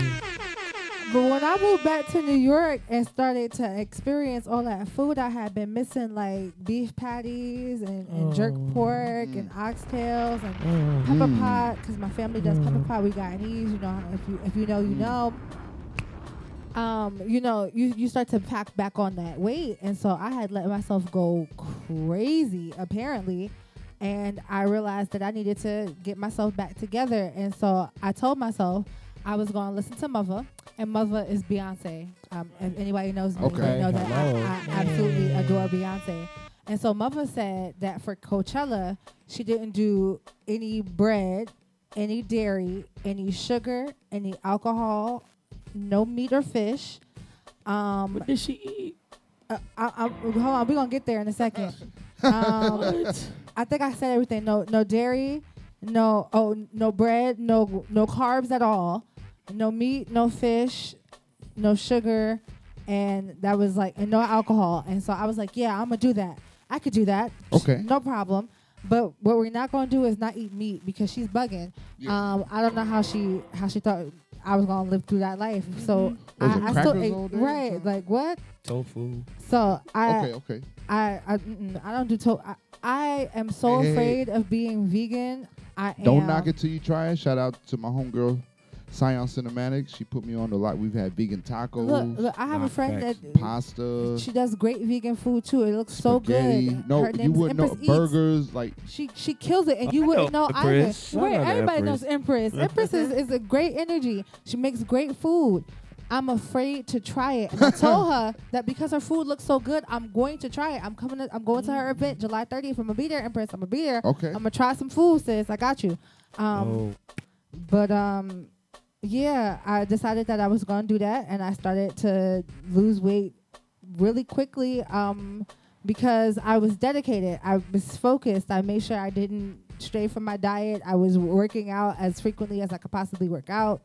But when I moved back to New York and started to experience all that food I had been missing, like beef patties and, and jerk pork and oxtails and Mm. pepper Mm. pot, because my family does pepper pot. We Guyanese, you know. If you if you know, you know. Um, you know, you you start to pack back on that weight, and so I had let myself go crazy apparently, and I realized that I needed to get myself back together, and so I told myself I was going to listen to Mother, and Mother is Beyonce. Um, if anybody knows me, Okay. they know that I, Hello. I absolutely adore Beyonce. And so Mother said that for Coachella, she didn't do any bread any dairy, any sugar, any alcohol, no meat or fish. Um, what did she eat? Uh, I, I, hold on, we're gonna get there in a second. Um, I think I said everything. No, no dairy, no oh no bread, no no carbs at all, no meat, no fish, no sugar, and that was like and no alcohol. And so I was like, yeah, I'm gonna do that. I could do that. Okay. no problem. But what we're not gonna do is not eat meat because she's bugging. Um, I don't know how she how she thought I was gonna live through that life. So Was it I, I still crackers ate all day? right. Like what? Tofu. So I Okay, okay. I I, I don't do to I, I am so Hey, hey, hey. afraid of being vegan. I Don't am. knock it till you try it. Shout out to my homegirl, Scion Cinematics. She put me on a lot. We've had vegan tacos. Look, look, I have a friend that pasta. she does great vegan food too. It looks so good. No, Her you wouldn't know Eats. burgers like She she kills it, and I you wouldn't know know either. Empress. Shout Right, out to everybody Empress. knows Empress. Empress is, is a great energy. She makes great food. I'm afraid to try it. And I told her that because her food looks so good, I'm going to try it. I'm coming. To, I'm going to her event July 30th. I'm gonna be there, Empress. I'm gonna be there. Okay. I'm gonna try some food, sis. I got you. Um, but um, yeah, I decided that I was gonna do that, and I started to lose weight really quickly. Um, because I was dedicated. I was focused. I made sure I didn't stray from my diet. I was working out as frequently as I could possibly work out.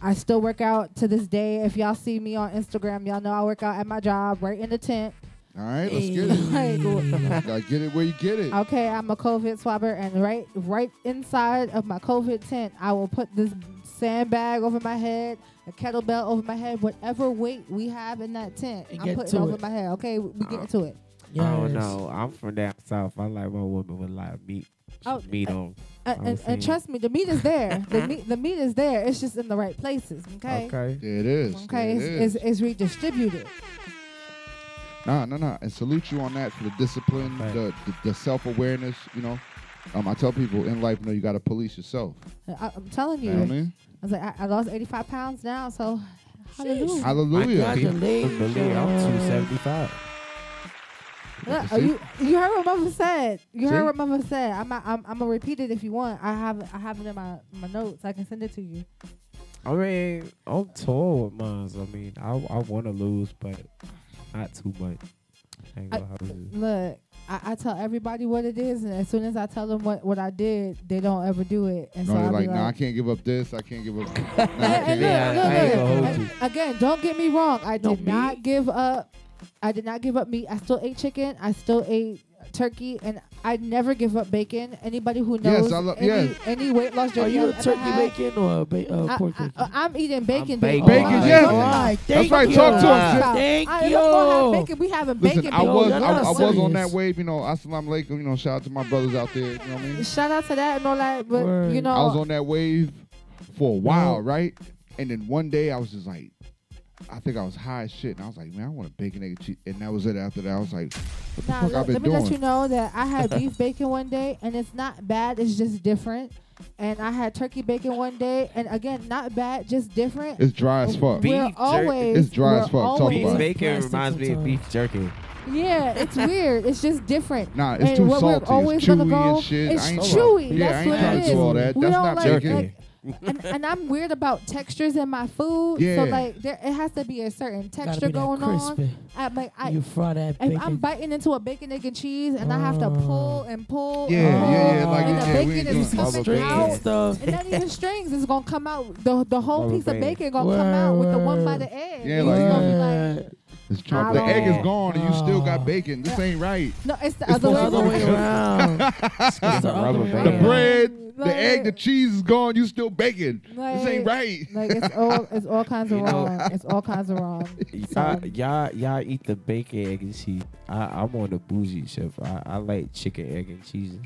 I still work out to this day. If y'all see me on Instagram, y'all know I work out at my job right in the tent. All right, let's get it. Like, Gotta get it where you get it. Okay, I'm a COVID swabber, and right, right inside of my COVID tent, I will put this sandbag over my head, a kettlebell over my head, whatever weight we have in that tent, And I'm get putting to over it. my head. Okay, we get uh, into it. Oh no, I'm from down south. I like my woman with a lot of meat. Oh, meat uh, on. Uh, and, and, and trust me, the meat is there. the meat, the meat is there. It's just in the right places. Okay. Okay. There it is. Okay. There it It's, is. it's, it's redistributed. Nah, no, no. And salute you on that for the discipline, the, the, the self awareness. You know, um, I tell people in life, you know, you got to police yourself. I, I'm telling you. You know what I mean? I was like, I, I lost 85 pounds now, so hallelujah. Hallelujah. I can't believe I'm 275. Look, uh, you you heard what Mama said. You See? heard what Mama said. I'm not, I'm I'm gonna repeat it if you want. I have I have it in my my notes. I can send it to you. I mean, I'm tall with mine. I mean, I I want to lose, but not too much. I ain't gonna hold look, I, I tell everybody what it is, and as soon as I tell them what, what I did, they don't ever do it. And No, so you're I'll like, "No, nah, I like, can't give up this. I can't give up. Nah, I and, can't and give look, up. look, look, gonna hold and you. again, don't get me wrong. I No did not give up. I did not give up meat. I still ate chicken. I still ate turkey, and I never give up bacon. Anybody who Yes, knows I love- any, yes. any weight loss Are journey you a I've ever turkey had, bacon or a ba- uh, I, pork bacon? I, am eating bacon. bacon. bacon. Bacon, Oh, yes. don't- Right, That's right. you. Talk to him. Stop. Thank I, look, we'll have you. bacon. We having Listen, bacon. I was you're I, I was on that wave. You know, assalamu alaikum. You know, shout out to my brothers out there. You know what I mean? Shout out to that and all that, but Word. you know, I was on that wave for a while, right? And then one day I was just like, I think I was high as shit, and I was like, man, I want a bacon egg and cheese. And that was it. After that, I was like, what the Nah, fuck let, I've been let me doing? let you know that I had beef bacon one day, and it's not bad. It's just different. And I had turkey bacon one day, and again, not bad, just different. It's dry as fuck. We're Beef always It's dry as we're fuck. Talk always- about it. Bacon reminds me of beef jerky. Yeah, it's weird. It's just different. Nah, it's and too what salty. We're always It's gonna chewy go, and shit. It's I ain't chewy. trying- yeah, That's I ain't what trying it to is. do all that. We That's don't not like, bacon. like- and, and I'm weird about textures in my food. Yeah. So like, there it has to be a certain texture going crispy. on. I like I. you fry that If bacon. I'm biting into a bacon, egg, and cheese, and I have to pull oh. and pull, Yeah, and pull, yeah, yeah, like, and the yeah, bacon is coming out, stuff. and not even strings. It's gonna come out. The the whole piece of band. bacon gonna come out with the one by the egg. Yeah, It's like, gonna be like, It's I the egg is gone, and you still got oh. bacon. This ain't right. no, it's the It's other way supposed other around. way around. It's the other way band. The bread, Like- the egg, the cheese is gone. You still bacon. Like- this ain't right. Like it's all it's all kinds of You know- wrong. It's all kinds of wrong. Y'all, So, y'all, y'all eat the bacon, egg, and cheese. I, I'm on the bougie chef. I, I like chicken, egg, and cheeses.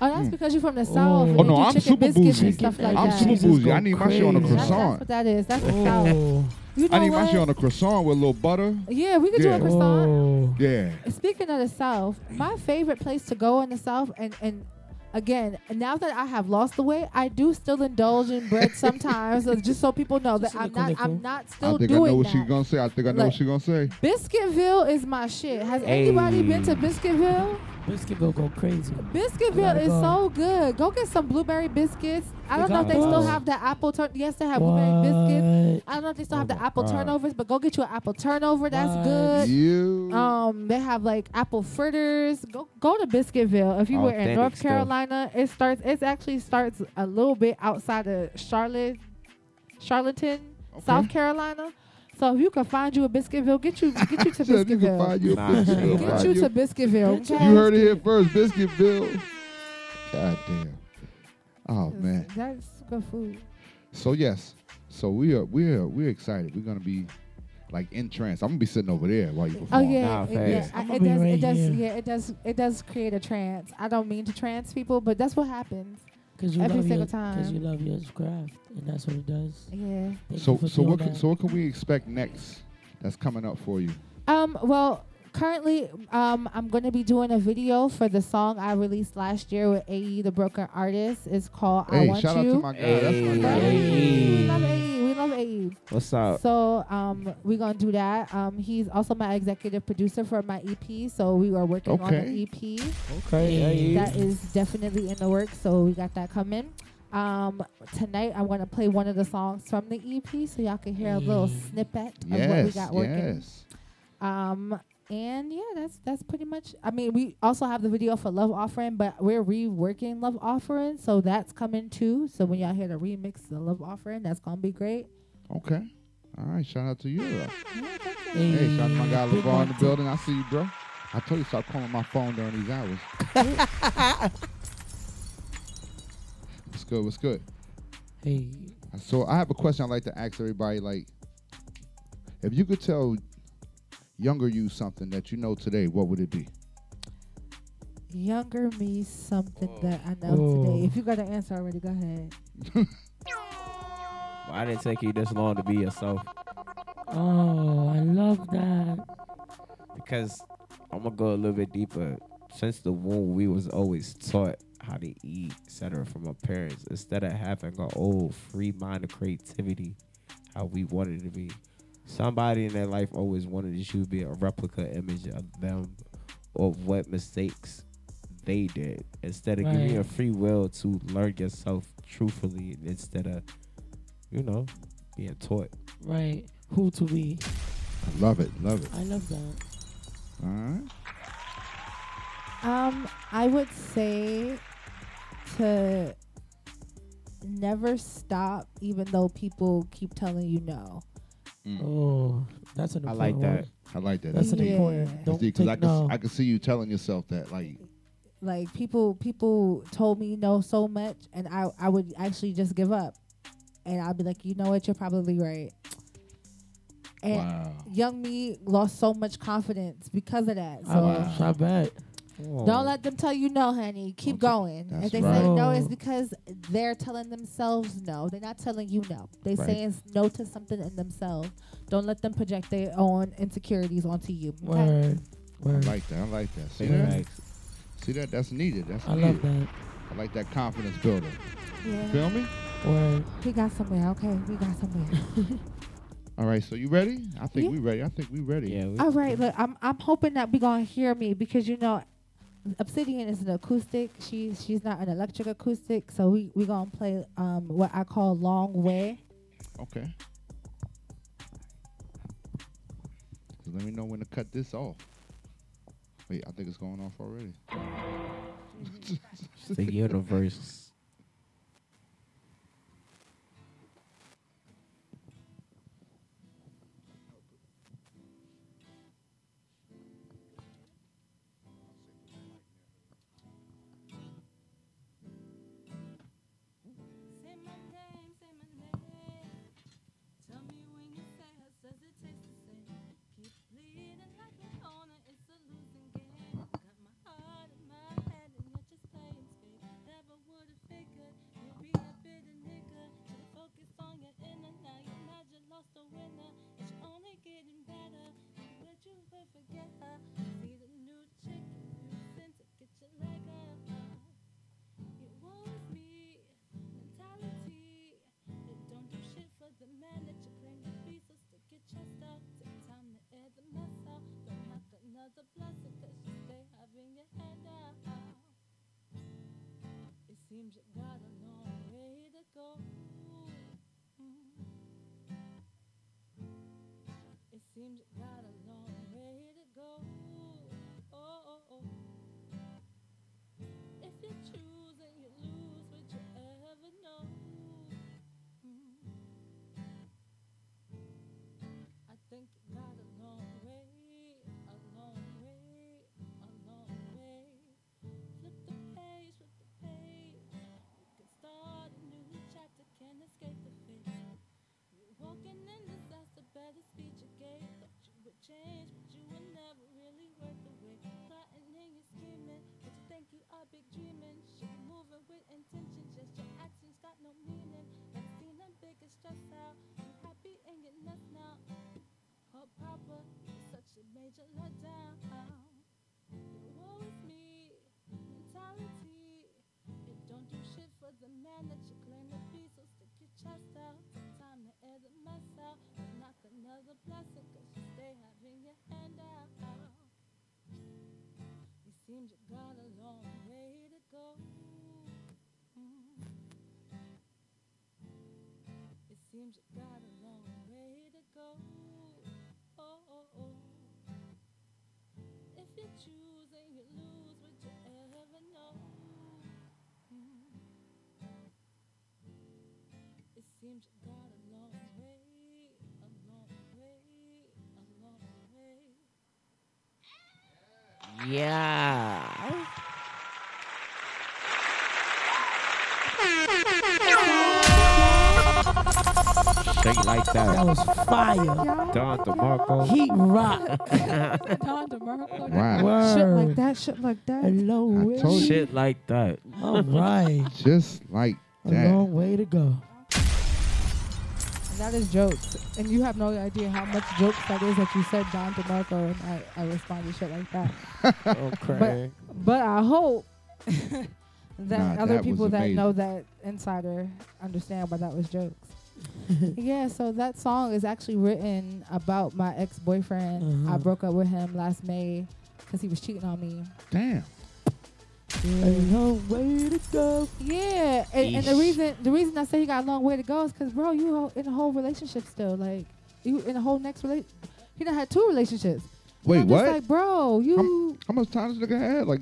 oh, that's hmm. because you're from the south. Oh. and Oh no, I'm chicken super biscuits bougie. and stuff like I'm that. super bougie. I need my shit on a crazy. That's, that's croissant. what that is. That's the oh. south. Oh. You know I need what? my shit on a croissant with a little butter. yeah, we could do a croissant. Oh. Yeah. Speaking of the South, my favorite place to go in the South, and and again, now that I have lost the weight, I do still indulge in bread sometimes, uh, just so people know that I'm not. I'm not still I think I know what that. she's gonna say. I think I know Like- what she's gonna say. Biscuitville is my shit. Has anybody been to Biscuitville? Biscuitville go crazy. Biscuitville is go. so good. Go get some blueberry biscuits. I don't know if got they still have the apple turn. Yes, they have blueberry biscuits. I don't know if they still have the apple God. turnovers, but go get you an apple turnover. That's What? good. You. Um, they have like apple fritters. Go go to Biscuitville if you were in Authentic North stuff. Carolina. It starts. It actually starts a little bit outside of Charlotte, Charlottetown, South Carolina. So if you can find you a Biscuitville, get you get you to Said you can Biscuitville. find you a Nah, Biscuitville. Get you you- to Biscuitville. okay? You heard it here first, Biscuitville. God damn. Oh man. That's good food. So yes. So we are we are we're excited. We're gonna be like in trance. I'm gonna be sitting over there while you Oh perform. yeah, it, yeah. I- it does. right it does. here. Yeah, it does. It does create a trance. I don't mean to trance people, but that's what happens. Cause you every love single your, time. Cause you love your craft, and that's what it does. Yeah. Thank So so what can, so what can we expect next? That's coming up for you. Um. Well, currently, um, I'm going to be doing a video for the song I released last year with AE, the broken artist. It's called "I Hey, Want shout out to my guy. That's my guy. We love AE. We love AE. What's up? So um, we're gonna do that. Um, he's also my executive producer for my EP. So we are working on Okay. the EP. Okay, That is definitely in the works. So we got that coming. Um, tonight I'm gonna play one of the songs from the EP, so y'all can hear a little snippet of what we got working. yes. Um, and yeah, that's that's pretty much. I mean, we also have the video for Love Offering, but we're reworking Love Offering, so that's coming too. So when y'all hear the remix of Love Offering, that's gonna be great. Okay. All right. Shout out to you. though. Hey, Hey, shout out to my guy big LeVar in the building. I see you, bro. I told you stop calling my phone during these hours. What's good? What's good? Hey. So I have a question I'd like to ask everybody. Like, if you could tell younger you something that you know today, what would it be? Younger me, something that I know Oh. today. If you got an answer already, go ahead. I didn't take you this long to be yourself? Oh, I love that. Because I'm gonna go a little bit deeper. Since the womb, we was always taught how to eat, etc. from our parents. Instead of having our old free mind of creativity, how we wanted to be. Somebody in their life always wanted you to be a replica image of them, of what mistakes they did. Instead of giving you a free will to learn yourself truthfully, instead of, you know, being taught. Right. Who to be? Love it. Love it. I love that. All right. Um, I would say to never stop, even though people keep telling you no. Mm. Oh, that's an I like that. word. I like that. That's an Yeah. important. Don't because I take can no. I can see you telling yourself that like Like people, people told me no so much, and I, I would actually just give up, and I'd be like, you know what, you're probably right. And Wow. young me lost so much confidence because of that. So Oh, I bet. Don't let them tell you no, honey. Keep going. That's if they right. say no, it's Oh. because they're telling themselves no. They're not telling you no. They Right. saying no to something in themselves. Don't let them project their own insecurities onto you. okay? Word. I like that. I like that. See Yeah. that? See that? That's needed. That's I needed. love that. I like that confidence builder. Yeah. Feel me? Word. We got somewhere. Okay, we got somewhere. All right. So you ready? I think Yeah. we ready. I think we ready. Yeah. We, All right, look, I'm I'm hoping that we gonna hear me because you know, Obsidian is an acoustic. She's she's not an electric acoustic, so we we gonna play um what I call long way. Okay. So let me know when to cut this off. Wait, I think it's going off already. the universe. It seems you Yeah. Shake like that. That was fire. Don DeMarco. Heat rock. Don DeMarco. Wow. Shit like that, shit like that. Hello. Shit like that. All right. Just like A that. long way to go. And that is jokes. And you have no idea how much jokes that is that you said Don DeMarco and I, I responded shit like that. Okay. But, but I hope that Nah, other that people that know that insider understand why that was jokes. yeah, so that song is actually written about my ex boyfriend. I Mhm. broke up with him last May because he was cheating on me. Damn. A long mm. way to go. Yeah, and, and the reason the reason I say he got a long way to go is because bro, you ho- in a whole relationship still, like you in a whole next relate. He done had two relationships. And Wait, I'm just what? Like, bro, you How much time this nigga had? Like,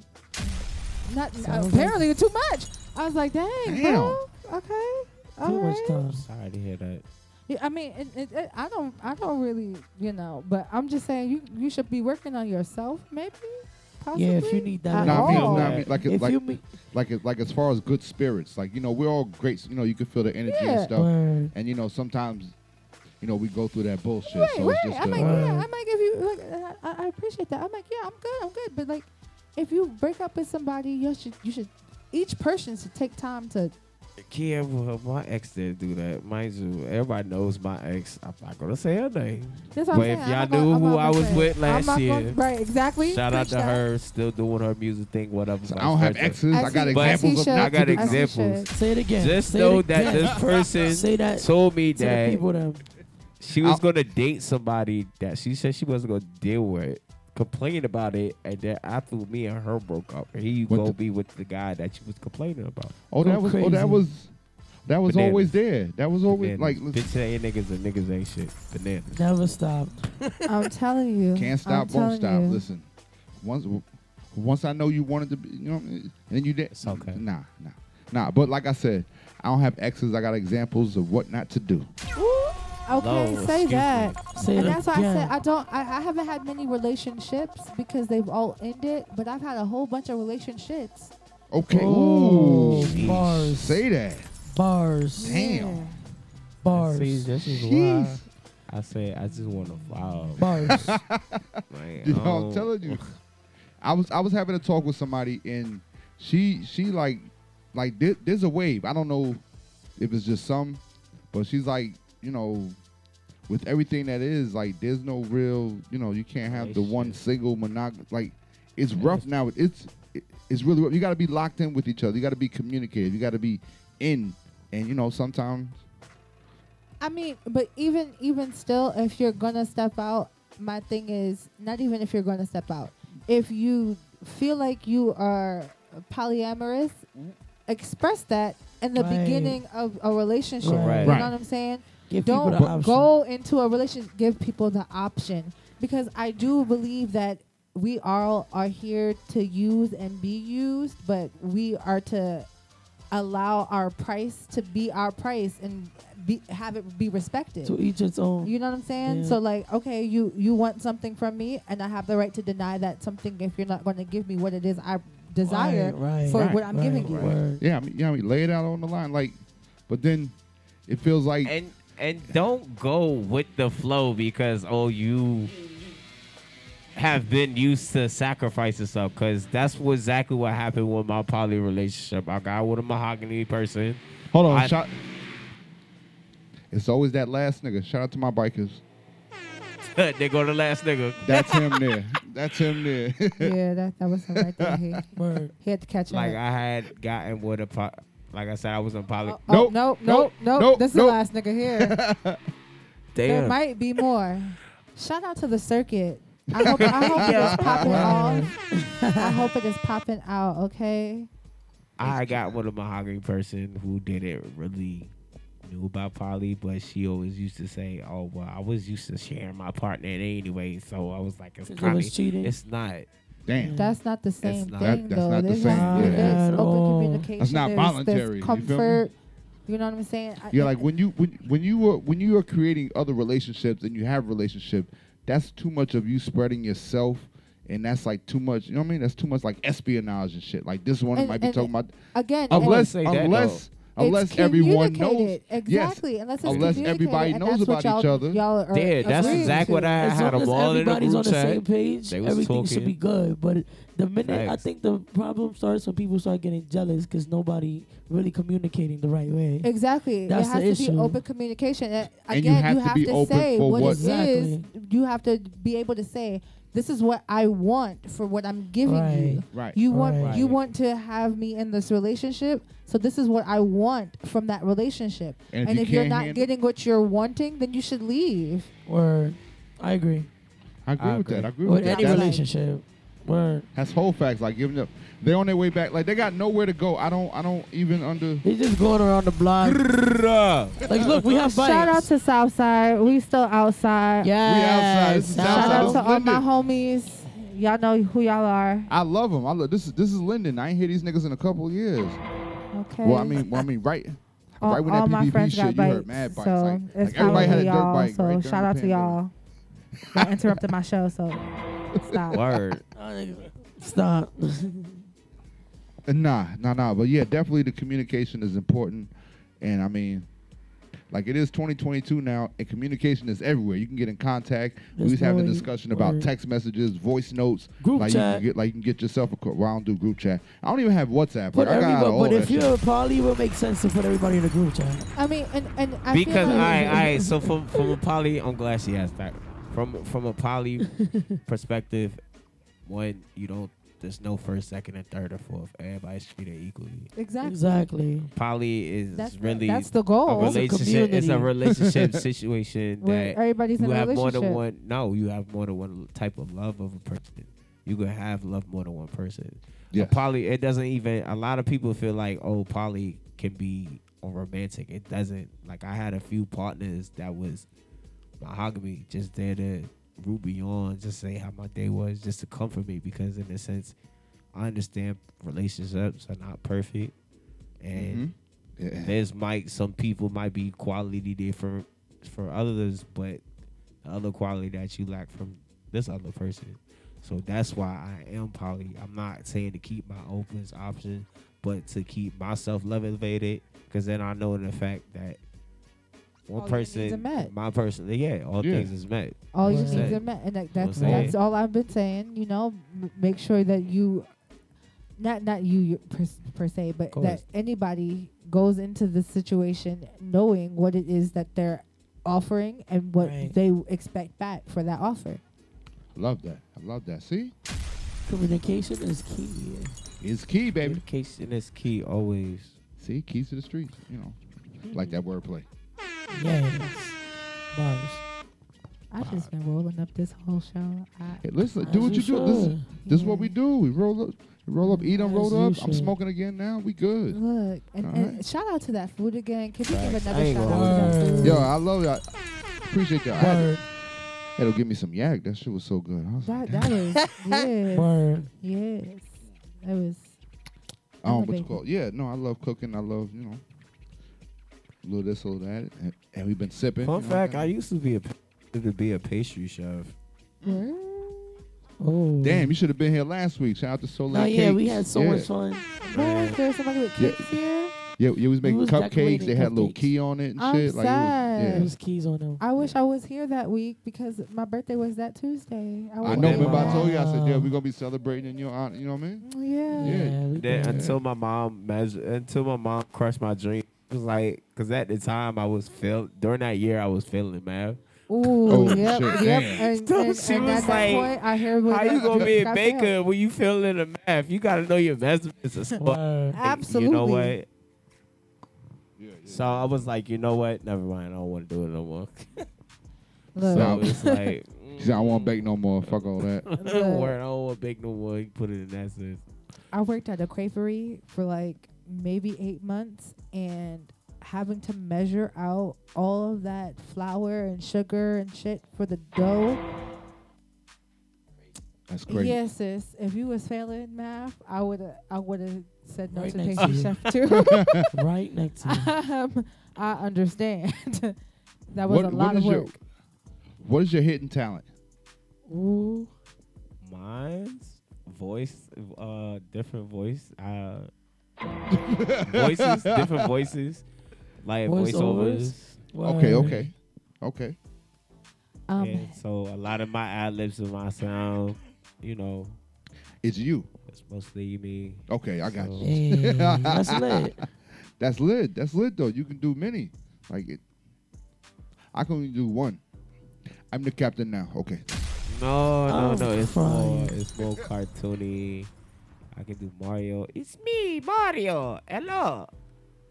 not Sounds apparently too much. I was like, dang, Damn. bro. Okay, all Too much right. time. Sorry to hear that. Yeah, I mean, it, it, it, I don't, I don't really, you know, but I'm just saying you, you should be working on yourself, maybe. Possibly. Yeah, if you need that. At I mean, nah, I mean, like, it, like, meet- like, it, like, as far as good spirits, like, you know, we're all great. You know, you can feel the energy Yeah. and stuff. Word. And you know, sometimes, you know, we go through that bullshit. Right, so right. it's just I'm like, yeah, I might give you. Like, I, I appreciate that. I'm like, yeah, I'm good, I'm good. But like, if you break up with somebody, you should, you should. Each person should take time to. Yeah, well, my ex didn't do that. Mind you, everybody knows my ex. I'm not gonna say her name. That's what but I'm if saying. y'all I'm knew not- I'm who I was say it. with I'm last year, gonna- right, exactly. Shout out Preach to that. her, still doing her music thing, whatever. So I don't have exes. I got examples as he of I got As examples. should. Say it again. Just Say know that again. this person Say that told me to that people them. she was I'll- gonna date somebody that she said she wasn't gonna deal with, complain about it, and then after me and her broke up, he What go the- be with the guy that she was complaining about. Oh, that was. Oh, that was. That was Bananas. always there. That was always Bananas. like. bitch ain't niggas and niggas ain't shit. Bananas. Never stop. I'm telling you. Can't I'm stop, won't stop. you. Listen, once once I know you wanted to be, you know, and then you did. It's okay. Nah, nah, nah. But like I said, I don't have exes. I got examples of what not to do. Okay, Lord, say excuse that. Say and it that's why I said again. I don't. I, I haven't had many relationships because they've all ended. But I've had a whole bunch of relationships. Okay. Oh, Ooh. bars. Say that. Bars. Damn. Yeah. Bars. See, this is Jeez. why I say I just want to follow. Bars. Like, You know, I'm oh, telling you. Oh. I was I was having a talk with somebody and she she like like there, there's a wave. I don't know if it's just some, but she's like you know with everything that is like there's no real you know you can't have the one single monogamous. like it's rough now. It's it's really rough. You got to be locked in with each other. You got to be communicative. You got to be in and you know sometimes I mean, but even even still, if you're gonna step out, my thing is not even if you're going to step out. If you feel like you are polyamorous, mm-hmm. express that in the Right. beginning of a relationship. Right. You know Right. what I'm saying? Give Don't the option. go into a relationship. Give people the option because I do believe that we all are here to use and be used, but we are to allow our price to be our price and be have it be respected. To each its own. You know what I'm saying? Yeah. So like, okay, you you want something from me, and I have the right to deny that something if you're not going to give me what it is I desire Right, right, for right, what I'm right, giving you. right. Yeah, I mean, yeah, I mean, lay it out on the line, like, but then it feels like and and don't go with the flow because oh you have been used to sacrificing stuff because that's what exactly what happened with my poly relationship. I got with a mahogany person. Hold on, I- shot. It's always that last nigga. Shout out to my bikers. they go to the last nigga. That's him there. That's him there. yeah, that that was him right there. He, he had to catch Like up. I had gotten with a po- like I said I was in oh, oh, poly. Oh, nope, nope, nope, nope. This is the last nigga here. Damn. There might be more. Shout out to the circuit. I hope, I hope it is popping off. I hope it is popping out. Okay. I got with a mahogany person who didn't really knew about poly, but she always used to say, "Oh well, I was used to sharing my partner anyway." So I was like, "It's Think it kind was cheating? It's not. Damn. That's not the same not. thing, That- that's though. not the There's, same, not- yeah. there's At open all. communication. That's not there's, voluntary, There's you feel me? comfort. You know what I'm saying? I- Yeah, like when you when when you are when you are creating other relationships and you have relationship, that's too much of you spreading yourself, and that's like too much. You know what I mean? That's too much like espionage and shit. Like this one And- might be and talking about again, and- unless say that, unless It's unless everyone knows communicated. Yes, Unless it's unless everybody knows about each y'all- other. Y'all are Yeah, that's agreeing exactly to. what I As had long them as all in a everybody's group on the chat. same page, They was everything should be good. But the minute I think the problem starts when people start getting jealous because nobody really communicating the right way. Exactly. That's there the has to be open communication. And And you again, have you to have be to, open say for what, what- it is. Exactly. You have to be able to say, "This is what I want for what I'm giving you." Right. Right. You want Right. you want to have me in this relationship, so this is what I want from that relationship. And if And you if you're can't not getting what you're wanting, then you should leave. Word. I agree. I agree I with agree. that. I agree With that. with that. any relationship. Word. That's whole facts. Like giving up. They're on their way back. Like they got nowhere to go. I don't. I don't even under. He's just going around the block. like, look, we have bikes. Shout out to Southside. We still outside. yes. We outside. This is Shout Southside. out to is all my homies. Y'all know who y'all are. I love them. I love this. Is this is Linden. I ain't hear these niggas in a couple of years. Okay. Well, I mean, well, I mean, right. all, right when all that my PvP friends shit, got you bikes. heard mad bikes. So like, it's like everybody had a dirt y'all. bike. so right shout out to y'all. Y'all interrupted my show, so stop. Word. Stop. Uh, Nah, nah, nah. But yeah, definitely the communication is important. And I mean, like it is 2022 now, and communication is everywhere. You can get in contact. we There's was having a no way- discussion about word. text messages, voice notes. Group like chat. You can get, like you can get yourself a. co- Well, I don't do group chat. I don't even have WhatsApp. Put Like, I got out everybody, but if you're a poly, it would make sense to put everybody in a group chat. I mean, and and I because feel all like right, all right. So from from a poly, I'm glad she asked that. From from a poly perspective, one you don't. There's no first, second, and third or fourth. Everybody's treated equally. exactly. Exactly. Poly is That's the- really that's the a goal. It's a relationship. It's a community. relationship situation Where that everybody's you in a have more than one. No, you have more than one type of love of a person. You can have love more than one person. Yeah. A poly, it doesn't even. A lot of people feel like, oh, poly can be or romantic. It doesn't. Like I had a few partners that was mahogany, just there to root me on, just say how my day was, just to comfort me. Because in a sense, I understand relationships are not perfect, and Mhm. Yeah. there's might some people might be quality different for others, but the other quality that you lack from this other person. So that's why I am poly. I'm not saying to keep my opens option, but to keep myself elevated, because then I know in the fact that one All your needs person, are met. my person, yeah, all Yeah. things is met. all your That's needs it. are met, and that, that's I'm that's all I've been saying. You know, m- make sure that you, not not you you per, per se, but that anybody goes into the situation knowing what it is that they're offering and what Right. they expect back for that offer. Love that. I love that. See, Communication is key. it's key, baby. Communication is key always. See, keys to the streets. You know, like that mm-hmm. wordplay. Yes. Bars. I just been rolling up this whole show. I, Hey, listen, do what you you do. This, is- should. this is what we do. We roll up, roll up, eat them, roll you up. I'm smoking again now. We good. Look, and, and right. shout out to that food again. Can we give another shout out to that food? Yo, I love y'all. Appreciate y'all. I had to- Word. had to give me some yak. That shit was so good. I was like, That that was yes, Word. yes. That was. Um, what's elevated. it called? Yeah, no, I love cooking. I love, you know, a little this, a little that, and, and we've been sipping. Fun you know, fact: kinda- I used to be a to be a pastry chef. Mm. Oh. Damn, you should have been here last week. Shout out to Soleil Oh yeah, we had so yeah. much fun. What? There's somebody with Yeah. cakes here. Yeah, yeah, we was making was cupcakes. They had a little key on it and I'm shit. Like sad. it was, There was keys on them. I wish I was here that week because my birthday was that Tuesday. yeah. I know. been Remember, I told you. I said, yeah, we're gonna be celebrating in your honor. You know what I mean? Yeah. Yeah. we Then did. until my mom measure, until my mom crushed my dream. It was like, cause at the time I was feel during that year I was feeling man. Ooh, Oh, yep, shit, yep. And, So and, she and was at that like, point, I hear what How you that- gonna be a baker failed. when you feeling the math? You gotta know your measurements and stuff. Word. Absolutely. You know what? So I was like, you know what? Never mind. I don't want to do it no more. Look. so it's like, She said, I won't bake no more. Fuck all that. word, I don't want to bake no more. You put it in that sense. I worked at a creperie for like maybe eight months and having to measure out all of that flour and sugar and shit for the dough. That's crazy. Yes, sis. If you was failing math, I would have I would have said no Right to next pastry to chef too. right next to you. um, I understand. that was What- a lot of is your- work. What is your hidden talent? Ooh. Mine's voice, uh, different voice, uh, voices, different voices, like voiceovers. Voiceovers? Okay, okay, okay. Um, Yeah, so a lot of my ad libs and my sound, you know, It's you. it's mostly me. Okay, I got So- you. Hey, that's lit. That's lit. That's lit though. You can do many. Like it. I can only do one. I'm the captain now. Okay. No, no, Oh, no. It's more, it's more cartoony. I can do Mario. It's me, Mario. Hello.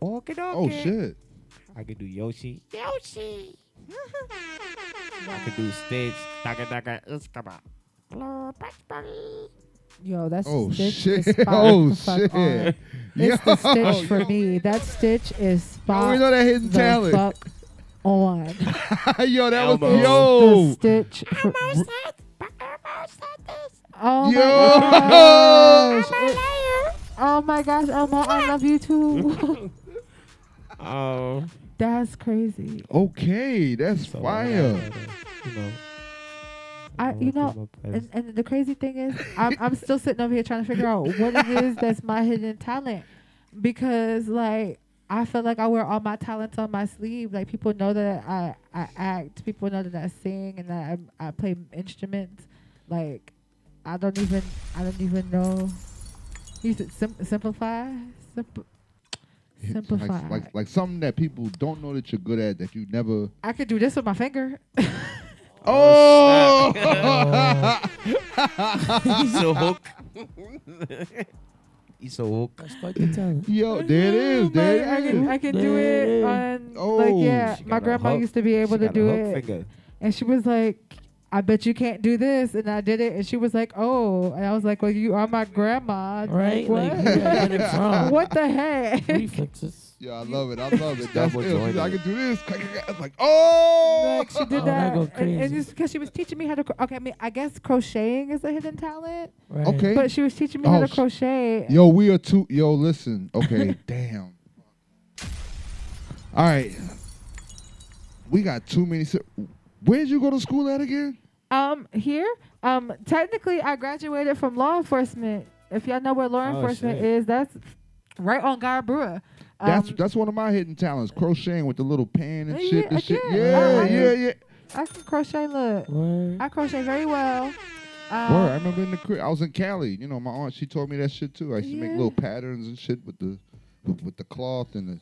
Okay, okay. Oh shit. I can do Yoshi. Yoshi. I can do Stitch. Daga daga uskaba. Hello, Bugs Yo, that's Oh, stitch shit. is spot Oh, the fuck shit. on. It's the Yo, stitch for yo. me. That stitch is spot we know that hidden the talent. fuck on. yo, that was Elmo. yo. The stitch. For, oh Yo. my gosh. Oh my gosh, Elmo, I love you too. Oh. that's crazy. Okay, that's So, fire. You know. I, you know, and, and the crazy thing is, I'm, I'm still sitting over here trying to figure out what it is that's my hidden talent, because like I feel like I wear all my talents on my sleeve. Like people know that I I act, people know that I sing and that I, I play instruments. Like I don't even I don't even know. You said sim- simplify, Simp- simplify. Like, like like something that people don't know that you're good at that you never. I could do this with my finger. Oh. He's a hook. He's a hook. That's quite the talent. Yo, there it is. There I it can. I can do it it is. on Oh. like yeah. She My got a grandma hook. used to be able She to got a do hook it, finger. and she was like, "I bet you can't do this," and I did it, and she was like, "Oh," and I was like, "Well, you are my grandma, Right? Like, Like, what? where did I get it from? what the heck?" Reflexes. Yeah, I love it. I love it. That's Double ill. I can do this. It's like, oh. Like she did Oh, that that, go and, and crazy. just because she was teaching me how to. cro- Okay, I mean, I guess crocheting is a hidden talent, Right. Okay. but she was teaching me how Oh, to crochet. Yo, we are two. Yo, listen. Okay, damn. All right. We got too many. si- Where did you go to school at again? Um, here, um, technically, I graduated from law enforcement. If y'all know where law Oh, enforcement shit. is, that's right on Guy Brewer. Um, That's that's one of my hidden talents. Crocheting with the little pan and Yeah, shit. I and shit. Yeah, I- I yeah, yeah. I can crochet. Look, Word. I crochet very well. Um, Word, I remember in the crib. I was in Cali. You know, my aunt she taught me that shit too. I used to make little patterns and shit with the with, with the cloth and the.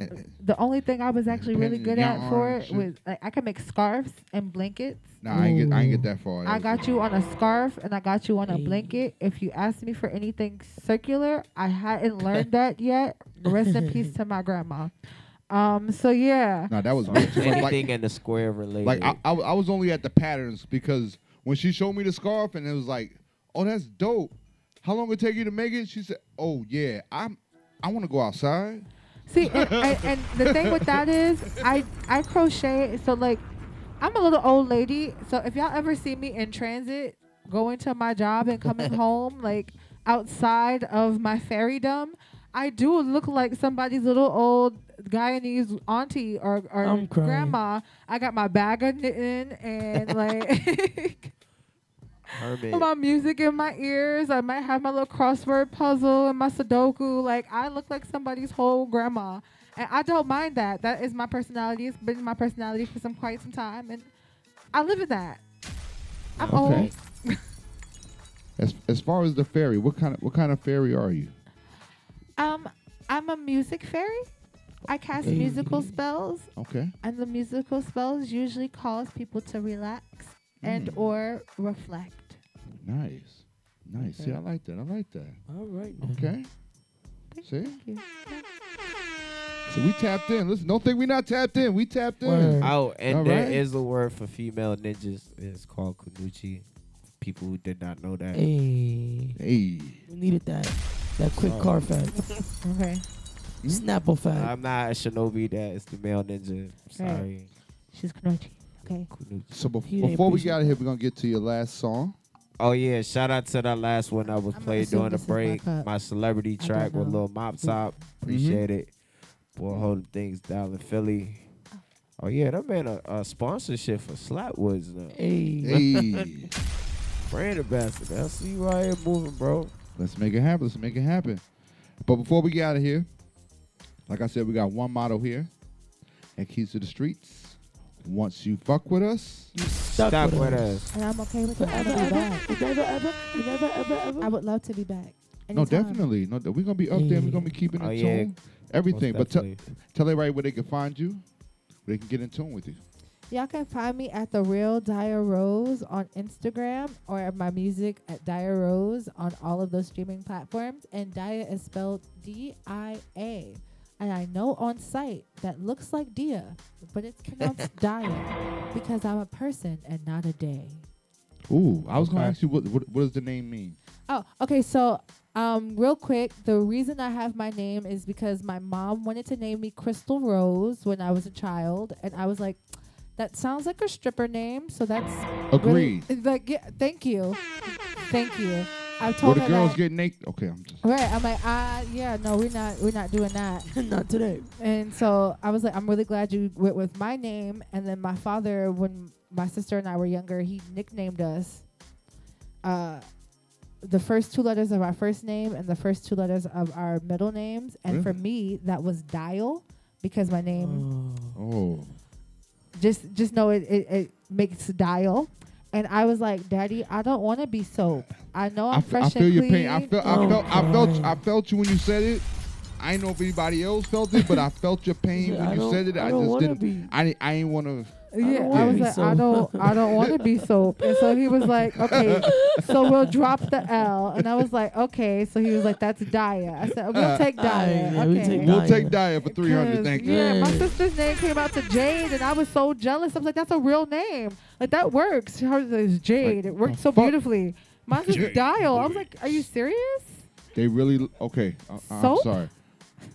And- and- the only thing I was actually really good at yarn for it shit. was like, I could make scarves and blankets. nah, I ain't get I ain't get that far. I got you on a scarf and I got you on a blanket. If you asked me for anything circular, I hadn't learned that yet. Rest in peace to my grandma. Um. So yeah. Nah, that was way too. Anything Like, in the square related. like I, I, I was only at the patterns because when she showed me the scarf and it was like, oh, that's dope. How long it take you to make it? She said, oh yeah, I'm, I want to go outside. See, and, and, and the thing with that is, I I crochet. So like, I'm a little old lady. So if y'all ever see me in transit, going to my job and coming home, like outside of my fairydom, I do look like somebody's little old Guyanese auntie or, or grandma. I got my bag of knitting and like. Hermit. my music in my ears. I might have my little crossword puzzle and my Sudoku. Like I look like somebody's whole grandma, and I don't mind that. That is my personality. It's been my personality for some quite some time, and I live in that. I'm Okay. old. As as far as the fairy, what kind of what kind of fairy are you? Um, I'm a music fairy. I cast Hey. musical spells. Okay. And the musical spells usually cause people to relax and Mm. or reflect. Nice, nice. See, I like that. I like that. All right. Okay. See, you. so we tapped in. Listen, don't think we not tapped in. We tapped in. Oh, and All there right. is a word for female ninjas. It's called kunoichi. People who did not know that. Hey. Hey. We needed that. That quick Sorry. car fact. Okay. Hmm? Snapple fact. I'm not a shinobi. That is the male ninja. Sorry. She's kunoichi. Okay. So bef- before we get out of here, we're gonna get to your last song. Oh yeah! Shout out to that last one that was I'ma played during the this my break. My celebrity track with. Lil Mop Top. Mm-hmm. Appreciate it. Boy, holding things down in Philly. Oh yeah, that man a, a sponsorship for Slapwoods now. Hey. Hey, Brand ambassador. I see you out here moving, bro. let's make it happen. Let's make it happen. But before we get out of here, like I said, we got one motto here at Keys to the Streets. Once you fuck with us, You stuck, Stuck with, with us. us. And I'm okay with it. I'm Forever, gonna ever, back. never, ever, never, ever, ever. I would love to be back. no, definitely, no, we're gonna be up there. We're gonna be keeping in Oh, tune, everything. Most But tell definitely. tell everybody where they can find you, where they can get in tune with you. Y'all can find me at the Real Dia Rose on Instagram or at my music at Dia Rose on all of those streaming platforms. And Dia is spelled D I A. And I know on site that looks like Dia, but it's pronounced Dia because I'm a person and not a day. Ooh, I was gonna ask you what, what what does the name mean? Oh, okay. So, um, real quick, the reason I have my name is because my mom wanted to name me Crystal Rose when I was a child, and I was like, that sounds like a stripper name. So that's really- Agreed. like, yeah, thank you, thank you. I Where told the her girls that. get naked? Okay, I'm just. Right, I'm like, ah, yeah, no, we're not, we're not doing that. Not today. And so I was like, I'm really glad you went with my name. And then my father, when my sister and I were younger, he nicknamed us uh, the first two letters of our first name and the first two letters of our middle names. And for me, that was Dial because my name Oh, just just know it, it, it makes Dial. And I was like, Daddy, I don't want to be soap. I know I'm I, f- fresh I feel and your clean. pain. I felt, I Oh, felt, I felt, I felt you when you said it. I didn't know if anybody else felt it, but I felt your pain Yeah, when I you don't- said it. I I, don't just wanna didn't. be- I, didn't- I ain't want to. Yeah, don't I, was be like, I don't, I don't want to be soap. And so he was like, okay, so we'll drop the L. And I was like, okay. So he was like, that's Dia. I said, we'll uh, take Dia. Aight, yeah, we okay. take We'll Dia. take Dia for three hundred. Thank you. Yeah, my sister's name came out to Jade, and I was so jealous. I was like, that's a real name. Like that works. Hers is Jade. It worked so fuck? beautifully. Mine's is Dial. I was like, are you serious? They really okay. I, I'm Soap? sorry.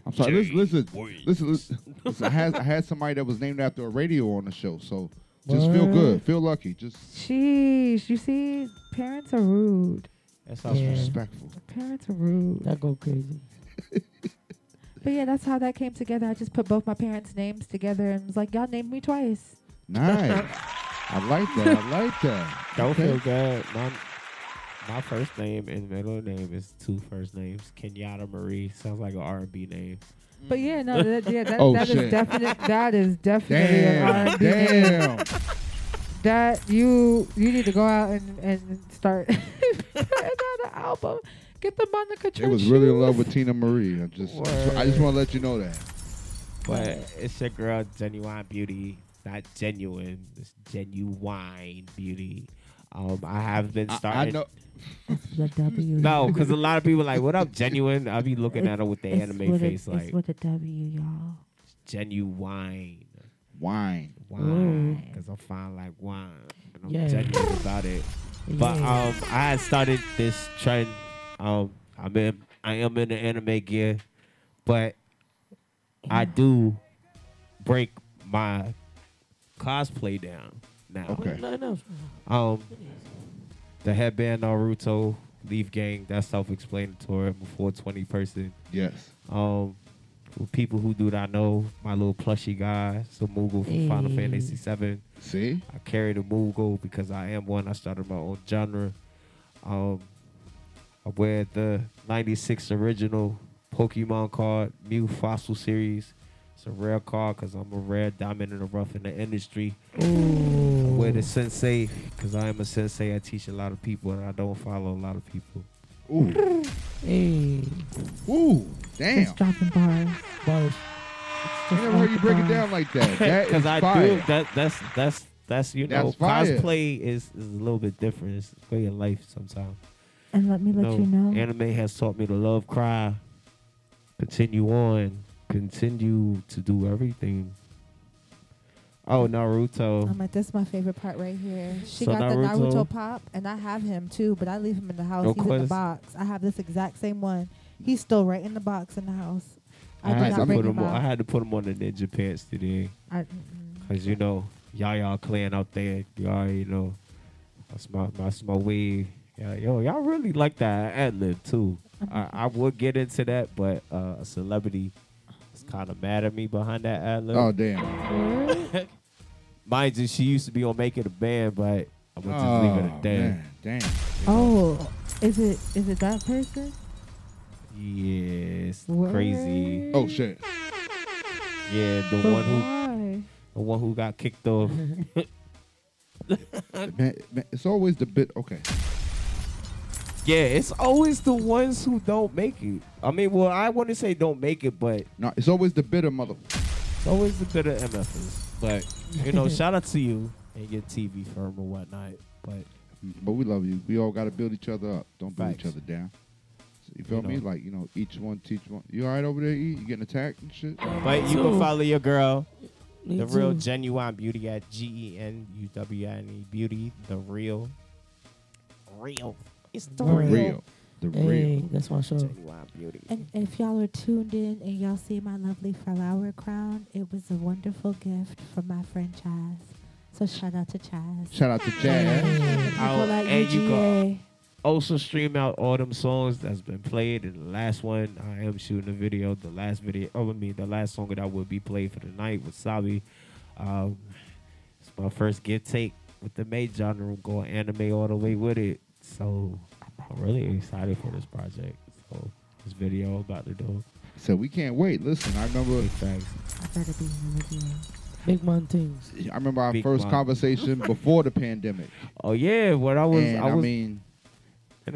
I'm sorry. Listen, listen, listen, listen, listen. I had I had somebody that was named after a radio on the show, so just feel good, feel lucky, just Sheesh. You see, parents are rude. That's sounds Yeah. respectful. Parents are rude. That go crazy. But yeah, that's how that came together. I just put both my parents' names together and was like, y'all named me twice. Nice. I like that. I like that. Don't Okay. feel good. My my first name and middle name is two first names. Kenyatta Marie sounds like an R and B name. But yeah, no, that, yeah, that, Oh, that is shit. definite. That is definitely an R&B name. That you you need to go out and, and start another album. Get the Monica They was really in love with Teena Marie. I just, I just want to let you know that. But it's your girl, Genuine Beauty, not genuine. It's genuine beauty. Um, I have been I, I starting. Know. The W. No, because a lot of people like, "What up, genuine?" I'll be looking at her with the anime with a- face, it's like with a W, y'all. genuine. Wine. Wine. Because I'm fine like wine. And I'm Yeah. genuine about it. But Yeah. um I had started this trend. Um I'm in I am in the anime gear, but I do break my cosplay down now. Okay. No, no. Um, the headband Naruto, Leaf Gang, that's self-explanatory. I'm a 420 person. Yes. Um, for people who do not know, my little plushy guy, Moogle from Final Fantasy VII. See? I carry the Moogle because I am one. I started my own genre. Um, I wear the 96 original Pokemon card, Mew Fossil Series. It's a rare card because I'm a rare diamond in the rough in the industry. I wear the Sensei because I am a Sensei. I teach a lot of people and I don't follow a lot of people. Ooh. Hey. Ooh. Damn. Just dropping bars. Bars. I never heard you break it down like that. That Because I fire. do that. That's that's that's you know That's cosplay is is a little bit different. It's way of life sometimes. And let me let you know. Anime has taught me to love, cry, continue on, continue to do everything. Oh, Naruto. I'm like, this is my favorite part right here. She So got the Naruto- Naruto pop, and I have him too, but I leave him in the house. He's in the box. I have this exact same one. He's still right in the box in the house. I, I, had to bring put him him on, I had to put him on the ninja pants today. I- Cause you know, y'all y'all clan out there, y'all you know. That's my that's my wave. Yeah, yo, y'all really like that ad lib too. I, I would get into that, but uh, a celebrity kind of mad at me behind that ad lib. Oh, damn. Mind you, she used to be on making a Band, but I'm gonna just leave it Oh, at that. man, Damn. Oh, is it is it that person? Yeah, crazy. Oh shit. Yeah, the But one who why? the one who got kicked off. Man, man, it's always the bit. Okay. Yeah, it's always the ones who don't make it. I mean, well, I want to say don't make it, but No, it's always the bitter mother. it's always the bitter MFs. But you know, shout out to you and your TV firm or whatnot. But But we love you. We all got to build each other up. Don't build each Facts. other down. You feel You me? know. Like you know, each one teach one. You all right over there? E? You getting attacked and shit? Uh, but you can follow your girl, Me the real too. genuine beauty at G E N U W N E beauty, the real, real. It's the The real, real. The Hey, real. that's my show. genuine beauty. And if y'all are tuned in and y'all see my lovely flower crown, it was a wonderful gift from my friend Chaz. So shout out to Chaz. Shout out to And people Oh, at and you UGA. also stream out all them songs that's been played. And the last one, I am shooting a video. The last video, oh, I mean, the last song that I will be played for the night with Sabi. Um, it's my first get take with the main genre. I'm going anime all the way with it. So I'm really excited for this project. So this video I'm about to do. So we can't wait. Listen, I remember. Big facts. I better be in the video. Big man things. I remember our Big first mom. conversation before the pandemic. Oh yeah, when I was, and I I, was mean,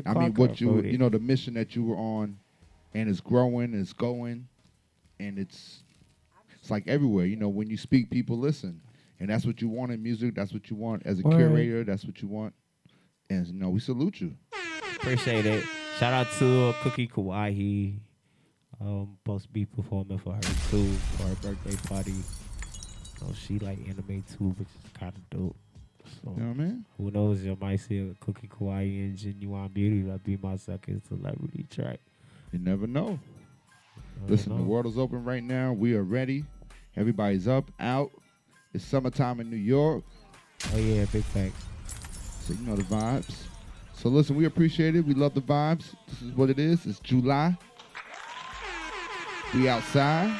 I mean, what you voted. you know, the mission that you were on, and it's growing, it's going, and it's it's like everywhere. You know, when you speak, people listen, and that's what you want in music. That's what you want as a Word. curator. That's what you want, and you know, we salute you. Appreciate it. Shout out to uh, Cookie Kawaii. Um, supposed to be performing for her too for her birthday party. So she like anime too, which is kind of dope. So You know what I mean? who knows? You might see a Cookie Kawaii and Genuine Beauty. That'd be my second celebrity track. You never know. Listen, the world is open right now. We are ready. Everybody's up, out. It's summertime in New York, Oh yeah, big facts. So you know the vibes. So listen, we appreciate it. We love the vibes. This is what it is. It's July. We outside.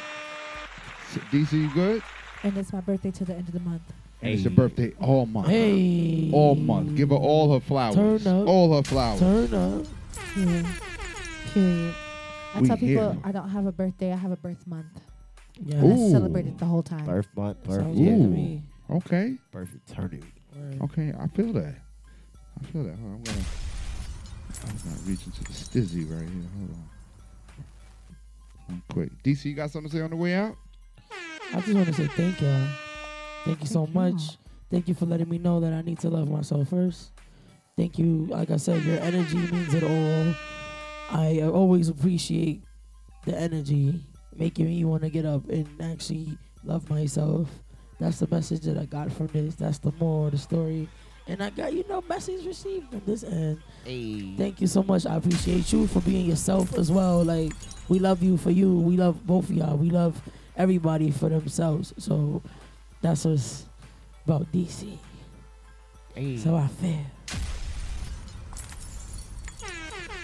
So, DC, you good? And it's my birthday to the end of the month. And it's your birthday all month. Hey. All month. Give her all her flowers. Turn up. All her flowers. Turn up. Yeah. Period. I We tell people here. I don't have a birthday, I have a birth month. Yeah. And I celebrate it the whole time. Birth month, birth Sounds year, Ooh. Okay. birth eternity. Word. Okay, I feel that. I feel that. Hold on, I'm gonna. I'm not reaching to the stizzy right here. Hold on. One quick. DC, you got something to say on the way out? I just want to say thank y'all. Thank you so Thank you. much. Thank you for letting me know that I need to love myself first. Thank you. Like I said, your energy means it all. I always appreciate the energy making me want to get up and actually love myself. That's the message that I got from this. That's the moral of the story. And I got, you know, message received from this end. Hey. Thank you so much. I appreciate you for being yourself as well. Like, we love you for you. We love both of y'all. We love everybody for themselves. So that's what's about DC. Hey. So I feel.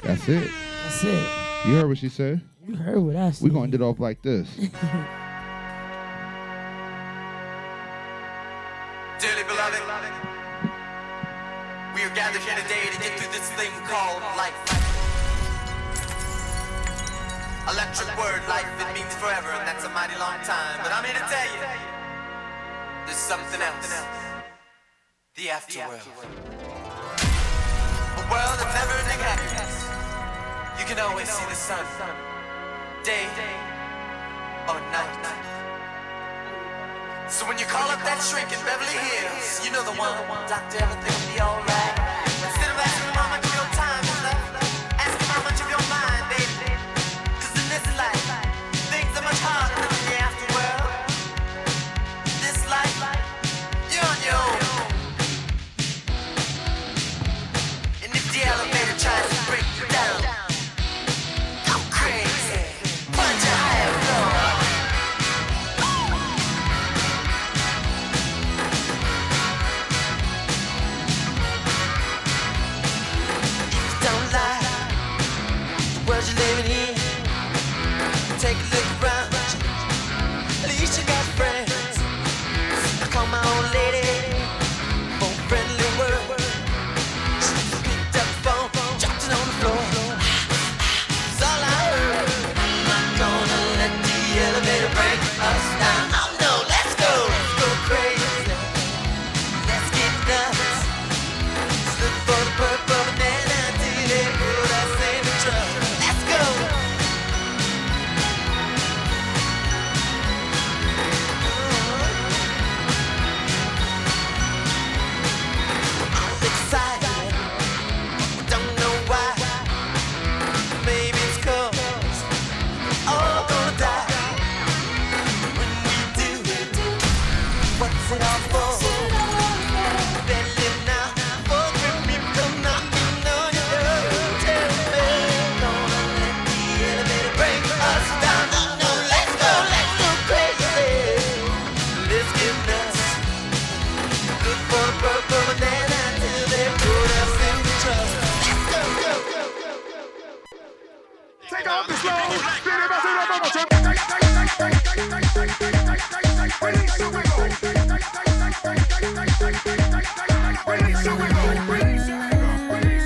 That's it. That's it. You heard what she said? You heard what I said. We said. gonna end it off like this. Electric word, life, it means forever, and that's a mighty long time. But I'm here to tell you, there's something else. The afterworld. A world of never-ending happiness. You can always see the sun, day or night. So when you call up that shrink in Beverly Hills, you know the one, doctor, everything will be alright.